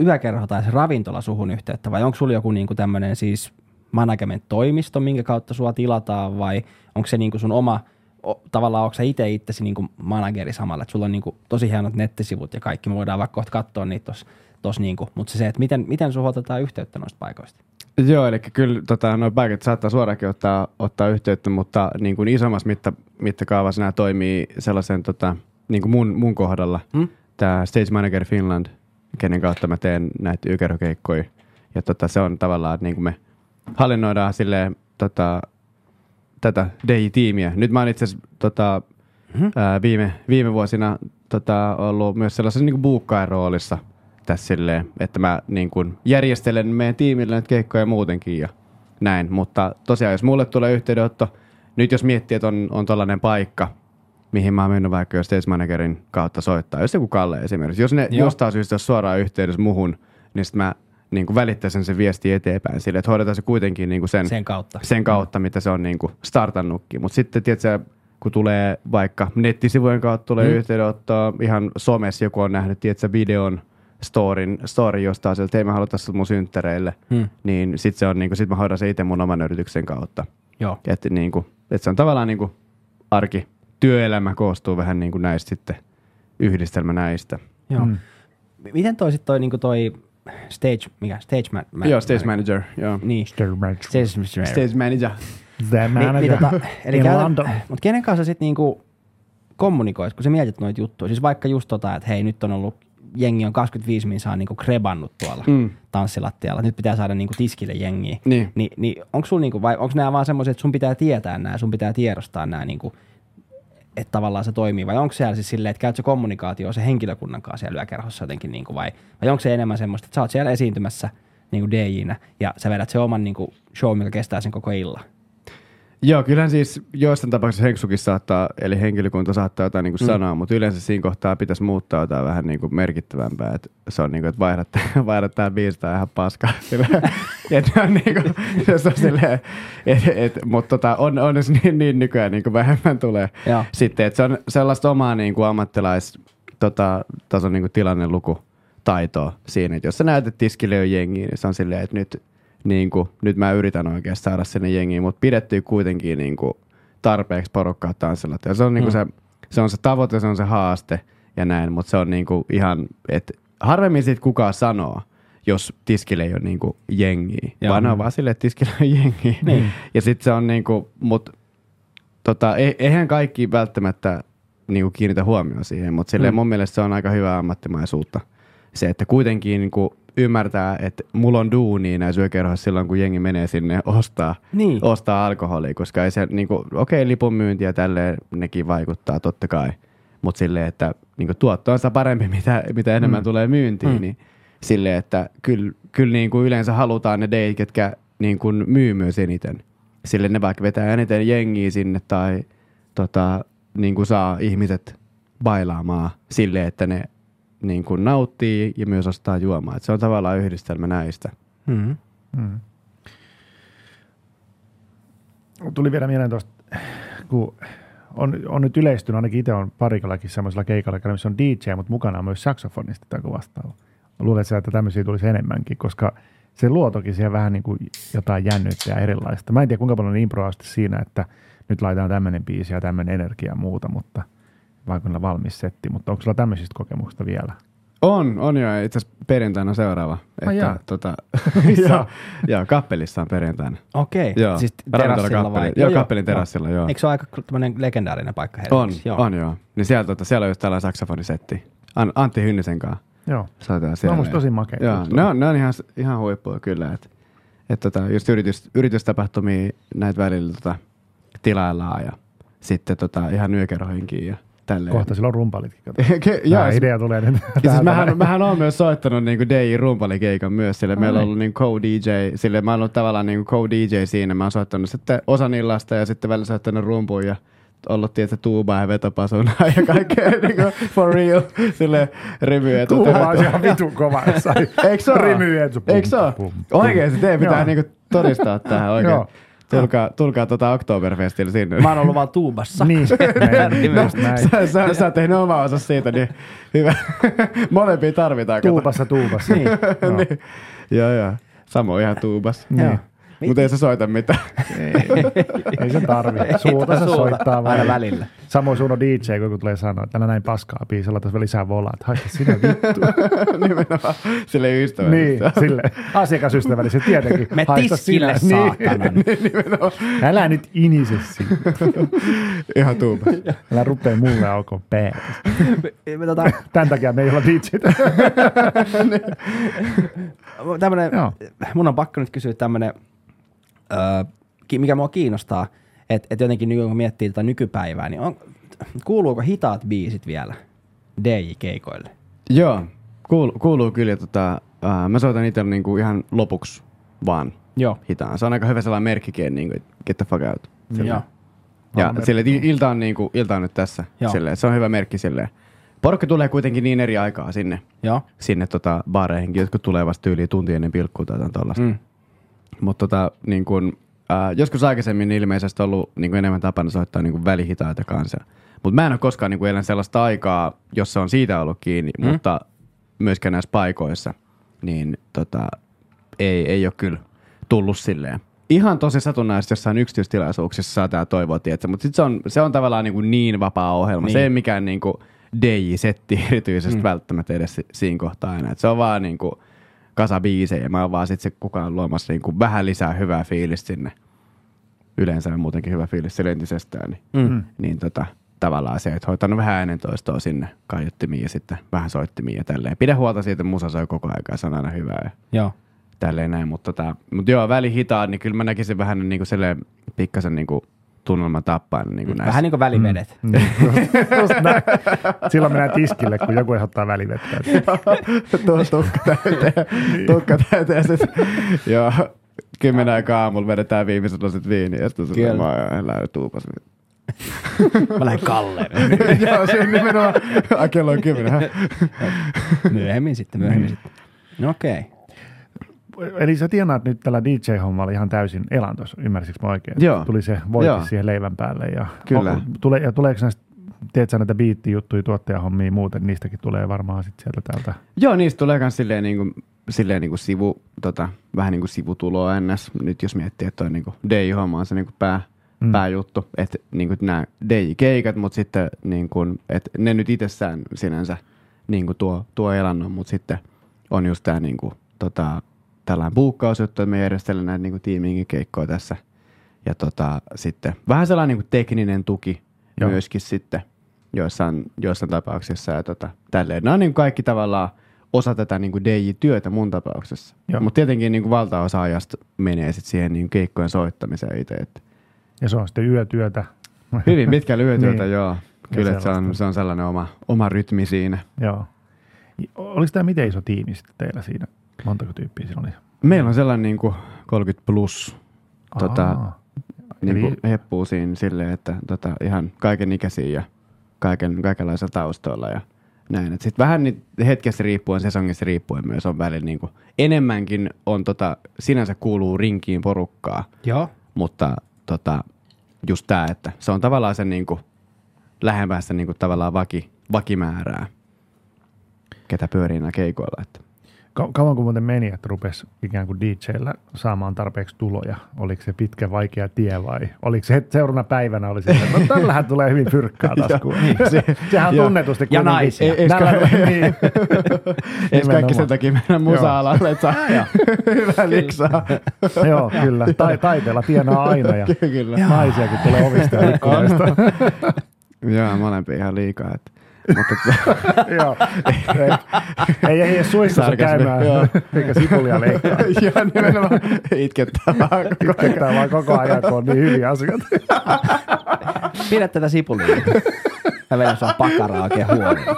yökerho tai se ravintola suhun yhteyttä vai onko sulla joku niinku tämmöinen siis management-toimisto, minkä kautta sua tilataan vai onko se niinku sun oma, o, tavallaan onko sä itse itsesi niinku manageri samalla, että sulla on niinku tosi hienot nettisivut ja kaikki, me voidaan vaikka kohta katsoa niitä tossa, tos niinku, mutta se, se, että miten, miten sun otetaan yhteyttä noista paikoista? Joo, eli kyllä tota, noin paikat saattaa suoraankin ottaa, ottaa yhteyttä, mutta niin kuin isommassa mitta, mittakaavassa nämä toimii sellaisen tota, niin kuin mun, mun kohdalla. Hmm? Tämä Stage Manager Finland, kenen kautta mä teen näitä ykerhokeikkoja. Ja tota, se on tavallaan, että niin kuin me hallinnoidaan silleen, tota, tätä DI-tiimiä. Nyt mä oon itse asiassa tota, Mhm. ää, viime, viime vuosina tota, ollut myös sellaisessa niin buukkaajan roolissa tässä silleen, että mä niin kuin järjestelen meidän tiimille näitä keikkoja muutenkin ja näin. Mutta tosiaan, jos mulle tulee yhteydenotto, nyt jos miettii, että on, on tällainen paikka, mihin mä oon mennyt vaikka jo stage managerin kautta soittaa, jos joku Kalle esimerkiksi, jos ne Joo. jostain syystä olisi suoraan yhteydessä muhun, niin sit mä niin kuin välittäisin sen viesti eteenpäin sille, että hoidetaan se kuitenkin niin kuin sen, Sen kautta. sen kautta, mitä se on niin kuin startannutkin. Mutta sitten, tiedätkö, kun tulee vaikka nettisivujen kautta tulee Mm. mm. yhteydenottoa, ihan somessa joku on nähnyt, tiedätkö, videon, storin, story jostain sieltä, ei mä halua tässä mun synttäreille, Hmm. niin sitten se on niin kuin, sit mä hoidan se itse mun oman yrityksen kautta. Joo. Että niin kuin, että se on tavallaan niin kuin arki, työelämä koostuu vähän niin kuin näistä sitten, yhdistelmä näistä. Joo. Mm. Miten toi sit toi, niinku toi stage, mikä, stage man, man, joo, stage manager, joo. Niin, Stage manager. stage manager. Stage manager. The Niin, niin, manager. tota, [LAUGHS] eli in käytän, London. mutta kenen kanssa sitten niinku kommunikoit, kun sä mietit noita juttuja? Siis vaikka just tota, että hei, nyt on ollut, jengi on 25 min saa niinku krebannut tuolla mm. Mm. tanssilattialla, nyt pitää saada niinku tiskille jengiä. Niin. Ni, niin onko sulla niinku, vai onko nämä vaan semmoiset, että sun pitää tietää nämä, sun pitää tiedostaa nämä niinku, että tavallaan se toimii, vai onko siellä siis silleen, että käyt se kommunikaatio se henkilökunnan kanssa siellä yökerhossa jotenkin, niinku, vai, vai onko se enemmän semmoista, että sä oot siellä esiintymässä niinku DJ-nä ja sä vedät se oman niinku show, mikä kestää sen koko illan? Joo, kyllähän siis joissain tapauksissa Henksukin saattaa, eli henkilökunta saattaa jotain niin kuin Mm. sanoa, mutta yleensä siinä kohtaa pitäisi muuttaa jotain vähän niin kuin merkittävämpää. Että se on niin kuin, että vaihdat, [LAUGHS] vaihdat tämä biisi tai ihan paskaa. [LAUGHS] että on niin kuin, [LAUGHS] se on silleen, et, et, mutta tota, on, onneksi niin, niin nykyään niin kuin vähemmän tulee Joo. sitten, että se on sellaista omaa niin kuin ammattilais tota, tason niin kuin tilanneluku taitoa siinä, että jos sä näet, että tiskille on jengiä, niin se on silleen, että nyt, niin kuin, nyt mä yritän oikeasti saada sinne jengiin, mutta pidettyy kuitenkin niin kuin, tarpeeksi porukkaa tanssilla. Ja se on, niin kuin Mm. se, se on se tavoite, se on se haaste ja näin, mutta se on niin kuin ihan, että harvemmin siitä kukaan sanoo, jos tiskille ei ole niin kuin jengiä, Joo. Vaan on vaan silleen, että tiskille on jengiä. Niin. [LAUGHS] Ja sitten se on niin kuin, mut tota, ei, eihän kaikki välttämättä niin kuin kiinnitä huomioon siihen, mutta silleen Mm. mun mielestä se on aika hyvää ammattimaisuutta. Se, että kuitenkin niin kuin ymmärtää, että mulla on duuni näissä yökerhoissa silloin, kun jengi menee sinne ostaa, Niin. ostaa alkoholia, koska ei se, niin kuin, okei, lipun myynti ja tälleen nekin vaikuttaa totta kai, mutta silleen, että niin kuin tuotto on sitä parempi, [LAUGHS] mitä, mitä enemmän Mm. tulee myyntiin, Mm. niin silleen, että kyllä, kyllä niin kuin yleensä halutaan ne date, ketkä niin kuin myy myös eniten. Sille ne vaikka vetää eniten jengiä sinne tai tota, niin kuin saa ihmiset bailaamaan silleen, että ne niin kuin nauttii ja myös ostaa juomaa. Et se on tavallaan yhdistelmä näistä. Mm. Mm. Tuli vielä mieleen tuosta, kun on, on nyt yleistynyt, ainakin itse on parikallakin semmoisella keikalla, missä on DJ, mutta mukana on myös saksofonisti tai vastaava. Luulen, että että tämmöisiä tulisi enemmänkin, koska se luo toki siihen vähän niin kuin jotain jännyyttä ja erilaista. Mä en tiedä, kuinka paljon on siinä, että nyt laitetaan tämmöinen biisi ja tämmöinen energia ja muuta, mutta vaikka on valmis setti. Mutta onko sulla tämmöisistä kokemuksista vielä? On, on jo. Itse asiassa perjantaina seuraava. Ai jaa. että, tota, [LAUGHS] Joo. joo, joo, kappelissa on perjantaina. Okei, Joo, siis terassilla vai? kappeli. Joo, kappelin terassilla, joo. Eikö se ole aika tämmöinen legendaarinen paikka On, Helsingissä? Joo. on joo. Niin siellä, tota, siellä on just tällainen saksofonisetti. An- Antti Hynnisen kanssa Joo. soitetaan Ne siellä. on musta tosi makeita. Joo, ne on, ne on ihan, ihan huippuja kyllä. Et, et tota, just yritys, yritystapahtumia näitä välillä tota, tilaillaan ja sitten tota, ihan yökerhoinkin ja tälleen. Kohta silloin rumpalitkin. kato. [LAUGHS] Ke- Tämä idea tulee nyt. Ja siis mähän, mähän on myös soittanut niinku DJ rumpalikeikan myös, sille meillä on niin. ollut niin co-DJ, sille mä oon ollut tavallaan niinku co-DJ siinä, mä oon soittanut sitten osan illasta ja sitten välillä soittanut rumpuun ja ollut tietysti tuubaa ja vetopasunaa [LAUGHS] ja kaikkea [LAUGHS] niinku for real, sille revy. Tuuma on ihan vitun kova. Eikö se ole? Rimy, et se pum, Eikö se ole? Oikeesti, teidän pitää Joo. niinku todistaa tähän oikein. Tulkaa, tulkaa tota Oktoberfestille sinne. Mä oon ollut vaan tuubassa. Niin, [LAUGHS] näin, No, näin. Sä, sä, sä oot tehnyt oma osa siitä, niin hyvä. [LAUGHS] Molempia tarvitaan. Tuubassa, tuubassa. [LAUGHS] Niin. Joo. niin. Joo, joo. Samo ihan tuubas. Niin. Mutta ei se soita mitään. Ei, ei se tarvi. Suuta se soittaa aina vaan. välillä. Samoin sun on DJ, kun tulee sanoa, että älä näin paskaa biisiä, laita vielä lisää volaa, että haista sinä vittu. [LAUGHS] Nimenomaan sille ystävälle. niin, sille asiakasystävällisesti tietenkin. Me Haista tiskille sinä. saatanan. Niin. Älä nyt inise siitä. Ihan tuubas. Älä rupee mulle aukoon päätä. Me tota, Tän takia me ei olla DJtä. [LAUGHS] tämmönen, mun on pakko nyt kysyä tämmönen, öö, mikä mua kiinnostaa, että et jotenkin nyt kun miettii tätä nykypäivää, niin on, kuuluuko hitaat biisit vielä DJ-keikoille? Joo, kuuluu, kuuluu kyllä. Tota, ää, mä soitan itse niinku ihan lopuksi vaan Joo. hitaan. Se on aika hyvä sellainen merkkikin, niin kuin, get the fuck out. Joo. Ja sille, että il- ilta, on, niin kuin, ilta on nyt tässä. Joo. Silleen, se on hyvä merkki silleen. Porukka tulee kuitenkin niin eri aikaa sinne, Joo. sinne tota, baareihinkin. Jotkut tulee vasta tyyliin tunti ennen pilkkua tai jotain tollaista. Mm. Mutta tota, niin kun, äh, joskus aikaisemmin niin ilmeisesti ollut niin enemmän tapana soittaa niin välihitaita kanssa. Mutta mä en ole koskaan niin elänyt sellaista aikaa, jossa on siitä ollut kiinni, mm. mutta myöskään näissä paikoissa, niin tota, ei, ei ole kyllä tullut silleen. Ihan tosi satunnaisesti jossain yksityistilaisuuksissa saa tää toivoa, tietsä, mutta sit se on, se on tavallaan niin, kuin niin vapaa ohjelma. Niin. Se ei mikään niin kuin DJ-setti [LAUGHS] erityisesti mm. välttämättä edes si- siinä kohtaa aina. Et se on vaan niin kuin kasa biisejä. Mä oon vaan sit se kukaan luomassa niin kuin vähän lisää hyvää fiilistä sinne. Yleensä on muutenkin hyvä fiilis sille entisestään. Niin, Mm. niin tota, tavallaan se, että hoitanut vähän äänentoistoa sinne kaiuttimiin ja sitten vähän soittimiin ja tälleen. Pidä huolta siitä, että musa soi koko ajan ja se on aina hyvää ja Joo. tälleen näin. Mutta tota, mut joo, välihitaat, niin kyllä mä näkisin vähän niin kuin silleen pikkasen niin kuin tunnelman tappain. Niin kuin näissä. Vähän niin kuin välivedet. Niin, just, näin. Silloin mennään tiskille, kun joku ehdottaa välivettä. [LAUGHS] Tu- tukka täyteen, tukka täyteen. Sit, joo, kymmenen aikaa aamulla vedetään viimeiset lasit viiniä ja sitten mä lähden tuupas. [LAUGHS] Mä lähden Kalleen. [LAUGHS] joo, se nimenomaan. Ai, kello on kymmenen. myöhemmin sitten, myöhemmin sitten. No okei. Eli sä tienaat nyt tällä DJ-hommalla ihan täysin elantos, ymmärsikö mä oikein? Joo. Tuli se voitti Joo. siihen leivän päälle. Ja Kyllä. O, tule, ja tuleeko näistä, teet sä näitä biittijuttuja, tuottajahommia muuten, niistäkin tulee varmaan sitten sieltä täältä. Joo, niistä tulee myös silleen, niin kuin, silleen niin kuin sivu, tota, vähän niin kuin sivutuloa ns. Nyt jos miettii, että toi niin kuin DJ-homma on se niin kuin pää, mm. pääjuttu, että niin kuin nämä DJ-keikat, mutta sitten niin kuin, että ne nyt itsessään sinänsä niin kuin tuo, tuo elannon, mutta sitten on just tämä niin kuin, tota, tällainen buukkausjuttu, että me järjestellään näitä niin tiimiinkin keikkoja tässä. Ja tota, sitten vähän sellainen niin kuin tekninen tuki Joo. Myöskin sitten joissain, joissain tapauksissa. Ja tota, tälleen. Nämä on niin kaikki tavallaan osa tätä niin kuin DJ-työtä mun tapauksessa. Mutta tietenkin niin kuin valtaosa ajasta menee sit siihen niin keikkojen soittamiseen itse. että Ja se on sitten yötyötä. Hyvin pitkällä yötyötä, [LAUGHS] Niin. joo. Kyllä, että se on, se on sellainen oma, oma rytmi siinä. Joo. Oliko tämä miten iso tiimi sitten teillä siinä? Montako tyyppiä siinä oli? Meillä on sellainen niin kuin 30 plus tota, niin Eli- kuin heppuu siinä silleen, että tota, ihan kaiken ikäisiä ja kaiken, kaikenlaisilla taustoilla ja näin. Sitten vähän niin hetkessä riippuen, sesongissa riippuen myös on välillä niin kuin, enemmänkin on tota, sinänsä kuuluu rinkiin porukkaa, Joo. mutta tota, just tämä, että se on tavallaan sen niin kuin, lähempää sitä niin kuin, tavallaan vaki, vakimäärää, ketä pyörii nämä keikoilla. Että. Kau- kauan kun muuten meni, että rupesi ikään kuin DJllä saamaan tarpeeksi tuloja? Oliko se pitkä vaikea tie vai oliko se seuraavana päivänä oli se, että no tällähän tulee hyvin fyrkkaa [LAUGHS] taskuun. Se, [LAUGHS] sehän on tunnetusti Ja naisia. Ei- niin. [LAUGHS] Ei kaikki sen takia mennä musa-alalle, että saa hyvää liksaa. Joo, kyllä. Tai, taiteella tienaa aina ja Kyllä. naisiakin tulee ovista ja ikkunoista. Joo, molempia ihan liikaa. Että. Mutta [LAUGHS] Joo. Ei, ei edes suihkussa käymään, eikä sipulia leikkaa. [LAUGHS] joo, nimenomaan itkettää vaan koko ajan. Itkettää vaan koko ajan, kun on niin hyviä asioita. [LAUGHS] Pidä tätä sipulia. Mä vedän sua pakaraa oikein huomioon.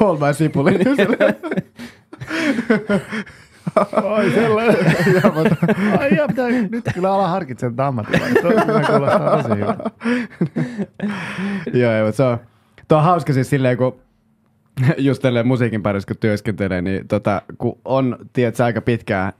Hold my sipuli. Niin Ai sellainen. Mutta, ai ja pitää nyt kyllä ala tätä ammatilla. Tämä kuulostaa tosi hyvä. Joo, joo, se on, tuo on hauska siis silleen, kun [LAUGHS] just tälleen musiikin parissa kun työskentelee, niin tota, kun on, tiedätkö, aika pitkään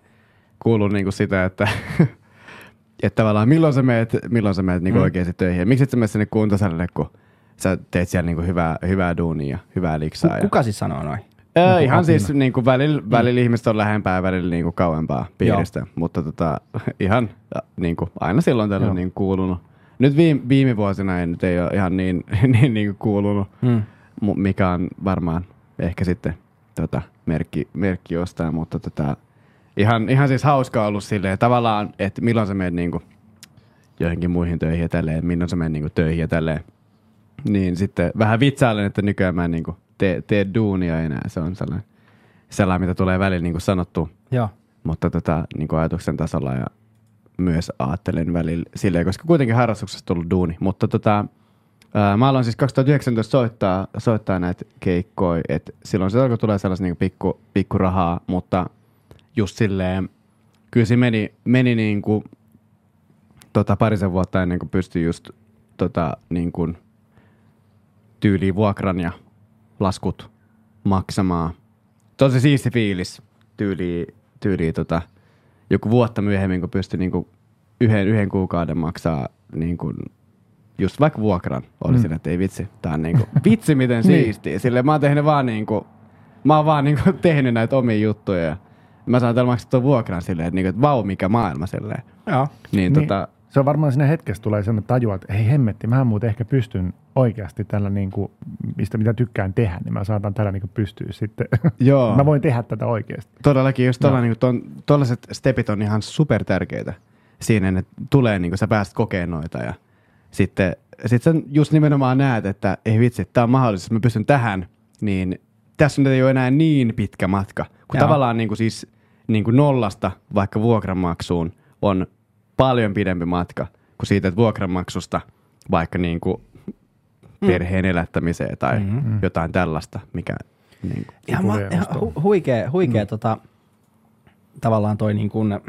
kuullut niinku sitä, että [LAUGHS] että tavallaan milloin sä meet, milloin sä meet niinku mm. oikeasti töihin. Miksi et sä menet sinne kuntosalille, kun sä teet siellä niinku hyvää, hyvää duunia, hyvää liksaa. ja- Kuka siis sanoo noin? Öö, Joku ihan siis niinku välillä, välillä ihmiset on lähempää ja välillä niinku kauempaa piiristä, mutta tota, ihan ja, niinku, aina silloin tällä Joo. niin kuulunut. Nyt viime, viime vuosina ei, nyt ei ole ihan niin, [LAUGHS] niin niinku kuulunut, Hmm. mikä on varmaan ehkä sitten tota, merkki, merkki jostain, mutta tota, ihan, ihan siis hauskaa ollut silleen tavallaan, että milloin sä menet niinku joihinkin muihin töihin ja tälleen, milloin sä menet niinku töihin ja tälleen. Niin sitten vähän vitsailen, että nykyään mä en niinku tee, tee duunia enää. Se on sellainen, sellainen mitä tulee välillä niinku sanottu, Joo. mutta tota, niinku ajatuksen tasolla ja myös ajattelen välillä silleen, koska kuitenkin harrastuksesta tullut duuni. Mutta tota, mä aloin siis 2019 soittaa, soittaa näitä keikkoja, että silloin se alkoi tulee sellaista niinku pikku, pikku rahaa, mutta just silleen, kyllä se meni, meni niinku, tota, parisen vuotta ennen kuin pystyi just tota, niin kuin, tyyliin vuokran ja laskut maksamaan. Tosi siisti fiilis tyyliin, tyyliin tota, joku vuotta myöhemmin, kun pystyi niin kuin yhden, yhden kuukauden maksaa niin kuin, just vaikka vuokran. Oli mm. siinä, että ei vitsi, tää on niin kuin, [LAUGHS] vitsi miten Niin. siistiä. Silleen mä oon tehnyt vaan niin kuin, mä oon vaan niin kuin, [LAUGHS] tehnyt näitä omia juttuja ja mä saan täällä maksettua vuokran silleen, että, niin kuin, että vau mikä maailma silleen. Joo. Niin, Niin, tota, se on varmaan siinä hetkessä tulee sellainen tajua, että hei hemmetti, mä muuten ehkä pystyn oikeasti tällä, niin kuin, mistä mitä tykkään tehdä, niin mä saatan tällä niin kuin pystyä sitten. [LAUGHS] Joo. mä voin tehdä tätä oikeasti. Todellakin just tuolla, Joo. niin ton, stepit on ihan super tärkeitä siinä, että tulee niin kuin sä pääset kokeen noita ja sitten sit sä just nimenomaan näet, että ei vitsi, tämä on mahdollisuus, mä pystyn tähän, niin tässä ei ole enää niin pitkä matka, kun Joo. tavallaan niin kuin siis niin kuin nollasta vaikka vuokranmaksuun on paljon pidempi matka kuin siitä, että vuokranmaksusta vaikka niin kuin perheen elättämiseen tai Mhm. jotain tällaista, mikä niin kuin, Ihan, ma- ihan hu- huikea, huikea mm. tota, tavallaan toi niin kuin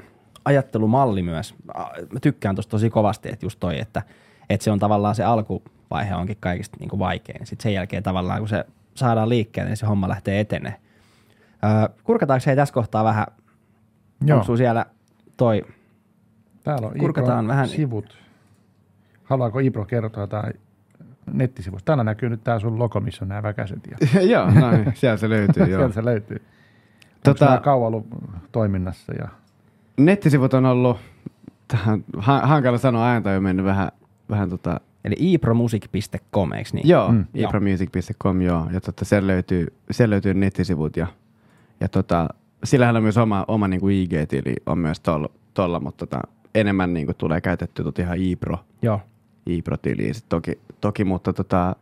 ajattelumalli myös. Mä tykkään tosta tosi kovasti, että just toi, että, että se on tavallaan se alkuvaihe onkin kaikista niin kuin vaikein. Sitten sen jälkeen tavallaan, kun se saadaan liikkeelle, niin se homma lähtee etenee. Öö, kurkataanko hei tässä kohtaa vähän, Joo. onko siellä toi, Täällä on Kurkataan Ibron vähän- sivut. Haluaako Ibro kertoa jotain nettisivusta? Täällä näkyy nyt tää sun logo, missä on nämä väkäset. Ja [LAUGHS] Joo, no niin, siellä se löytyy. joo. sieltä se löytyy. Tota- Onko kauan ollut toiminnassa? Ja... Nettisivut on ollut, tähän, ha- hankala sanoa, ääntä on mennyt vähän, vähän tota, eli ipromusic.com, eikö niin? joo, Mm. ipromusic.com, joo, ja tota, siellä löytyy, siellä löytyy nettisivut ja, ja tota, sillähän on myös oma, oma niin kuin IG-tili on myös tolla, tolla mutta tota, enemmän niin kuin tulee käytetty tota ihan Ipro, Joo. Ipro-tiliin sit toki, toki, mutta tota,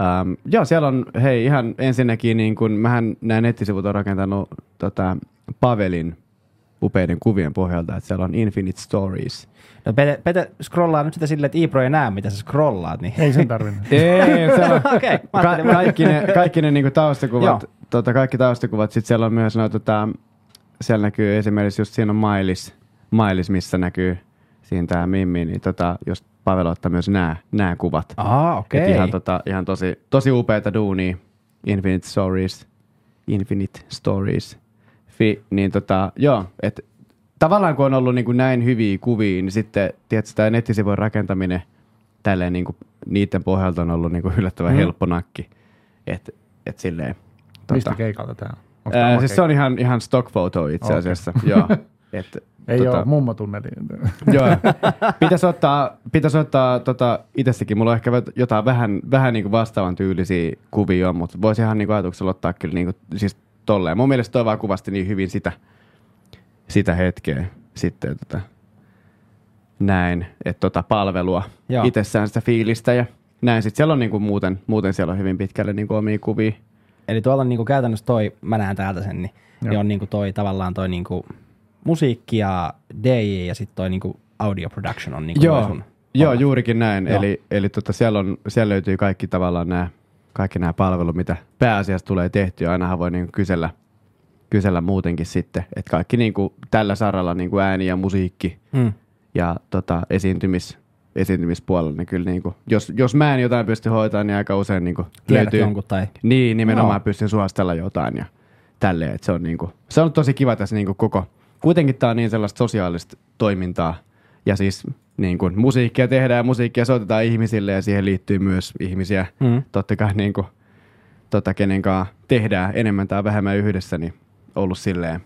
ähm, joo, siellä on, hei ihan ensinnäkin niin kun, mähän nämä nettisivut on rakentanut tota, Pavelin upeiden kuvien pohjalta, että siellä on Infinite Stories. No Pete, Pete scrollaa nyt sitä silleen, että Ibro ei näe, mitä sä scrollaat. Niin. Ei sen tarvinnut. [LAUGHS] Ei, siellä on, Okei, mä ka- kaikki ne, kaikki ne niinku taustakuvat, Joo. tota, kaikki taustakuvat, sitten siellä on myös no, tota, siellä näkyy esimerkiksi just siinä on Mailis, Mailis missä näkyy siinä tämä Mimmi, niin tota, just Pavel ottaa myös nämä, nämä kuvat. Aa, okei. Et ihan, tota, ihan tosi, tosi upeita duunia. Infinite Stories. Infinite Stories. Fi, niin tota, joo, et tavallaan kun on ollut niin kuin näin hyviä kuvia, niin sitten tiedätkö, tämä nettisivujen rakentaminen tälleen niin kuin, niiden pohjalta on ollut niin kuin yllättävän Mm. helppo nakki. Et, et silleen, Mistä tota, keikalta tää on? Ää, siis se on ihan, ihan stock photo itse asiassa. joo. [LAUGHS] Et, Ei tota- ole mummo tunneli. [LAUGHS] Joo. Pitäisi ottaa, pitäisi ottaa tota, itsestäkin. Mulla on ehkä jotain vähän, vähän niin kuin vastaavan tyylisiä kuvia, mutta voisi ihan niin kuin ajatuksella ottaa kyllä niin kuin, siis tolleen. Mun mielestä toi vaan kuvasti niin hyvin sitä, sitä hetkeä sitten tota, näin, että tota palvelua Joo. itsessään sitä fiilistä ja näin. Sitten siellä on niin kuin muuten, muuten siellä on hyvin pitkälle niin kuin omia kuvia. Eli tuolla on niinku käytännössä toi, mä näen täältä sen, niin, Joo. niin on niinku toi tavallaan toi niinku musiikki ja DJ ja sitten toi niinku audio production on niinku Joo, sun Joo, juurikin näin. Joo. Eli, eli tota, siellä, on, siellä löytyy kaikki tavallaan nämä kaikki nämä palvelut, mitä pääasiassa tulee tehtyä. Ainahan voi niin kysellä, kysellä muutenkin sitten, että kaikki niin kuin tällä saralla niin kuin ääni ja musiikki Mm. ja tota, esiintymis, esiintymispuolella, niin kyllä niin kuin, jos, jos mä en jotain pysty hoitamaan, niin aika usein niin kuin Tiedät löytyy, jonkun tai... niin, nimenomaan Joo. pystyn suostella jotain ja tälleen. Että se, on niinku, se on tosi kiva tässä niinku koko, kuitenkin tämä on niin sellaista sosiaalista toimintaa. Ja siis niin kuin, musiikkia tehdään ja musiikkia soitetaan ihmisille ja siihen liittyy myös ihmisiä. Mm. Totta kai niin kuin, tota, kenen kanssa tehdään enemmän tai vähemmän yhdessä, niin ollut silleen,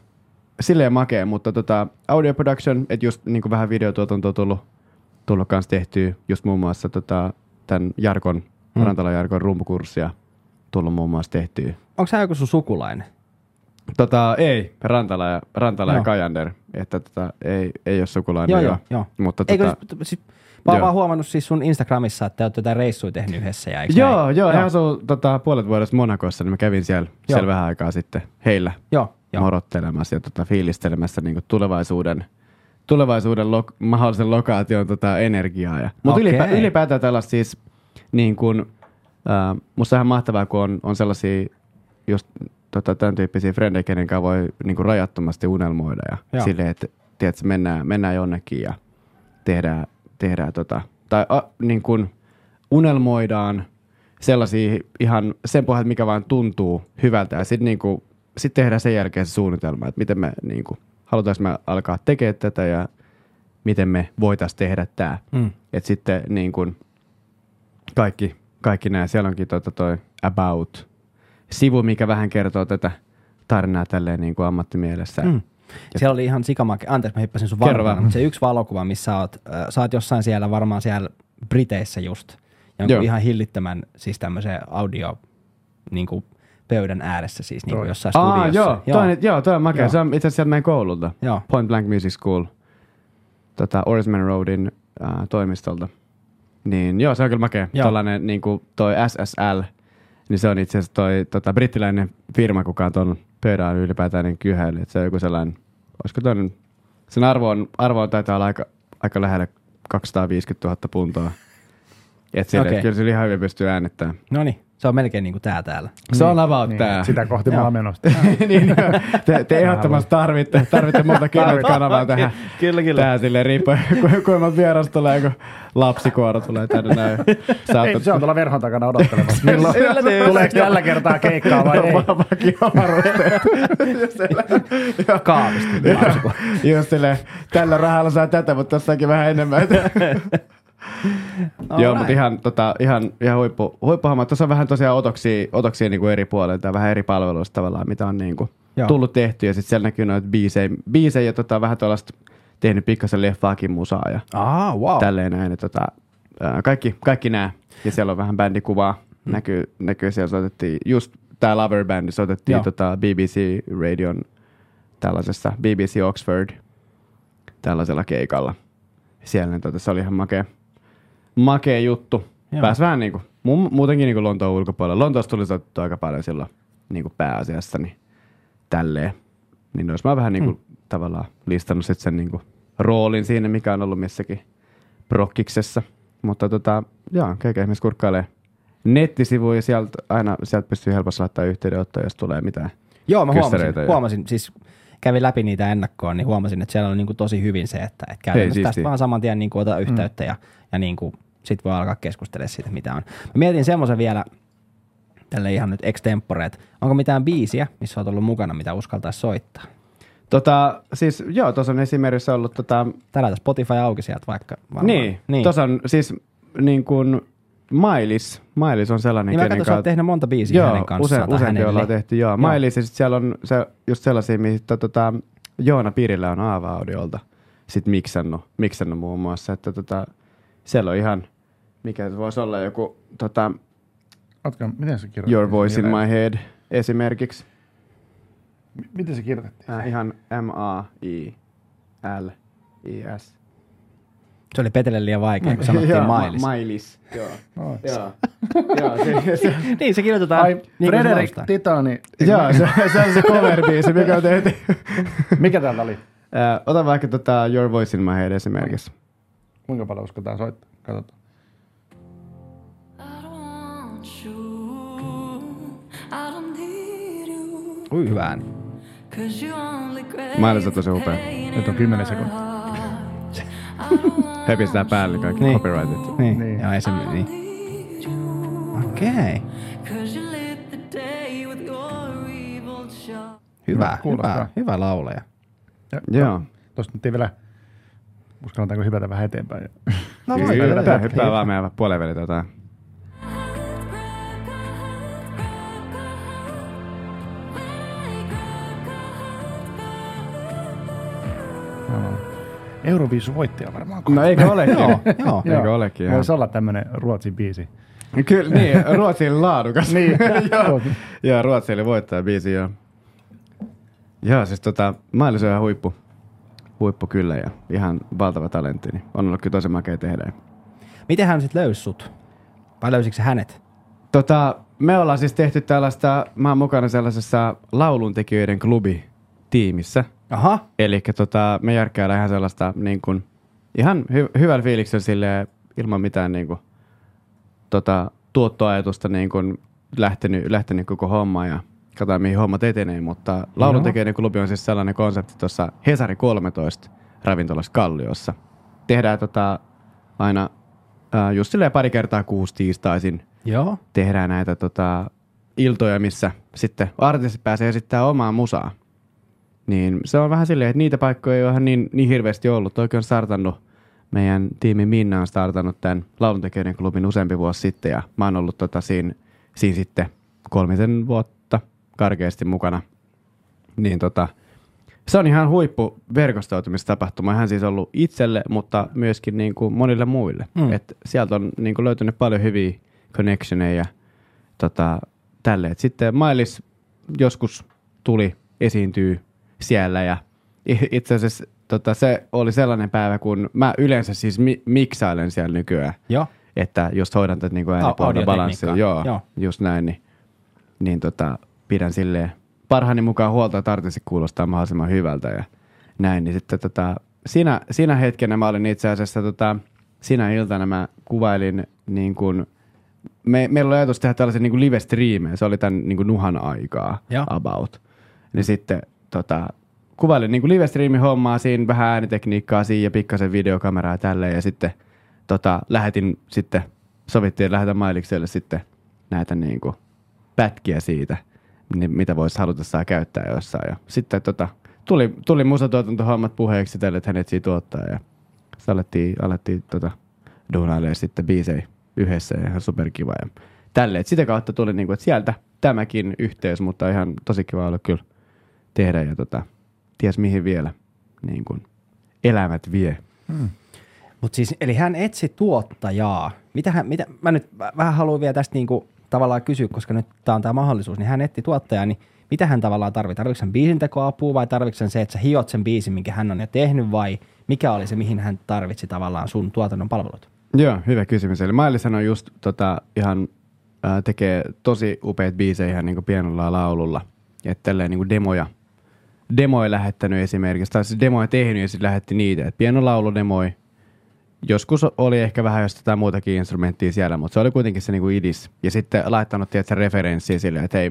silleen makea. Mutta tota, audio production, että just niin kuin vähän videotuotantoa tullut, tullut kanssa tehtyä, just muun muassa tota, tämän Jarkon, Mm. Rantala Jarkon rumpukurssia tullut muun muassa tehtyä. Onko sä joku sun sukulainen? Tota, ei, Rantala ja, Rantala ja Joo. Kajander, että tota, ei, ei ole sukulainen. Joo, joo. joo. Mutta Eikö, tota, siis, mä oon joo. vaan huomannut siis sun Instagramissa, että te olette jotain reissuja tehnyt yhdessä. Ja joo, näin? joo, he asuu tota, puolet vuodesta Monakossa, niin mä kävin siellä, siellä Joo. vähän aikaa sitten heillä Joo, joo. morottelemassa ja tota, fiilistelemässä niin tulevaisuuden, tulevaisuuden lo, mahdollisen lokaation tota, energiaa. Ja, mutta Okei. ylipä, ylipäätään tällaista siis, niin kuin, äh, musta on ihan mahtavaa, kun on, on sellaisia just tota, tämän tyyppisiä frendejä, kenen kanssa voi niin kuin rajattomasti unelmoida ja Joo. silleen, että tiedätkö, mennään, mennään jonnekin ja tehdään, tehdään tota, tai a, niin kuin unelmoidaan sellaisia ihan sen pohjalta, mikä vaan tuntuu hyvältä ja sitten niin kuin, sit tehdään sen jälkeen se suunnitelma, että miten me niin kuin, halutaanko me alkaa tekemään tätä ja miten me voitaisiin tehdä tämä. Mm. Että sitten niin kuin kaikki, kaikki nämä, siellä onkin tota toi About sivu, mikä vähän kertoo tätä tarinaa tälleen niin kuin ammattimielessä. Mm. Siellä oli ihan sikamake. Anteeksi, mä hippasin sun mutta se yksi valokuva, missä sä oot, äh, sä oot jossain siellä, varmaan siellä Briteissä just, jonkun Joo. ihan hillittömän, siis tämmöisen audio niin kuin pöydän ääressä, siis niin kuin jossain Aa, studiossa. joo, joo. Toi, joo, toi on makea. Joo. Se on itse asiassa meidän koululta. Joo. Point Blank Music School tota, Orisman Roadin äh, toimistolta. Niin joo, se on kyllä makea. Joo. Tällainen niin kuin toi SSL, niin se on itse asiassa toi tota, brittiläinen firma, kuka on tuon pöydän ylipäätään niin kyhäily. Se on joku sellainen, olisiko toinen, sen arvo on, arvo on taitaa olla aika, aika lähellä 250 000 puntoa. Et sille, okay. kyllä se ihan hyvin pystyy äänittämään. No niin, se on melkein niin kuin tää täällä. Se on about Niin, tää. Sitä kohti [LAUGHS] mä Joo. oon menossa. niin, te, te ehdottomasti tarvitte, tarvitte monta [LAUGHS] kanavaa tähän. Kyllä, kyllä. Tää silleen riippuen, [LAUGHS] ku- kuinka vieras tulee, kun lapsikuoro tulee tänne näin. Sä Ei, se on tuolla verhon takana odottelemassa. Milloin, tuleeko tällä kertaa keikkaa vai ei? vakiovarusteet. Kaavisti. Just silleen, tällä rahalla saa tätä, mutta tossakin vähän enemmän. Joo, mutta ihan, tota, ihan, ihan huippu, huippuhomma. Tuossa on vähän tosiaan otoksia, otoksia niin kuin eri puolilta ja vähän eri palveluista tavallaan, mitä on niin kuin Joo. tullut tehty. Ja sitten siellä näkyy noita biisejä, biisejä ja tota, vähän tuollaista tehnyt pikkasen leffaakin musaa ja Ah, wow. tälleen näin. Ja tota, ää, kaikki, kaikki nämä. Ja siellä on vähän bändikuvaa. Mm. Näkyy, näkyy siellä soitettiin, just tämä Lover Band soitettiin Joo. tota BBC Radion tällaisessa BBC Oxford tällaisella keikalla. Siellä niin tota, se oli ihan makea, makea juttu. Joo. Pääs vähän niinku, mu- muutenkin niinku Lontoon ulkopuolella. Lontoossa tuli soitettu aika paljon silloin niinku pääasiassa, niin tälleen. Niin olisi mä vähän niinku Hmm. tavallaan listannut sit sen niinku roolin siinä, mikä on ollut missäkin prokkiksessa. Mutta tota, joo, käykää ihmeessä kurkkailee nettisivuja, sieltä aina sieltä pystyy helposti laittaa yhteydenottoja, jos tulee mitään. Joo, mä huomasin, ja- huomasin, siis kävin läpi niitä ennakkoon, niin huomasin, että siellä on niin kuin tosi hyvin se, että, että siistiä. tästä vaan saman tien niin kuin ota yhteyttä ja, ja niin kuin sit voi alkaa keskustella siitä, mitä on. Mä mietin semmoisen vielä, tälle ihan nyt extempore, onko mitään biisiä, missä olet ollut mukana, mitä uskaltaisi soittaa? Tota, siis joo, tuossa on esimerkiksi ollut tota, Täällä laita Spotify auki sieltä vaikka. Varmaan. niin, niin. tuossa on siis niin kuin Mailis, Mailis on sellainen, Niin kenen oot tehnyt monta biisiä Joo, hänen kanssaan. usein, useampi hänelle. ollaan tehty, joo. Joo. Mailis ja sit siellä on se, just sellaisia, mistä tota, Joona Pirillä on Aava-audiolta sit miksannut, miksannut muun muassa, että tota, siellä on ihan, mikä se voisi olla joku tota, Ootko, miten se kirjoitettiin? Your Voice in? My Head esimerkiksi. M- Miten se kirjoitettiin? Äh, ihan M-A-I-L-I-S. Se oli Petelle liian vaikea, kun sanottiin Joo, Mailis. Ma- Mailis, joo. No. joo. joo, se, se, [LAUGHS] niin, se kirjoitetaan Ai, niin laustaa. Titani. joo, se, se on se cover-biisi, mikä tehty. [LAUGHS] Mikä täältä oli? Äh, ota vaikka tota Your Voice in My Head esimerkiksi. Kuinka paljon uskotaan soittaa? Katsotaan. Ui, hyvä ääni. Maailmassa on tosi upea. Nyt on 10 sekuntia. [LAUGHS] He pistää päälle kaikki Niin. copyrightit. Niin, Niin. niin. joo, ei se niin. Okei. Okay. Hyvä, kuulostaa. hyvä, hyvä lauleja. Ja, Joo. Tuosta nyt ei vielä, uskalletaanko hypätä vähän eteenpäin. No voidaan hyppää, hypätä. hyppää vaan meidän puolen välit jotain. Euroviisu voittaja varmaan. No eikö olekin? [LAUGHS] Joo, joo. Eikö olekin? Voisi Joo. olla tämmönen Ruotsin biisi. Kyllä, niin, [LAUGHS] Ruotsin laadukas. Niin. [LAUGHS] joo, joo, Ruotsi oli voittaja biisi, joo. Joo, siis tota, Mailis on ihan huippu, huippu kyllä ja ihan valtava talentti, niin on ollut kyllä tosi makea tehdä. Miten hän sitten löysi sut? Vai löysikö se hänet? Tota, me ollaan siis tehty tällaista, mä oon mukana sellaisessa lauluntekijöiden klubi tiimissä. Aha. Eli tota, me järkkäillään ihan sellaista niin kuin, ihan hy- hyvällä fiiliksellä sille ilman mitään niin kuin, tota, tuottoajatusta niin kuin, lähtenyt, lähtenyt koko homma ja katsotaan mihin hommat etenee, mutta lauluntekijöiden klubi on siis sellainen konsepti tuossa Hesari 13 ravintolassa Kalliossa. Tehdään tota, aina ää, just silleen pari kertaa kuusi tiistaisin Joo. tehdään näitä tota, iltoja, missä sitten artistit pääsee esittämään omaa musaa. Niin se on vähän silleen, että niitä paikkoja ei ole ihan niin, niin hirveästi ollut. Oikein on startannut, meidän tiimi Minna on startannut tämän lauluntekijöiden klubin useampi vuosi sitten ja mä oon ollut tota, siinä, siinä sitten kolmisen vuotta karkeasti mukana. Niin tota, se on ihan huippu verkostoitumistapahtuma. Ihan siis ollut itselle, mutta myöskin niin kuin monille muille. Mm. Et sieltä on niin kuin löytynyt paljon hyviä connectioneja tota, tälle. Et sitten Mailis joskus tuli, esiintyy siellä ja itse asiassa tota, se oli sellainen päivä, kun mä yleensä siis mi- miksailen siellä nykyään, Joo. että just hoidan tätä niin äänipuolta balanssia. Joo, Joo. just näin, niin, niin tota, pidän silleen parhaani mukaan huolta, että artisti kuulostaa mahdollisimman hyvältä ja näin. Niin sitten tota, siinä, siinä hetkenä mä olin itse asiassa, tota, sinä iltana mä kuvailin niin kuin, me, meillä oli ajatus tehdä tällaisen niin live-striimejä, se oli tämän niin kuin nuhan aikaa Joo. about. Niin sitten tota, kuvailin niin kuin live-striimin hommaa siinä, vähän äänitekniikkaa siinä ja pikkasen videokameraa tälleen ja sitten tota, lähetin sitten, sovittiin, että lähetän Mailikselle sitten näitä niin kuin pätkiä siitä, niin mitä voisi halutessaan käyttää jossain. Ja sitten tota, tuli, tuli musatuotantohommat puheeksi tälle, että hän etsii tuottaa ja sitten alettiin, alettiin tota, duunailemaan sitten biisejä yhdessä ja ihan superkiva ja tälle. Sitä kautta tuli niinku, että sieltä tämäkin yhteys, mutta ihan tosi kiva olla kyllä tehdä ja tota, ties mihin vielä niin kuin, elämät vie. Mutta siis, eli hän etsi tuottajaa. Mitä hän, mitä, mä nyt vä- vähän haluan vielä tästä niinku tavallaan kysyä, koska nyt tämä on tämä mahdollisuus, niin hän etti tuottajaa, niin mitä hän tavallaan tarvitsee? Tarvitsetko hän biisintekoapua vai tarvitsetko se, että sä hiot sen biisin, minkä hän on jo tehnyt vai mikä oli se, mihin hän tarvitsi tavallaan sun tuotannon palvelut? Joo, hyvä kysymys. Eli Mailishan on just tota, ihan tekee tosi upeat biisejä ihan niin pienellä laululla. Että niin demoja, demoja lähettänyt esimerkiksi, tai siis demoja tehnyt ja sitten lähetti niitä. Et pieno laulu demoi. Joskus oli ehkä vähän jos jotain muutakin instrumenttia siellä, mutta se oli kuitenkin se niinku idis. Ja sitten laittanut tietysti referenssiä sille, että hei,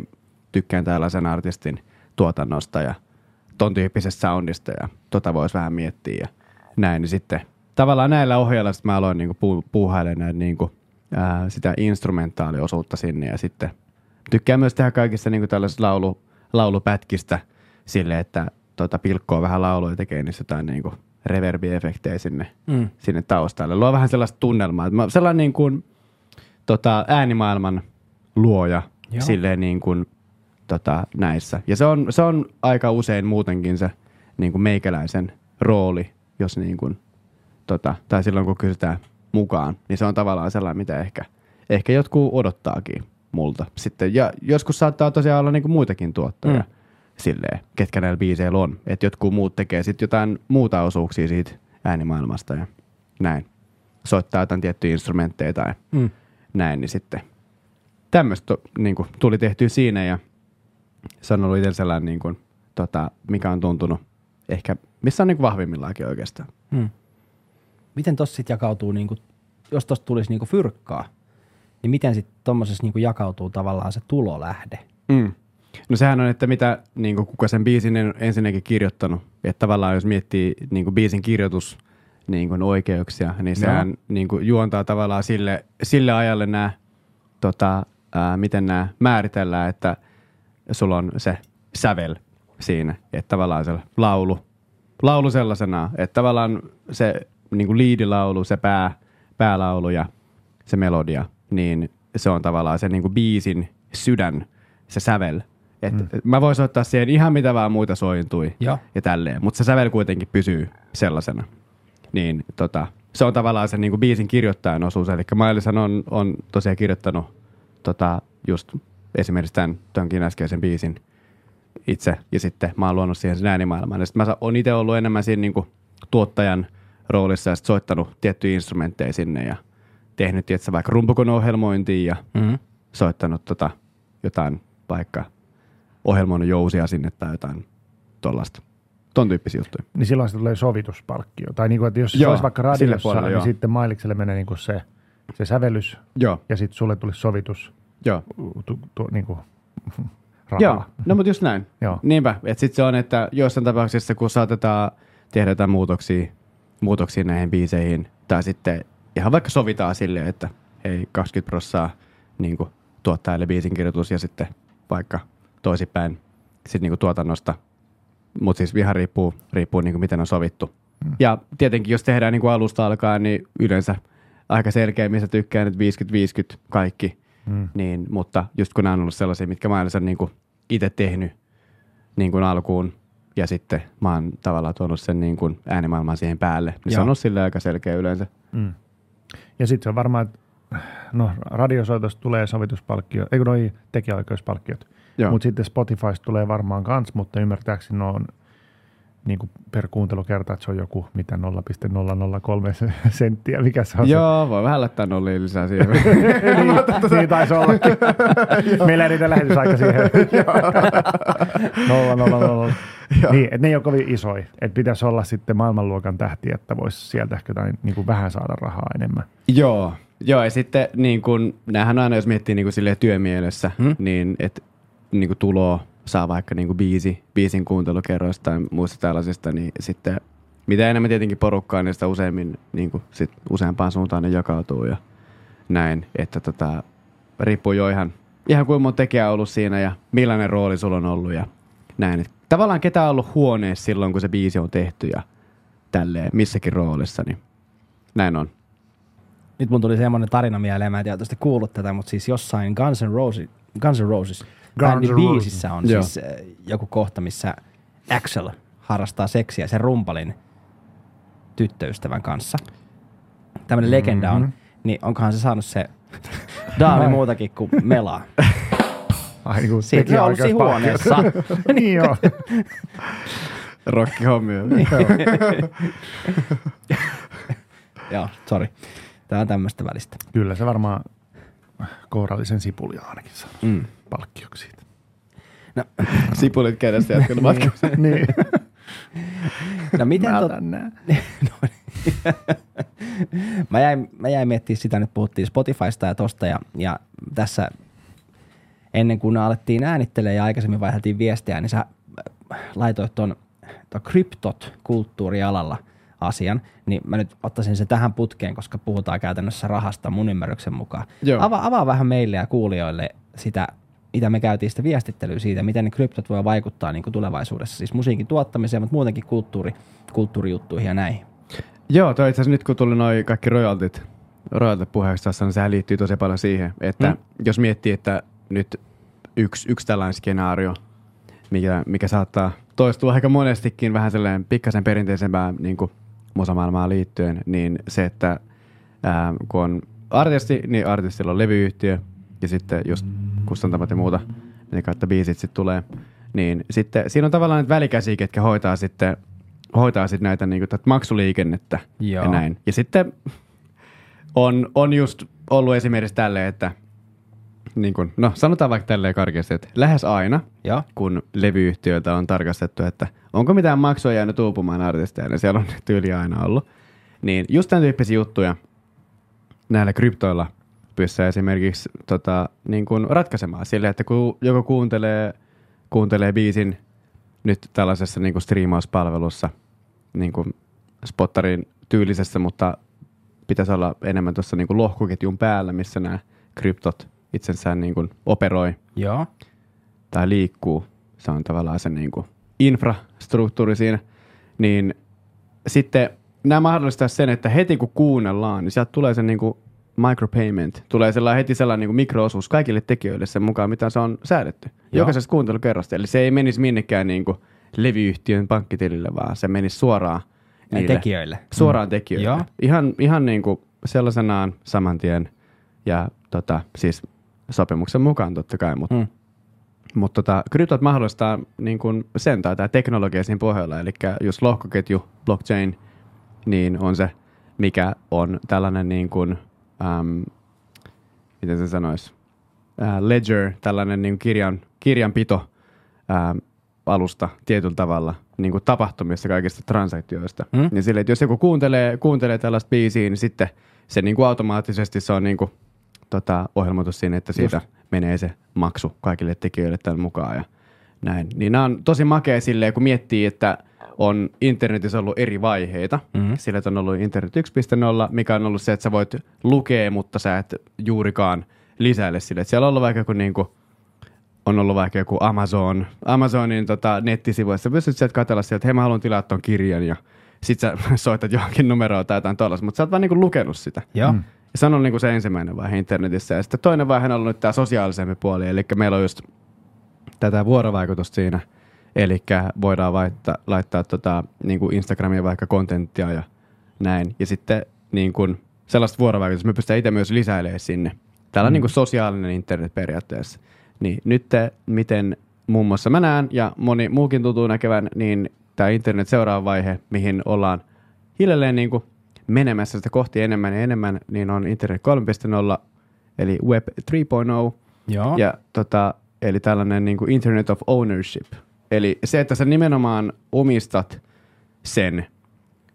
tykkään tällaisen artistin tuotannosta ja ton tyyppisestä soundista ja tota voisi vähän miettiä ja näin. Niin sitten tavallaan näillä ohjeilla sit mä aloin niinku puu, puuhailemaan näitä niinku, ää, sitä instrumentaaliosuutta sinne ja sitten tykkään myös tehdä kaikista niinku tällaisista laulu, laulupätkistä sille, että tota, pilkkoo vähän lauluja tekee niissä jotain niinku reverbi-efektejä sinne, Mm. sinne taustalle. Luo vähän sellaista tunnelmaa. että mä- Sellainen niin kuin, tota, äänimaailman luoja Joo. silleen niin kuin, tota, näissä. Ja se on, se on aika usein muutenkin se niin kuin meikäläisen rooli, jos niin kuin, tota, tai silloin kun kysytään mukaan, niin se on tavallaan sellainen, mitä ehkä, ehkä jotkut odottaakin multa. Sitten, ja joskus saattaa tosiaan olla niin kuin muitakin tuottajia, Mm. Silleen, ketkä näillä biiseillä on. Että jotkut muut tekee sitten jotain muuta osuuksia siitä äänimaailmasta ja näin. Soittaa jotain tiettyjä instrumentteja tai Mm. näin, niin sitten tämmöistä niin kuin, tuli tehtyä siinä ja se on ollut itse sellainen, niin kuin, tota, mikä on tuntunut ehkä, missä on niin kuin vahvimmillaankin oikeastaan. Mm. Miten tossa sitten jakautuu, niinku, jos tosta tulisi niinku fyrkkaa, niin miten sitten tuommoisessa niinku jakautuu tavallaan se tulolähde? Mm. No sehän on, että mitä niin kuin kuka sen biisin on ensinnäkin kirjoittanut. Että tavallaan jos miettii niin kuin biisin kirjoitus niin kuin oikeuksia, niin sehän niin kuin juontaa tavallaan sille, sille ajalle nämä, tota, ää, miten nämä määritellään, että sulla on se sävel siinä, että tavallaan se laulu, laulu sellaisena, että tavallaan se niin kuin liidilaulu, se pää, päälaulu ja se melodia, niin se on tavallaan se niin kuin biisin sydän, se sävel. Et mm. Mä voisin ottaa siihen ihan mitä vaan muita sointui Joo. ja tälleen, mutta se sävel kuitenkin pysyy sellaisena. Niin tota, se on tavallaan se niin kuin biisin kirjoittajan osuus, eli Mileshan on, on tosiaan kirjoittanut tota, just esimerkiksi tämän, tämänkin äskeisen biisin itse, ja sitten mä oon luonut siihen sen äänimaailman. Ja sit mä oon itse ollut enemmän siinä niin kuin tuottajan roolissa ja sit soittanut tiettyjä instrumentteja sinne ja tehnyt tietysti vaikka rumpukon-ohjelmointia ja Mm-hmm. soittanut tota, jotain vaikka ohjelmoinut jousia sinne tai jotain tuollaista. Ton tyyppisiä juttuja. Niin silloin se tulee sovituspalkkio. Tai niin kuin, että jos se Joo, olisi vaikka sille radiossa, puolelle, niin joo. sitten Mailikselle menee niin kuin se, se sävellys Joo, ja sitten sulle tulisi sovitus joo. tu, tu, [LAUGHS] niin kuin, Joo, no mutta just näin. Joo. Niinpä, että sitten se on, että joissain tapauksissa kun saatetaan tehdä jotain muutoksia, muutoksia näihin biiseihin, tai sitten ihan vaikka sovitaan silleen, että hei 20 prossaa niin tuottajalle biisin kirjoitus ja sitten vaikka toisinpäin sit niin tuotannosta, mutta siis ihan riippuu, riippuu niin miten on sovittu. Mm. Ja tietenkin jos tehdään niin alusta alkaen, niin yleensä aika selkeä, missä tykkään, että 50-50 kaikki, Mm. niin, mutta just kun nämä on ollut sellaisia, mitkä mä olen niin itse tehnyt niin kuin alkuun, ja sitten mä oon tavallaan tuonut sen niin kuin äänimaailman siihen päälle, niin se Joo. on ollut sille aika selkeä yleensä. Mm. Ja sitten se on varmaan, että no, radiosoitosta tulee sovituspalkkio, ei kun noi tekijäoikeuspalkkiot. Mutta sitten Spotifysta tulee varmaan kans, mutta ymmärtääkseni ne on niin kuin per kuuntelukerta, että se on joku mitä 0,003 senttiä, mikä se on Joo, voi vähän laittaa nollia lisää siihen. se. [LAUGHS] niin, niin taisi ollakin. [LAUGHS] Meillä ei riitä lähetysaika siihen. [LAUGHS] nolla, nolla, nolla. Niin, että ne ei ole kovin isoja. Että pitäisi olla sitten maailmanluokan tähti, että voisi sieltä ehkä jotain, niin kuin vähän saada rahaa enemmän. Joo, joo ja sitten niin kun, näähän aina, jos miettii niin kuin silleen työmielessä, hmm? niin että niin kuin tuloa saa vaikka niin kuin biisi, biisin kuuntelukerroista tai muista tällaisista, niin sitten mitä enemmän tietenkin porukkaa, niin sitä useammin kuin sit useampaan suuntaan ne jakautuu ja näin, että tota, riippuu jo ihan, ihan kuin monta tekijää ollut siinä ja millainen rooli sulla on ollut ja näin. Et tavallaan ketä on ollut huoneessa silloin, kun se biisi on tehty ja tälleen missäkin roolissa, niin näin on. Nyt mun tuli semmoinen tarina mieleen, mä en oletteko kuullut tätä, mutta siis jossain Guns N' Roses, Guns N' Roses bändin biisissä on Joo. siis äh, joku kohta, missä Axel harrastaa seksiä sen rumpalin tyttöystävän kanssa. Tämmöinen Mhm. legenda on, niin onkohan se saanut se [LAUGHS] daami muutakin kuin melaa. Ai niin kuin Siitä se on ollut siinä huoneessa. [LAUGHS] [LAUGHS] niin joo. Rokkihommia. Joo, sorry. Tämä on tämmöistä välistä. Kyllä se varmaan kourallisen sipulia ainakin saanut Mm. Palkkioksi siitä. Sipulit kädessä jatkanut matkaa. niin. [LAUGHS] [LAUGHS] No miten Mä tot... [LAUGHS] No niin. mä, jäin, mä jäin miettimään sitä, nyt puhuttiin Spotifysta ja tosta ja, ja tässä ennen kuin alettiin äänittelemään ja aikaisemmin vaihdeltiin viestejä, niin sä äh, laitoit ton, ton kryptot kulttuurialalla asian, niin mä nyt ottaisin sen tähän putkeen, koska puhutaan käytännössä rahasta mun ymmärryksen mukaan. Joo. Avaa, avaa vähän meille ja kuulijoille sitä, mitä me käytiin sitä viestittelyä siitä, miten ne kryptot voi vaikuttaa niin kuin tulevaisuudessa, siis musiikin tuottamiseen, mutta muutenkin kulttuuri, kulttuurijuttuihin ja näihin. Joo, toi itse asiassa nyt kun tuli noin kaikki royaltit, royaltit puheeksi tässä, niin sehän liittyy tosi paljon siihen, että Mm. mm. jos miettii, että nyt yksi, yksi tällainen skenaario, mikä, mikä saattaa toistua aika monestikin vähän sellainen pikkasen perinteisempään niin kuin musamaailmaan liittyen, niin se, että ää, kun on artisti, niin artistilla on levyyhtiö ja sitten just kustantamat ja muuta, mitä kautta biisit sitten tulee, niin sitten siinä on tavallaan näitä välikäsiä, ketkä hoitaa sitten hoitaa sitten näitä niin kuin, maksuliikennettä Joo. ja näin. Ja sitten on, on just ollut esimerkiksi tälleen, että niin kuin, no sanotaan vaikka tälleen karkeasti, että lähes aina, Joo. kun levyyhtiöiltä on tarkastettu, että onko mitään maksua jäänyt uupumaan artisteja, niin siellä on tyyli aina ollut. Niin just tämän tyyppisiä juttuja näillä kryptoilla pystyy esimerkiksi tota, niin kuin ratkaisemaan sille, että kun joku kuuntelee kuuntelee biisin nyt tällaisessa niin kuin striimauspalvelussa, niin kuin spottarin tyylisessä, mutta pitäisi olla enemmän tuossa niin kuin lohkoketjun päällä, missä nämä kryptot itsensään niin kuin operoi Joo. tai liikkuu. Se on tavallaan se niin kuin infrastruktuuri siinä. Niin sitten nämä mahdollistaa sen, että heti kun kuunnellaan, niin sieltä tulee se niin kuin micropayment. Tulee sellainen heti sellainen niin kuin mikroosuus kaikille tekijöille sen mukaan, mitä se on säädetty. Joo. Jokaisesta kuuntelukerrasta. Eli se ei menisi minnekään niin kuin levyyhtiön pankkitilille, vaan se menisi suoraan niille- tekijöille. Suoraan tekijöille. Joo. Ihan, ihan niin kuin sellaisenaan saman tien ja tota, siis sopimuksen mukaan totta kai, mutta Mm. mutta tota, kryptot mahdollistaa niin kuin sen tai tämä teknologia siinä pohjalla, eli just lohkoketju, blockchain, niin on se, mikä on tällainen niin kuin, äm, miten se sanoisi, äh, ledger, tällainen niin kirjan, kirjanpito ähm, alusta tietyllä tavalla niin kuin tapahtumista kaikista transaktioista. Mm. Niin sille, että jos joku kuuntelee, kuuntelee tällaista biisiä, niin sitten se niin kuin automaattisesti se on niin kuin, tota, ohjelmoitus siinä, että siitä Just. menee se maksu kaikille tekijöille tämän mukaan ja näin. Niin nämä on tosi makea silleen, kun miettii, että on internetissä ollut eri vaiheita. Mhm. Sillä että on ollut internet 1.0, mikä on ollut se, että sä voit lukea, mutta sä et juurikaan lisäile sille. Että siellä on ollut vaikka joku niin kuin, on ollut vaikka joku Amazon, Amazonin tota, nettisivuissa. Sä pystyt sieltä katsella sieltä, että hei mä haluan tilaa ton kirjan ja sit sä [LAUGHS] soitat johonkin numeroon tai jotain tollasta, mutta sä oot vaan niinku lukenut sitä. Joo. Mm. Ja se on ollut niinku se ensimmäinen vaihe internetissä. Ja sitten toinen vaihe on ollut nyt tämä sosiaalisempi puoli, eli meillä on just tätä vuorovaikutusta siinä. Eli voidaan laittaa, laittaa tota, niin kuin Instagramiin vaikka kontenttia ja näin. Ja sitten niin kuin sellaista vuorovaikutusta me pystytään itse myös lisäilemään sinne. Täällä on Mm. niin kuin sosiaalinen internet periaatteessa. Niin nyt te, miten muun muassa mä näen ja moni muukin tuntuu näkevän, niin tämä internet seuraava vaihe, mihin ollaan hiljalleen niin kuin menemässä sitä kohti enemmän ja enemmän, niin on internet 3.0, eli web 3.0. Joo. Ja tota, eli tällainen niin kuin Internet of Ownership. Eli se, että sä nimenomaan omistat sen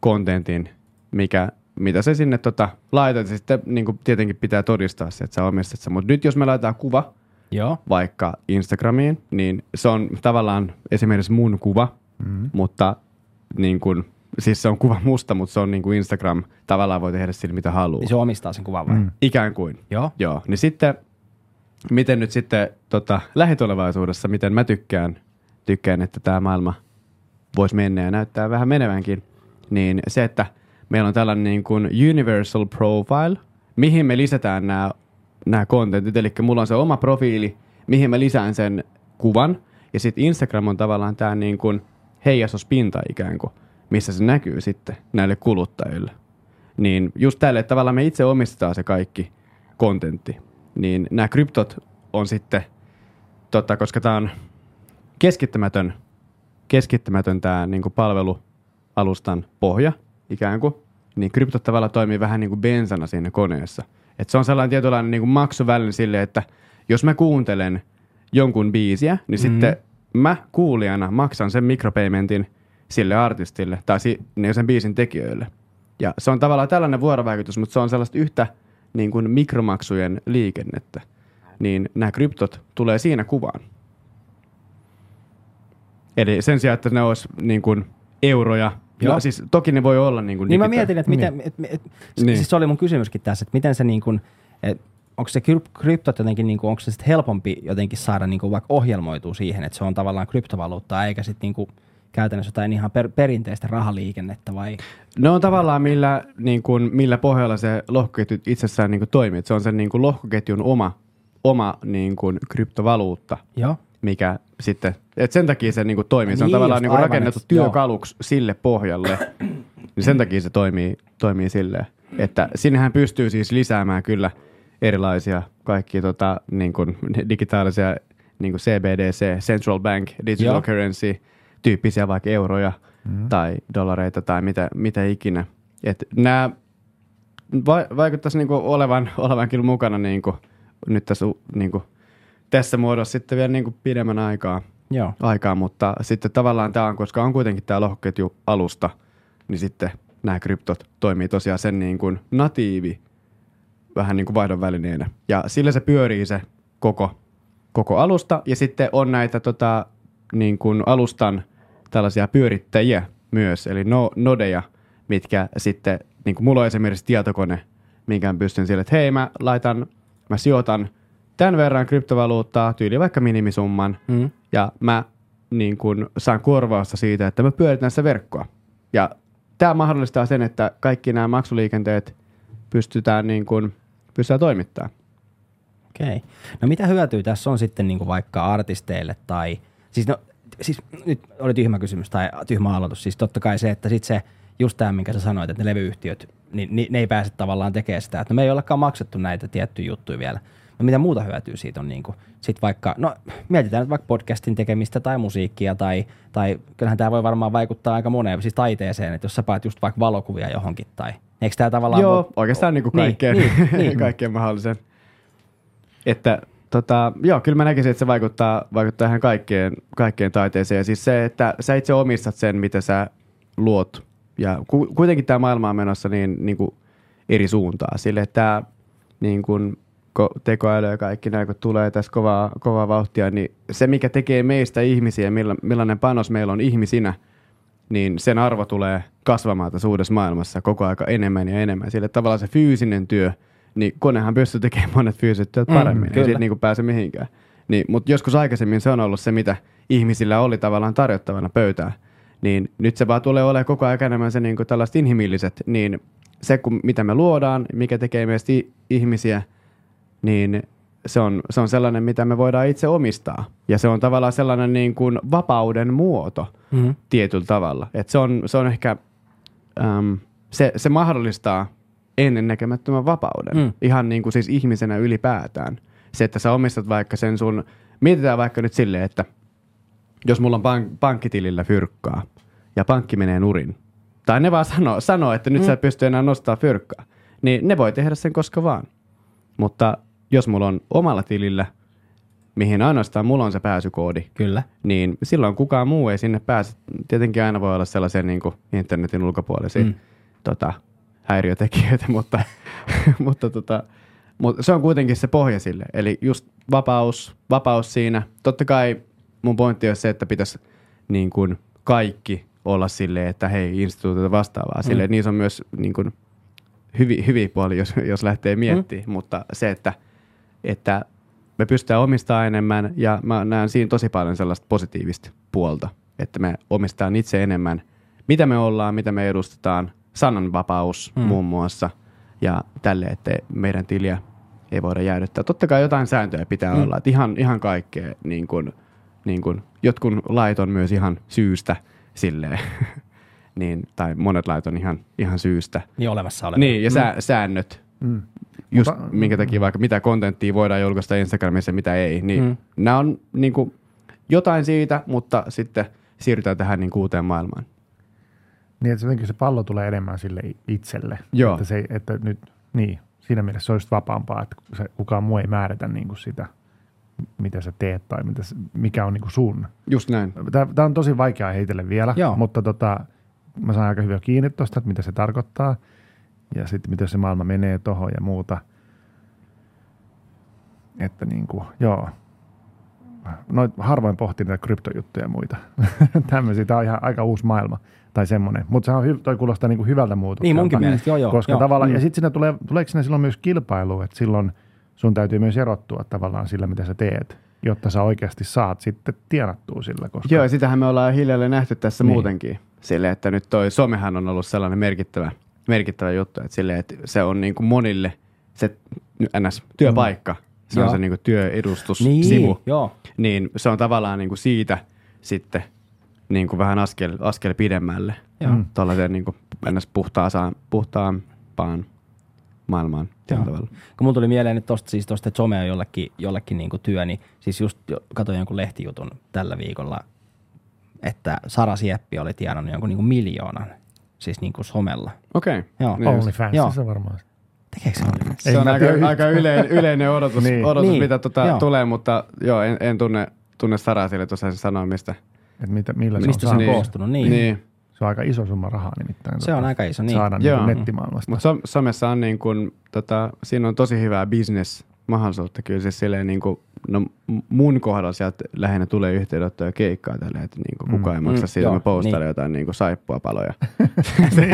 kontentin, mikä, mitä sä sinne tota, laitat. Ja sitten niin kuin tietenkin pitää todistaa se, että sä omistat sen. Mutta nyt jos me laitetaan kuva Joo. vaikka Instagramiin, niin se on tavallaan esimerkiksi mun kuva, Mm. mutta niin kuin, siis se on kuva musta, mutta se on niin kuin Instagram. Tavallaan voi tehdä sillä mitä haluaa. Niin se omistaa sen kuvan vai? Mm. Ikään kuin. Joo. Joo, niin sitten, miten nyt sitten tota, lähitulevaisuudessa, miten mä tykkään, tykkään, että tämä maailma voisi mennä ja näyttää vähän menevänkin, niin se, että meillä on tällainen niin kuin universal profile, mihin me lisätään nämä, nämä contentit, eli mulla on se oma profiili, mihin mä lisään sen kuvan, ja sitten Instagram on tavallaan tämä niin kuin heijastuspinta ikään kuin, missä se näkyy sitten näille kuluttajille. Niin just tälle, että tavallaan me itse omistetaan se kaikki kontentti, niin nämä kryptot on sitten, tota, koska tämä on keskittämätön, keskittämätön tämä niin palvelualustan pohja ikään kuin, niin kryptot tavallaan toimii vähän niin kuin bensana siinä koneessa. Et se on sellainen tietynlainen niin kuin maksuväline sille, että jos mä kuuntelen jonkun biisiä, niin mm-hmm. sitten mä kuulijana maksan sen mikropaymentin sille artistille tai si- niin sen biisin tekijöille. Ja se on tavallaan tällainen vuorovaikutus, mutta se on sellaista yhtä niin kuin mikromaksujen liikennettä. Niin nämä kryptot tulee siinä kuvaan. Eli sen sijaan, että ne olisi niin kuin euroja, Joo. no, siis toki ne voi olla niin kuin Niin mä mietin, että miten, et, et, Niin. niin. siis se oli mun kysymyskin tässä, että miten se niin kuin, et, onko se kryp- kryptot jotenkin, niin kuin, onko se sit helpompi jotenkin saada niin kuin vaikka ohjelmoitua siihen, että se on tavallaan kryptovaluuttaa, eikä sitten niin kuin käytännössä jotain ihan per, perinteistä rahaliikennettä vai? Ne on tavallaan millä, niin kuin, millä pohjalla se lohkoketju itsessään niin kuin toimii. Et Se on sen niin kuin lohkoketjun oma, oma niin kuin kryptovaluutta, Joo. Mikä sitten, et sen takia se niin kuin toimii. Se on Niin, tavallaan just niin kuin aivan, rakennettu et- joo. työkaluksi sille pohjalle, niin sen takia se toimii, toimii silleen. Että sinnehän pystyy siis lisäämään kyllä erilaisia kaikki tota, niin kuin digitaalisia niin kuin CBDC, Central Bank, Digital Joo. Currency, tyyppisiä vaikka euroja mm. tai dollareita tai mitä, mitä ikinä. Et nämä va- vaikuttaisi niinku olevan, [LAUGHS] olevan kyllä mukana niinku, nyt tässä, u- niinku, tässä muodossa sitten vielä niinku pidemmän aikaa, Joo. aikaa, mutta sitten tavallaan tämä on, koska on kuitenkin tämä lohkoketju alusta, niin sitten nämä kryptot toimii tosiaan sen niin kuin natiivi vähän niin kuin vaihdon välineenä. Ja sillä se pyörii se koko, koko alusta ja sitten on näitä tota, niin kuin alustan tällaisia pyörittäjiä myös, eli no, nodeja, mitkä sitten, niin kuin mulla on esimerkiksi tietokone, minkä pystyn sille, että hei mä laitan, mä sijoitan tämän verran kryptovaluuttaa, tyyli vaikka minimisumman, Mm. ja mä niin kun, saan korvausta siitä, että mä pyöritän sitä verkkoa. Ja tämä mahdollistaa sen, että kaikki nämä maksuliikenteet pystytään, niin kun, pystytään toimittamaan. Okei. No mitä hyötyä tässä on sitten niin kuin vaikka artisteille tai, siis no, siis nyt oli tyhmä kysymys tai tyhmä aloitus, siis totta kai se, että sitten se, just tämä, minkä sä sanoit, että ne levyyhtiöt, niin, niin ne ei pääse tavallaan tekemään sitä, että no me ei olekaan maksettu näitä tiettyjä juttuja vielä. No mitä muuta hyötyä siitä on niin kuin, sit vaikka, no mietitään nyt vaikka podcastin tekemistä tai musiikkia tai, tai kyllähän tämä voi varmaan vaikuttaa aika moneen, siis taiteeseen, että jos sä paat just vaikka valokuvia johonkin tai, eikö tämä tavallaan Joo, voi- oikeastaan niin kuin Niin, kaikkeen, niin, [LAUGHS] niin, kaikkeen mahdollisen. Että tota, joo, kyllä mä näkisin, että se vaikuttaa, vaikuttaa ihan kaikkeen, kaikkeen taiteeseen. Ja siis se, että sä itse omistat sen, mitä sä luot. Ja ku, kuitenkin tämä maailma on menossa niin, niin kuin eri suuntaan. Sille, että niin kuin, tekoäly ja kaikki nämä, kun tulee tässä kovaa, kovaa vauhtia, niin se, mikä tekee meistä ihmisiä, milla, millainen panos meillä on ihmisinä, niin sen arvo tulee kasvamaan tässä uudessa maailmassa koko aika enemmän ja enemmän. Sille tavallaan se fyysinen työ, niin konehan pystyy tekemään monet fyysiset työt Mm, paremmin, mm, ei siitä niin kuin pääse mihinkään. Niin, mutta joskus aikaisemmin se on ollut se, mitä ihmisillä oli tavallaan tarjottavana pöytään. Niin nyt se vaan tulee olemaan koko ajan enemmän se niin kuin tällaiset inhimilliset, niin se, kun, mitä me luodaan, mikä tekee meistä ihmisiä, niin se on, se on sellainen, mitä me voidaan itse omistaa. Ja se on tavallaan sellainen niin kuin vapauden muoto Mhm. tietyllä tavalla. Et se, on, se on ehkä, äm, se, se mahdollistaa ennennäkemättömän vapauden. Mm. Ihan niin kuin siis ihmisenä ylipäätään. Se, että sä omistat vaikka sen sun, mietitään vaikka nyt silleen, että jos mulla on pank- pankkitilillä fyrkkaa ja pankki menee nurin, tai ne vaan sanoo, sanoo että nyt mm. sä et pysty enää nostaa fyrkkaa, niin ne voi tehdä sen koska vaan. Mutta jos mulla on omalla tilillä, mihin ainoastaan mulla on se pääsykoodi, Kyllä. niin silloin kukaan muu ei sinne pääse. Tietenkin aina voi olla sellaisia niin kuin internetin ulkopuolisia Mm. tota, häiriötekijöitä, [LAUGHS] mutta, mutta, tota, mutta se on kuitenkin se pohja sille. Eli just vapaus, vapaus siinä. Totta kai mun pointti on se, että pitäisi niin kuin kaikki olla silleen, että hei, instituutioita vastaavaa. Sille, Mm. niissä on myös niin kuin hyviä, hyviä puolia, jos, jos lähtee miettimään, mm. mutta se, että, että me pystytään omistamaan enemmän ja mä näen siinä tosi paljon sellaista positiivista puolta, että me omistetaan itse enemmän, mitä me ollaan, mitä me edustetaan, sananvapaus Mm. mm. muun muassa ja tälle, että meidän tiliä ei voida jäädyttää. Totta kai jotain sääntöjä pitää Mm. mm. olla, että ihan, ihan kaikkea, niin kuin, niin kuin, jotkut lait on myös ihan syystä silleen, [LAUGHS] niin, tai monet lait on ihan, ihan syystä. Niin olemassa oleva. Niin, ja sää, säännöt, Mm. Just Mutta- minkä takia vaikka mitä kontenttia voidaan julkaista Instagramissa ja mitä ei, niin Mm. nämä on niin kuin, jotain siitä, mutta sitten siirrytään tähän niin uuteen maailmaan. Niin, että jotenkin se pallo tulee enemmän sille itselle. Joo. Että, se, että nyt, niin, siinä mielessä se olisi vapaampaa, että se, kukaan muu ei määritä niin kuin sitä, mitä sä teet tai mitä, mikä on niin kuin sun. Just näin. Tämä on tosi vaikea heitellä vielä, Joo. mutta tota, mä saan aika hyvin kiinni tuosta, että mitä se tarkoittaa ja sitten miten se maailma menee tuohon ja muuta. Että niin kuin, joo. Noit harvoin pohtii näitä kryptojuttuja ja muita. [LAUGHS] Tämmöisiä. Tämä on ihan aika uusi maailma tai semmoinen. Mutta se on, hy- toi kuulostaa niin kuin hyvältä muutokselta. Niin munkin mielestä, joo joo. Koska joo. tavallaan, Mm. ja sitten siinä tulee, tuleeko siinä silloin myös kilpailu, että silloin sun täytyy myös erottua tavallaan sillä, mitä sä teet, jotta sä oikeasti saat sitten tienattua sillä. Koska, Joo, ja sitähän me ollaan hiljalleen nähty tässä niin. muutenkin. Sille, että nyt toi somehan on ollut sellainen merkittävä, merkittävä juttu, että, sille, että se on niin kuin monille se ns. työpaikka. Se Joo. on se niin kuin työedustussivu. Niin, joo. niin se on tavallaan niin kuin siitä sitten niin kuin vähän askel, askel pidemmälle. Mm. Tuollaiseen niin kuin ns. puhtaasaan, puhtaampaan maailmaan tällä Joo. tavalla. Kun mun tuli mieleen nyt tosta, siis tosta, että some on jollekin, jollekin niin työ, niin siis just katsoin jonkun lehtijutun tällä viikolla, että Sara Sieppi oli tienannut jonkun niin miljoonan, siis niin kuin somella. Okei. Joo. Niin. OnlyFans Joo. se varmaan. Tekeekö se on? Se on aika, aika yleinen, yleinen odotus, Niin. niin. odotus Niin, mitä tota joo. tulee, mutta joo, en, en tunne, tunne Saraa sille tuossa se sanoi, mistä. Että mitä, millä Mistä se se on on saanut. koostunut, niin. niin. Se on aika iso summa rahaa nimittäin. Se on aika iso, niin. Saada niin nettimaailmasta. Mutta so, somessa on niin kuin, tota, siinä on tosi hyvää business mahdollisuutta kyllä siis silleen niin kuin no mun kohdalla sieltä lähinnä tulee yhteydenottoja keikkaa tälle, että niinku kukaan ei maksa Mm, siitä, joo, me postailen niin. jotain niinku saippuapaloja.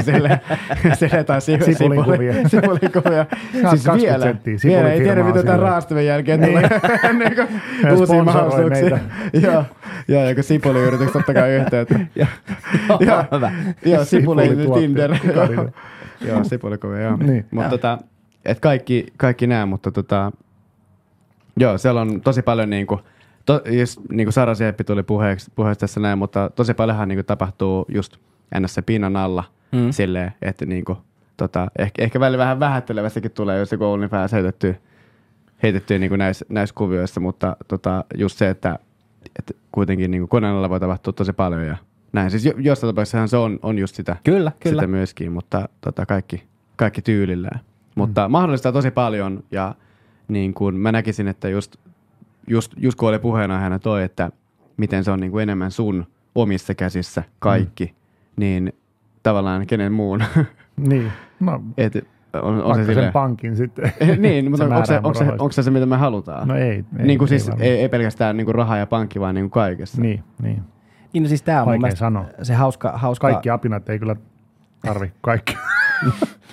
sille, [LAUGHS] sille jotain si- Sipulinkuvia. sipuli- Sipulinkuvia. [LAUGHS] 20 vielä, vielä ei tiedä, mitä tämän raastavan jälkeen Niin. tulee [LAUGHS] niinku Ja uusia sponsoroi mahdollisuuksia. Joo, joo, joku sipuliyritys totta kai yhteyttä. Joo, Joo. hyvä. Joo, sipuli. Tinder. Joo, sipulikuvia, joo. Niin. Mutta tota, et kaikki, kaikki nämä, mutta tota, joo, siellä on tosi paljon niinku, to, just, niinku Sara Sieppi tuli puheeksi, puheeksi tässä näin, mutta tosi paljonhan niinku tapahtuu just ns. pinnan alla Mm. mm. silleen, että niinku, tota, ehkä, ehkä välillä vähän vähättelevästikin tulee, jos joku OnlyFans heitettyä, heitettyä niinku näissä näis kuvioissa, mutta tota, just se, että, että kuitenkin niinku koneen alla voi tapahtua tosi paljon ja näin. Siis jo, jossain tapauksessahan se on, on just sitä, Kyllä, kyllä. sitä myöskin, mutta tota, kaikki, kaikki tyylillään. Mutta mahdollistaa tosi paljon ja niin kuin mä näkisin, että just, just, just kun oli puheenaiheena toi, että miten se on niin kuin enemmän sun omissa käsissä kaikki, mm. niin tavallaan kenen muun. [LAUGHS] Niin. No, Et on, on se sen silleen. pankin sitten. niin, mutta [LAUGHS] se onko, se, onko, se, onko se se, mitä me halutaan? No ei. ei niin kuin siis varmaan. ei, ei pelkästään niin kuin raha ja pankki, vaan niin kuin kaikessa. Niin, niin. Niin, no siis tää on mun Vaikea sanoa. se hauska, hauska Kaikki apinat ei kyllä tarvi kaikki. [LAUGHS]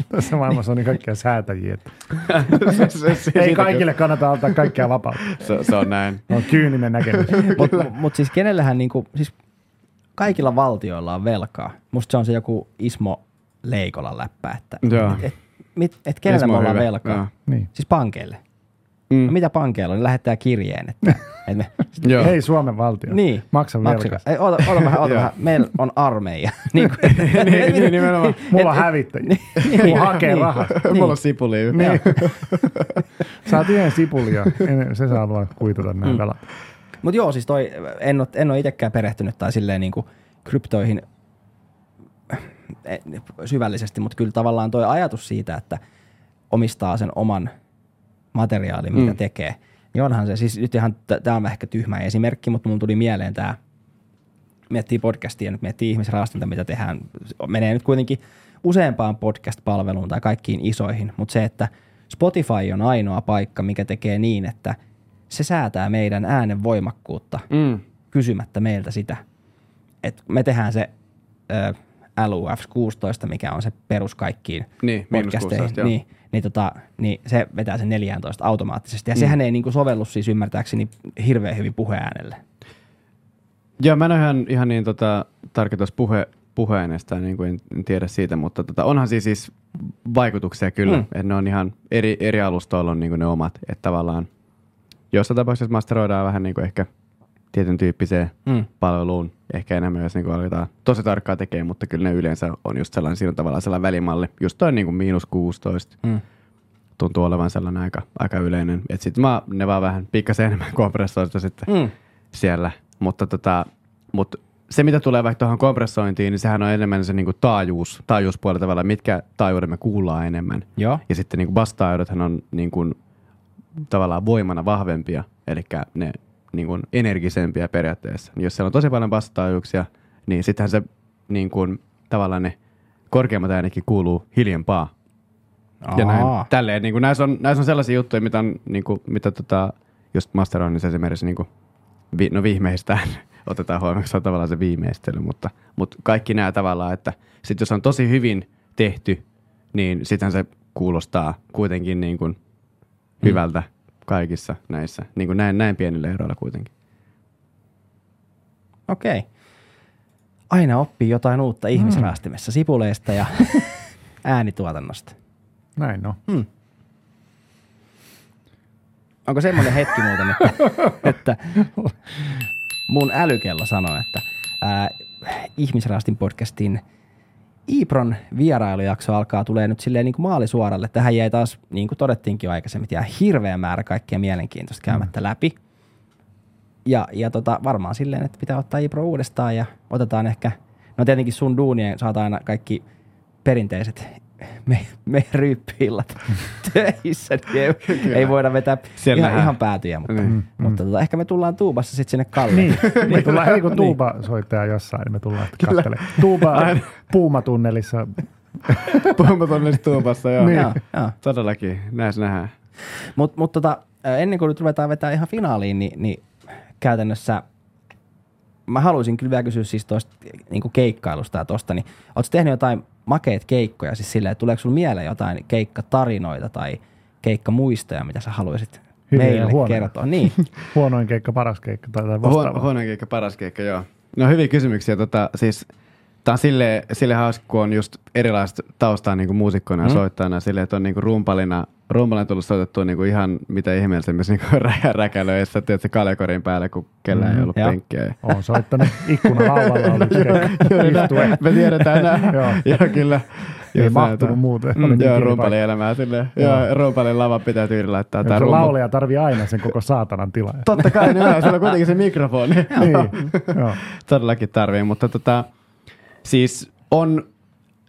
Tässä maailmassa on niin kaikkia säätäjiä. Että se, se, se, ei kaikille kannata antaa kaikkea vapautta. Se, se on näin. Se on kyyninen näkemys. Mutta mut siis kenellähän niinku, siis kaikilla valtioilla on velkaa. Musta se on se joku Ismo Leikolan läppä, että Joo. et, et, et kenelle Ismo me on ollaan hyvä. velkaa. Joo. Niin. Siis pankeille. Mm. No mitä pankeilla on? Ne lähettää kirjeen, että, [LAUGHS] me, [LAUGHS] Joo. Hei Suomen valtio. niin, Maksa velkasi. Ei, oota, oota vähän, oota [LAUGHS] vähän. Meillä on armeija. [LAUGHS] niin, kuin, niin, niin, nimenomaan. Mulla on hävittäjiä. Mulla hakee niin. rahat. Mulla on sipuli. Niin. Saat yhden sipulia. Se saa luoda kuitata nämä Mm. velat. Mutta joo, siis toi, en ole, en ole itsekään perehtynyt tai silleen niinku kryptoihin eh, syvällisesti, mutta kyllä tavallaan toi ajatus siitä, että omistaa sen oman materiaalin, mitä Mm. tekee, niin onhan se, siis nyt ihan, tämä on ehkä tyhmä esimerkki, mutta mun tuli mieleen tämä, miettii podcastia ja nyt miettii ihmisraastinta, mitä tehdään, menee nyt kuitenkin useampaan podcast-palveluun tai kaikkiin isoihin, mutta se, että Spotify on ainoa paikka, mikä tekee niin, että se säätää meidän äänen voimakkuutta Mm. kysymättä meiltä sitä. Et me tehdään se ö, LUF16, mikä on se perus kaikkiin Niin, podcasteihin, 16, joo. niin, niin, tota, niin se vetää sen 14 automaattisesti. Ja Mm. sehän ei niinku sovellu siis ymmärtääkseni hirveän hyvin puheäänelle. Joo, mä en ole ihan, ihan niin tota, tarkka tuossa puhe, puheaineesta, niin kuin en, en tiedä siitä, mutta tota, onhan siis, siis vaikutuksia kyllä, mm. että ne on ihan eri, eri alustoilla on niin kuin ne omat, että tavallaan jossain tapauksessa masteroidaan vähän niin kuin ehkä tietyn tyyppiseen Mm. palveluun, ehkä enemmän jos niin aletaan tosi tarkkaa tekemään, mutta kyllä ne yleensä on just sellainen, siinä on tavallaan sellainen välimalli, just toi niin kuin miinus 16, Mm. tuntuu olevan sellainen aika, aika yleinen, että sitten mä ne vaan vähän pikkasen enemmän [LAUGHS] kompressoista sitten Mm. siellä. Mutta tota, mut se, mitä tulee vaikka tuohon kompressointiin, niin sehän on enemmän se niinku taajuus, taajuuspuoli tavallaan, mitkä taajuudet me kuullaan enemmän. Joo. Ja sitten niinku bass-taajuudethan on niinku, tavallaan voimana vahvempia, eli ne niinku energisempiä periaatteessa. Niin jos siellä on tosi paljon bass-taajuuksia, niin sittenhän se niinku, tavallaan ne korkeammat äänikin kuuluu hiljempaa. Ja näin, Aa. tälleen, niin kuin, näissä, on, näissä on sellaisia juttuja, mitä, on, niin kuin, mitä tota, just masteroinnissa esimerkiksi niin kuin, vi, no viimeistään [LAUGHS] otetaan huomioon, se on tavallaan se viimeistely, mutta, mutta kaikki nämä tavallaan, että sit jos on tosi hyvin tehty, niin sittenhän se kuulostaa kuitenkin niin kuin hyvältä kaikissa näissä, niin kuin näin, näin pienillä eroilla kuitenkin. Okei. Aina oppii jotain uutta ihmisraastimessa, sipuleista ja [LAUGHS] äänituotannosta. Näin no. Onko semmoinen hetki muuten, että, [LAUGHS] että mun älykello sanoo, että ää, Ihmisraastin podcastin Iipron vierailujakso alkaa tulee nyt silleen niin kuin maalisuoralle. Tähän jäi taas, niin kuin todettiinkin jo aikaisemmin, jää hirveä määrä kaikkea mielenkiintoista käymättä läpi. Ja, ja tota, varmaan silleen, että pitää ottaa Iipro uudestaan ja otetaan ehkä, no tietenkin sun duunien saat aina kaikki perinteiset me, me ryyppyillat töissä, niin ei, ei voida vetää Siellä ihan, ihan päätyjä, mutta, Niin. mm, mutta tota, ehkä me tullaan tuubassa sitten sinne kalliin. Niin, [LAUGHS] me tullaan hei kun tuuba soittaja jossain, niin me tullaan katselemaan. Tuuba [LAUGHS] puumatunnelissa. [LAUGHS] Puhumme tuonne tuopassa, joo. Niin. Joo, joo. Todellakin, näissä nähdään. Mutta mut tota, ennen kuin nyt ruvetaan vetää ihan finaaliin, niin, niin käytännössä mä haluaisin kyllä vielä kysyä siis tuosta niin keikkailusta ja tosta, niin ootko tehnyt jotain makeet keikkoja siis silleen, että tuleeko sulla mieleen jotain keikkatarinoita tai keikkamuistoja, mitä sä haluaisit Hyviä ja meille huonoja. kertoa? Niin, [LAUGHS] Huonoin keikka, paras keikka tai jotain Huon, vastaavaa. huono keikka, paras keikka, joo. No hyviä kysymyksiä. Tota, siis, tää on sille, sille hauska, kun on just erilaista taustaa niin muusikkoina ja Mm. soittajana. Silleen, että on niin rumpalina, rumpalina tullut soitettua niin ihan mitä ihmeellisemmissä niin [LAUGHS] rä, räkälöissä. Tiedätkö, kaljakorin päällä, kun kellään Mhm, ei ollut joo. penkkiä. [LAUGHS] Olen soittanut ikkunalaudalla, oli [LAUGHS] kireä istue. Me tiedetään nää. Joo. kyllä. Ei mahtunut muuten. Mm, Oli joo, rumpalin elämää silleen. Joo. Joo, rumpalin lava pitää tyyli laittaa. Ja se rumpa- laulaja tarvii aina sen koko saatanan tila. Totta kai, niin on. Sillä on kuitenkin se mikrofoni. niin, joo. Todellakin tarvii, mutta tota, siis on,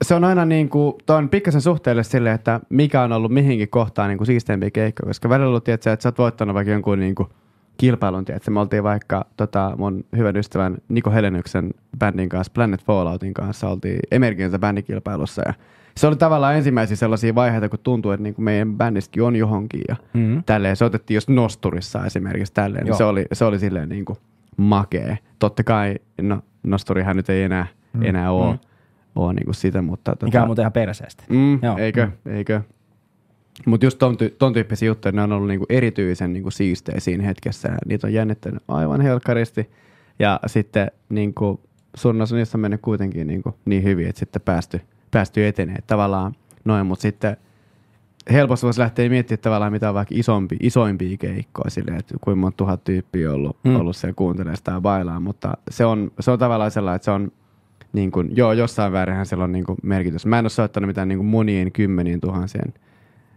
se on aina niin kuin, toi on pikkasen suhteelle sille, että mikä on ollut mihinkin kohtaan niin kuin siisteempi keikka, koska välillä on ollut, tiedätkö, että sä oot voittanut vaikka jonkun niin kuin kilpailun, tiedätkö, me oltiin vaikka tota, mun hyvän ystävän Niko Helenyksen bändin kanssa, Planet Falloutin kanssa, oltiin Emergenza bändikilpailussa ja se oli tavallaan ensimmäisiä sellaisia vaiheita, kun tuntuu, että niin kuin meidän bändistäkin on johonkin ja mm. tälleen. Se otettiin just nosturissa esimerkiksi tälleen. Joo. Niin se, oli, se oli silleen niin kuin makee. Totta kai, no, nosturihan nyt ei enää, Mm. mm. enää ole, Mm. mm. ole niin kuin sitä, mutta... mikä on muuten ihan perseestä. mm, Joo. eikö, eikö. Mutta just ton, ty- ton tyyppisiä juttuja, ne on ollut niinku erityisen niinku siistejä siinä hetkessä. Ja niitä on jännittänyt aivan helkkaristi. Ja sitten niinku, osa niistä on mennyt kuitenkin niinku niin hyvin, että sitten päästy, päästy etenee. Et tavallaan noin, mutta sitten helposti voisi lähteä miettimään tavallaan mitä on vaikka isompi, isoimpia keikkoja silleen, että kuinka monta tuhat tyyppiä on ollut, Mm. mm. ollut siellä kuuntelemaan sitä bailaa, mutta se on, se on tavallaan sellainen, että se on niin kuin, joo, jossain väärinhän sillä on niin kuin merkitys. Mä en ole soittanut mitään niin kuin monien kymmenien tuhansien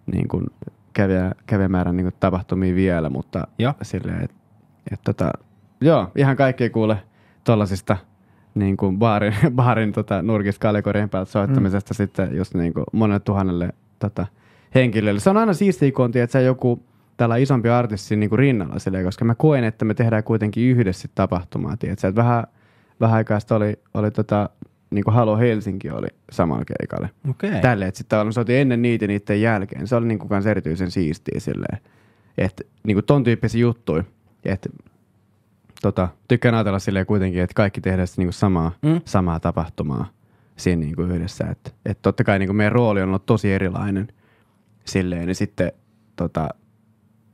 niin kuin kävijä, kävijämäärän niin kuin tapahtumia vielä, mutta Joo. silleen, että et, tota, joo, ihan kaikkea kuule tollasista niin kuin baarin, [LAUGHS] baarin tota, nurkista kaljakorien päältä soittamisesta mm. sitten just niin kuin monelle tuhannelle tota, henkilölle. Se on aina siistiä, kun on tiedätkö, joku tällä isompi artisti niin kuin rinnalla silleen, koska mä koen, että me tehdään kuitenkin yhdessä tapahtumaa. Tiedätkö, että vähän, vähän aikaa sitten oli, oli tota, niin kuin Halo Helsinki oli samalla keikalle. Okei. Tälle, että sitten tavallaan soitin ennen niitä ja niiden jälkeen. Se oli niin kuin erityisen siistiä silleen. Että niin kuin ton tyyppisiä juttuja. Että tota, tykkään ajatella silleen kuitenkin, että kaikki tehdään sit niin kuin samaa, Mm. mm. samaa tapahtumaa siinä niin kuin yhdessä. Että et totta kai niin kuin meidän rooli on ollut tosi erilainen silleen, niin sitten tota,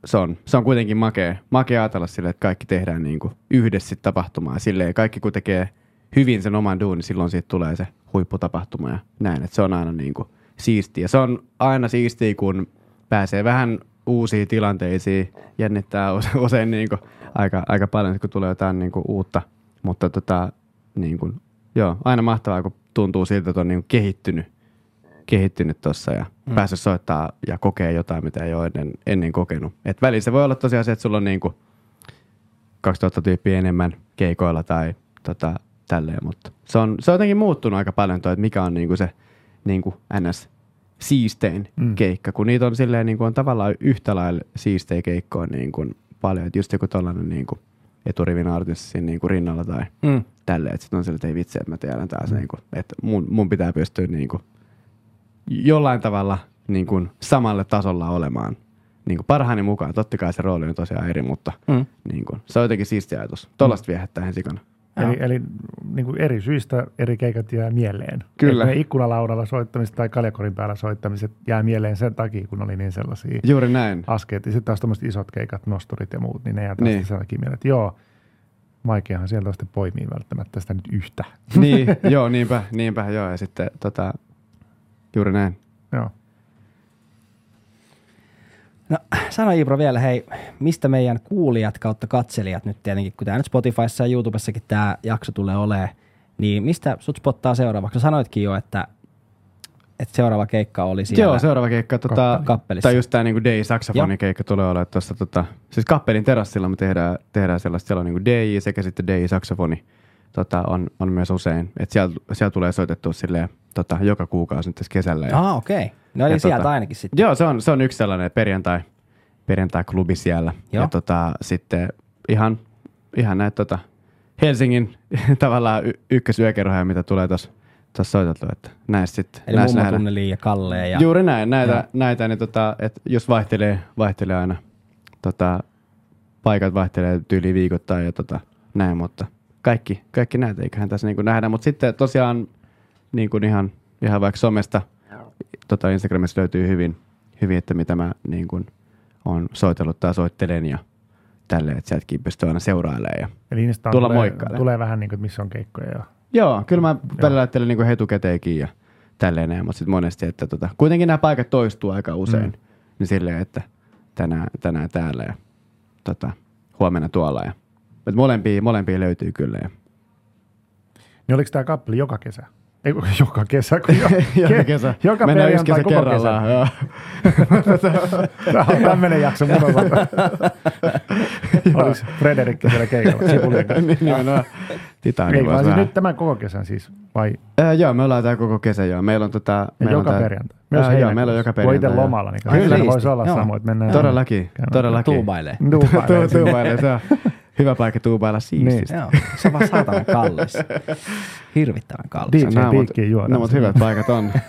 se on, se on kuitenkin makea, makea ajatella silleen, että kaikki tehdään niin kuin yhdessä tapahtumaa. Silleen, kaikki kun tekee hyvin sen oman duunin, silloin siitä tulee se huipputapahtuma ja näin. Että se on aina niin kuin siistiä. Se on aina siistiä, kun pääsee vähän uusiin tilanteisiin. Jännittää use- [LAUGHS] usein niin kuin aika, aika paljon, kun tulee jotain niin kuin uutta. Mutta tota, niin kuin, joo, aina mahtavaa, kun tuntuu siltä, että on niin kuin kehittynyt kehittynyt tuossa ja mm. päässyt soittaa ja kokee jotain, mitä ei ole ennen, ennen kokenut. Et välissä se voi olla tosiaan se, että sulla on niinku 2000 tyyppiä enemmän keikoilla tai tota, tälleen, mutta se on, se on jotenkin muuttunut aika paljon toi, että mikä on niinku se niinku ns. siistein Mm. keikka, kun niitä on silleen niinku on tavallaan yhtä lailla siistejä keikkoja niinku paljon, että just joku tollanen niinku eturivin artisti siinä niinku rinnalla tai Mm. tälleen, että sitten on sille, että ei vitsi, että mä tiedän taas, mm. niinku, että mun, mun pitää pystyä niinku jollain tavalla niin kuin samalle tasolla olemaan niin kuin parhaani mukaan. Totta kai se rooli on tosiaan eri, mutta Mm. niin kuin, se on jotenkin siisti ajatus. Tuollaista viehättää ihan sikana. Eli, eli niin kuin eri syistä eri keikat jää mieleen. Kyllä. Et ikkunalaudalla soittamiset tai kaljakorin päällä soittamiset jää mieleen sen takia, kun oli niin sellaisia Juuri näin. askeet. Ja sitten taas tämmöiset isot keikat, nosturit ja muut, niin ne jää taas Niin. niin. sen takia mieleen, että joo, vaikeahan sieltä sitten poimii välttämättä sitä nyt yhtä. niin, [LAUGHS] joo, niinpä, niinpä, joo. Ja sitten tota, juuri näin. joo. No sano Ibro vielä, hei, mistä meidän kuulijat kautta katselijat nyt tietenkin, kun tämä nyt Spotifyssa ja YouTubessakin tämä jakso tulee olemaan, niin mistä sut spottaa seuraavaksi? Sanoitkin jo, että, että seuraava keikka oli siellä. Joo, seuraava keikka. Tota, Kappelissa. tai just tämä niinku DJ-saksofoni-keikka tulee olemaan tuossa. Tota, siis kappelin terassilla me tehdään, tehdään sellaista, siellä on niinku DJ sekä sitten DJ-saksofoni tota, on, on myös usein. Että siellä, siellä tulee soitettua silleen tota, joka kuukausi nyt tässä kesällä. Ja, Ah, okei. Okay. No eli Ja sieltä tota- ainakin sitten. Joo, se on, se on yksi sellainen perjantai, perjantai-klubi siellä. Joo. Ja tota, sitten ihan, ihan näitä tota, Helsingin [LAUGHS] tavallaan y- ykkösyökerhoja, mitä tulee tuossa soiteltu, että näistä sitten Eli näistä tunneli ja Kalleen. Ja... Juuri näin, näitä, Joo. näitä niin tota, että jos vaihtelee, vaihtelee aina tota, paikat vaihtelee tyyli viikoittain ja tota, näin, mutta kaikki, kaikki näitä eiköhän tässä niin nähdä. Mutta sitten tosiaan niin kuin ihan, ihan vaikka somesta, tota Instagramissa löytyy hyvin, hyvin että mitä mä niin kuin on soitellut tai soittelen ja tälleen, että sieltäkin pystyy aina seurailemaan. Ja Eli Tulla tulee, moikkailemaan. tulee vähän niin kuin, että missä on keikkoja. Ja, Joo, kyllä mä välillä ajattelen niin etukäteenkin ja tälleen näin, mutta sitten monesti, että tota, kuitenkin nämä paikat toistuu aika usein, mm. niin silleen, että tänään, tänään täällä ja tota, huomenna tuolla. Ja, että molempia, molempia löytyy kyllä. Ja, niin oliko tämä kappeli joka kesä? Ei, joka kesä, kun jo, [LAUGHS] joka kesä. Joka Mennään yksi perjantai kesä koko kerrallaan. kesä. Joo. [LAUGHS] Tämä on tämmöinen jakso mun osalta. [LAUGHS] Frederikki siellä keikalla Sipulien kanssa? Niin, Nimenomaan. Titani Ei, voisi vaan siis nyt tämän koko kesän siis, vai Ää, joo, me ollaan tää koko kesä joo. Meillä on tota... meillä joka on tää, perjantai? Ää, joo, heinäkuussa. meillä on joka Voi itse perjantai. joo. lomalla, niin Kyllä, kyllä voisi olla Joo. samoin, että mennään. Todellakin, todellakin. Tuubailee. Tuubailee. Tu- Tuubailee, se on hyvä paikka tuubailla siististi. Joo, se on vaan saatanan kallis. [LAUGHS] Hirvittävän kallis. DJ No, mut- Piikkiin. No, mutta hyvät paikat on. [LAUGHS]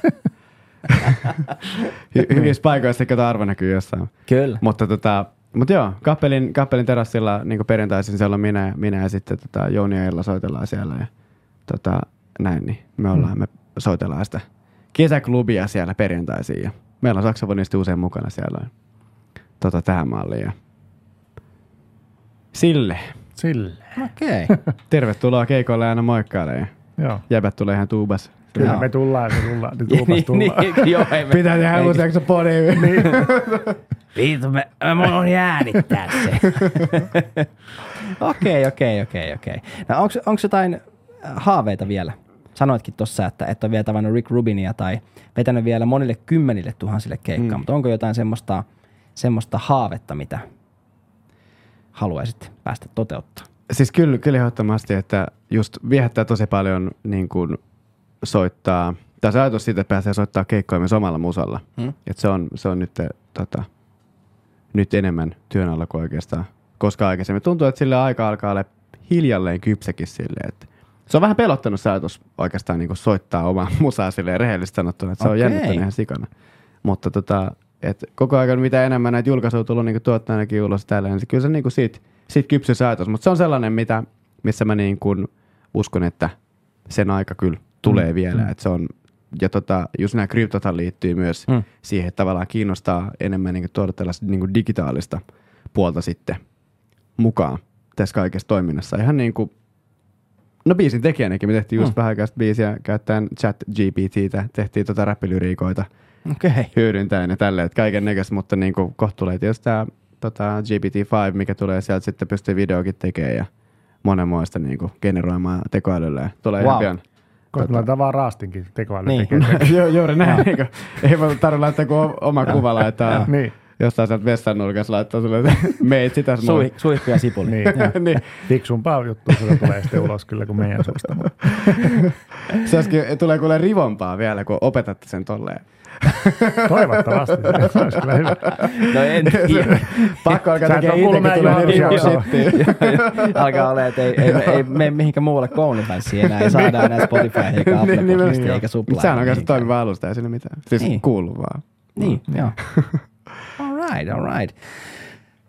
Hy- hyvissä paikoissa kato arvo näkyy jossain. Kyllä. Mutta tota, mut joo, kappelin, kappelin terassilla niin perjantaisin siellä on minä, minä ja sitten tota, Jouni ja Ella soitellaan siellä. Ja, tota, näin, niin me, ollaan, me soitellaan sitä kesäklubia siellä perjantaisin. Ja meillä on saksofonisti usein mukana siellä. Tota, tähän malliin. Ja Sille. Sille. Okei. [LAUGHS] Tervetuloa keikolle aina moikkailemaan. Joo. Jäbät tulee ihan tuubas. Kyllä Joo. me tullaan, me tullaan. [LAUGHS] Nyt tuupas niin, tullaan. niin, joo, ei me, [LAUGHS] Pitää tehdä jakso podiin. Niin. Viitu, me, me mun on äänittää se. Okei, okei, okei, okei. No onko, onko jotain äh, haaveita vielä? Sanoitkin tuossa, että et ole vielä tavannut Rick Rubinia tai vetänyt vielä monille kymmenille tuhansille keikkaa, mm. mutta onko jotain semmoista, semmoista haavetta, mitä haluaisit päästä toteuttaa? Siis kyllä, kyllä ehdottomasti, että just viehättää tosi paljon niin kuin soittaa, tai se ajatus siitä, että pääsee soittaa keikkoja myös omalla musalla. Hmm? Et se on, se on nyt, tota, nyt enemmän työn alla kuin oikeastaan koska aikaisemmin. Tuntuu, että sille aika alkaa olla hiljalleen kypsäkin silleen, että se on vähän pelottanut se ajatus oikeastaan niin kuin soittaa omaa [LAUGHS] musaa silleen rehellisesti sanottuna, että se on Okei. jännittänyt ihan sikana. Mutta tota, et koko ajan mitä enemmän näitä julkaisuja tullut niin tuottajanakin ulos täällä, niin se, kyllä se niin kuin siitä, siitä kypsyy se ajatus. Mutta se on sellainen, mitä, missä mä niin kuin uskon, että sen aika kyllä tulee mm. vielä. Et se on, ja tota, just nämä kryptothan liittyy myös Mm. mm. siihen, että tavallaan kiinnostaa enemmän niin kuin tuoda tällaista niin kuin digitaalista puolta sitten mukaan tässä kaikessa toiminnassa. Ihan niin kuin, no biisin tekijänäkin me tehtiin just Mm. vähän aikaa biisiä käyttäen chat GPTtä, tehtiin tota räppilyriikoita. Okay. hyödyntäen ja tälleen, että kaiken näköistä, mutta niin kuin kohta tulee tietysti tämä tota, GPT-5, mikä tulee sieltä sitten pystyy videokin tekemään ja monenmoista niin kuin generoimaan tekoälyllä. Ja tulee Wow. ihan pian. Kohta tulee tavaa raastinkin tekoäly Niin. tekee. [LAUGHS] Joo, juuri näin. niin kuin, ei voi tarvitse laittaa kuin oma kuva laittaa [LAUGHS] niin, jostain sieltä vessan nurkassa laittaa sulle, että [LAUGHS] meit sitä Sui, suihku ja sipuli. niin. niin. Fiksumpaa juttua sulla tulee sitten ulos kyllä kuin meidän suusta. Se olisikin, tulee kuule rivompaa vielä, kun opetatte sen tolleen. [LAUGHS] Toivottavasti. Se olisi kyllä hyvä. No en [LAUGHS] tiedä. Pakko alkaa tekemään itse, kun tulee. Alkaa olla, että ei, ei, ei mene mihinkään muualle kouluntanssiin enää. Ei saada enää Spotify eikä Apple Niin, nimenomaan. Podcastia eikä suplaa. Sehän on kanssa toimiva alusta, ei siinä mitään. Siis Niin. niin. kuuluu vaan. Niin, joo. [LAUGHS] All right, all right.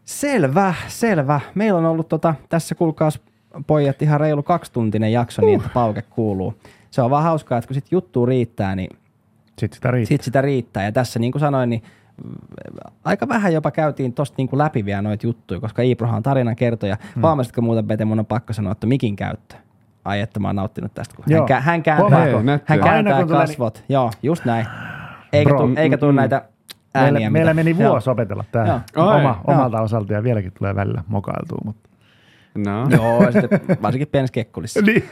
Selvä, selvä. Meillä on ollut tota, tässä kuulkaas pojat ihan reilu kaksituntinen jakso niin, että pauke kuuluu. Se on vaan hauskaa, että kun sit juttu riittää, niin Sitten sitä riittää. sit sitä riittää. Ja tässä niin kuin sanoin, niin mm, aika vähän jopa käytiin tosta niin kuin läpi vielä noita juttuja, koska Iiprohan on tarinan kertoja. Hmm. Huomasitko muuten, Pete, mun on pakko sanoa, että mikin käyttö. Ai, että mä oon nauttinut tästä. Kun hän, Joo. kä- hän kääntää, Huomaatko? hän Nättiä. Aina kääntää tulee- kasvot. Joo, just näin. Eikä, Bro, tu, eikä tuu mm, näitä ääniä. Meillä, meillä meni Joo. vuosi opetella tämä Joo. Oma, Joo. omalta osalta ja vieläkin tulee välillä mokailtua. Mutta. No. Joo, ja sitten varsinkin pienessä kekkulissa. [LAUGHS] niin.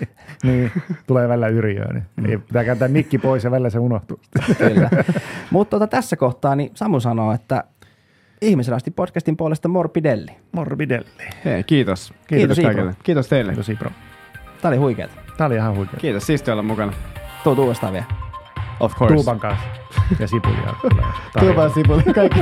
niin, tulee välillä yriöä. Niin. Ei, pitää kääntää mikki pois ja välillä se unohtuu. Kyllä. [LAUGHS] Mutta tota, tässä kohtaa niin Samu sanoo, että Ihmisrasti podcastin puolesta morbidelli. Morbidelli. Hei, kiitos. Kiitos, Iipro. kaikille. Kiitos teille. Kiitos Ibro. Tämä oli huikeet. Tämä oli ihan huikea. Kiitos, siisti olla mukana. Tuu uudestaan vielä. Of course. Tuuban kanssa ja sipulia. [LAUGHS] Tuuban sipuli, kaikki.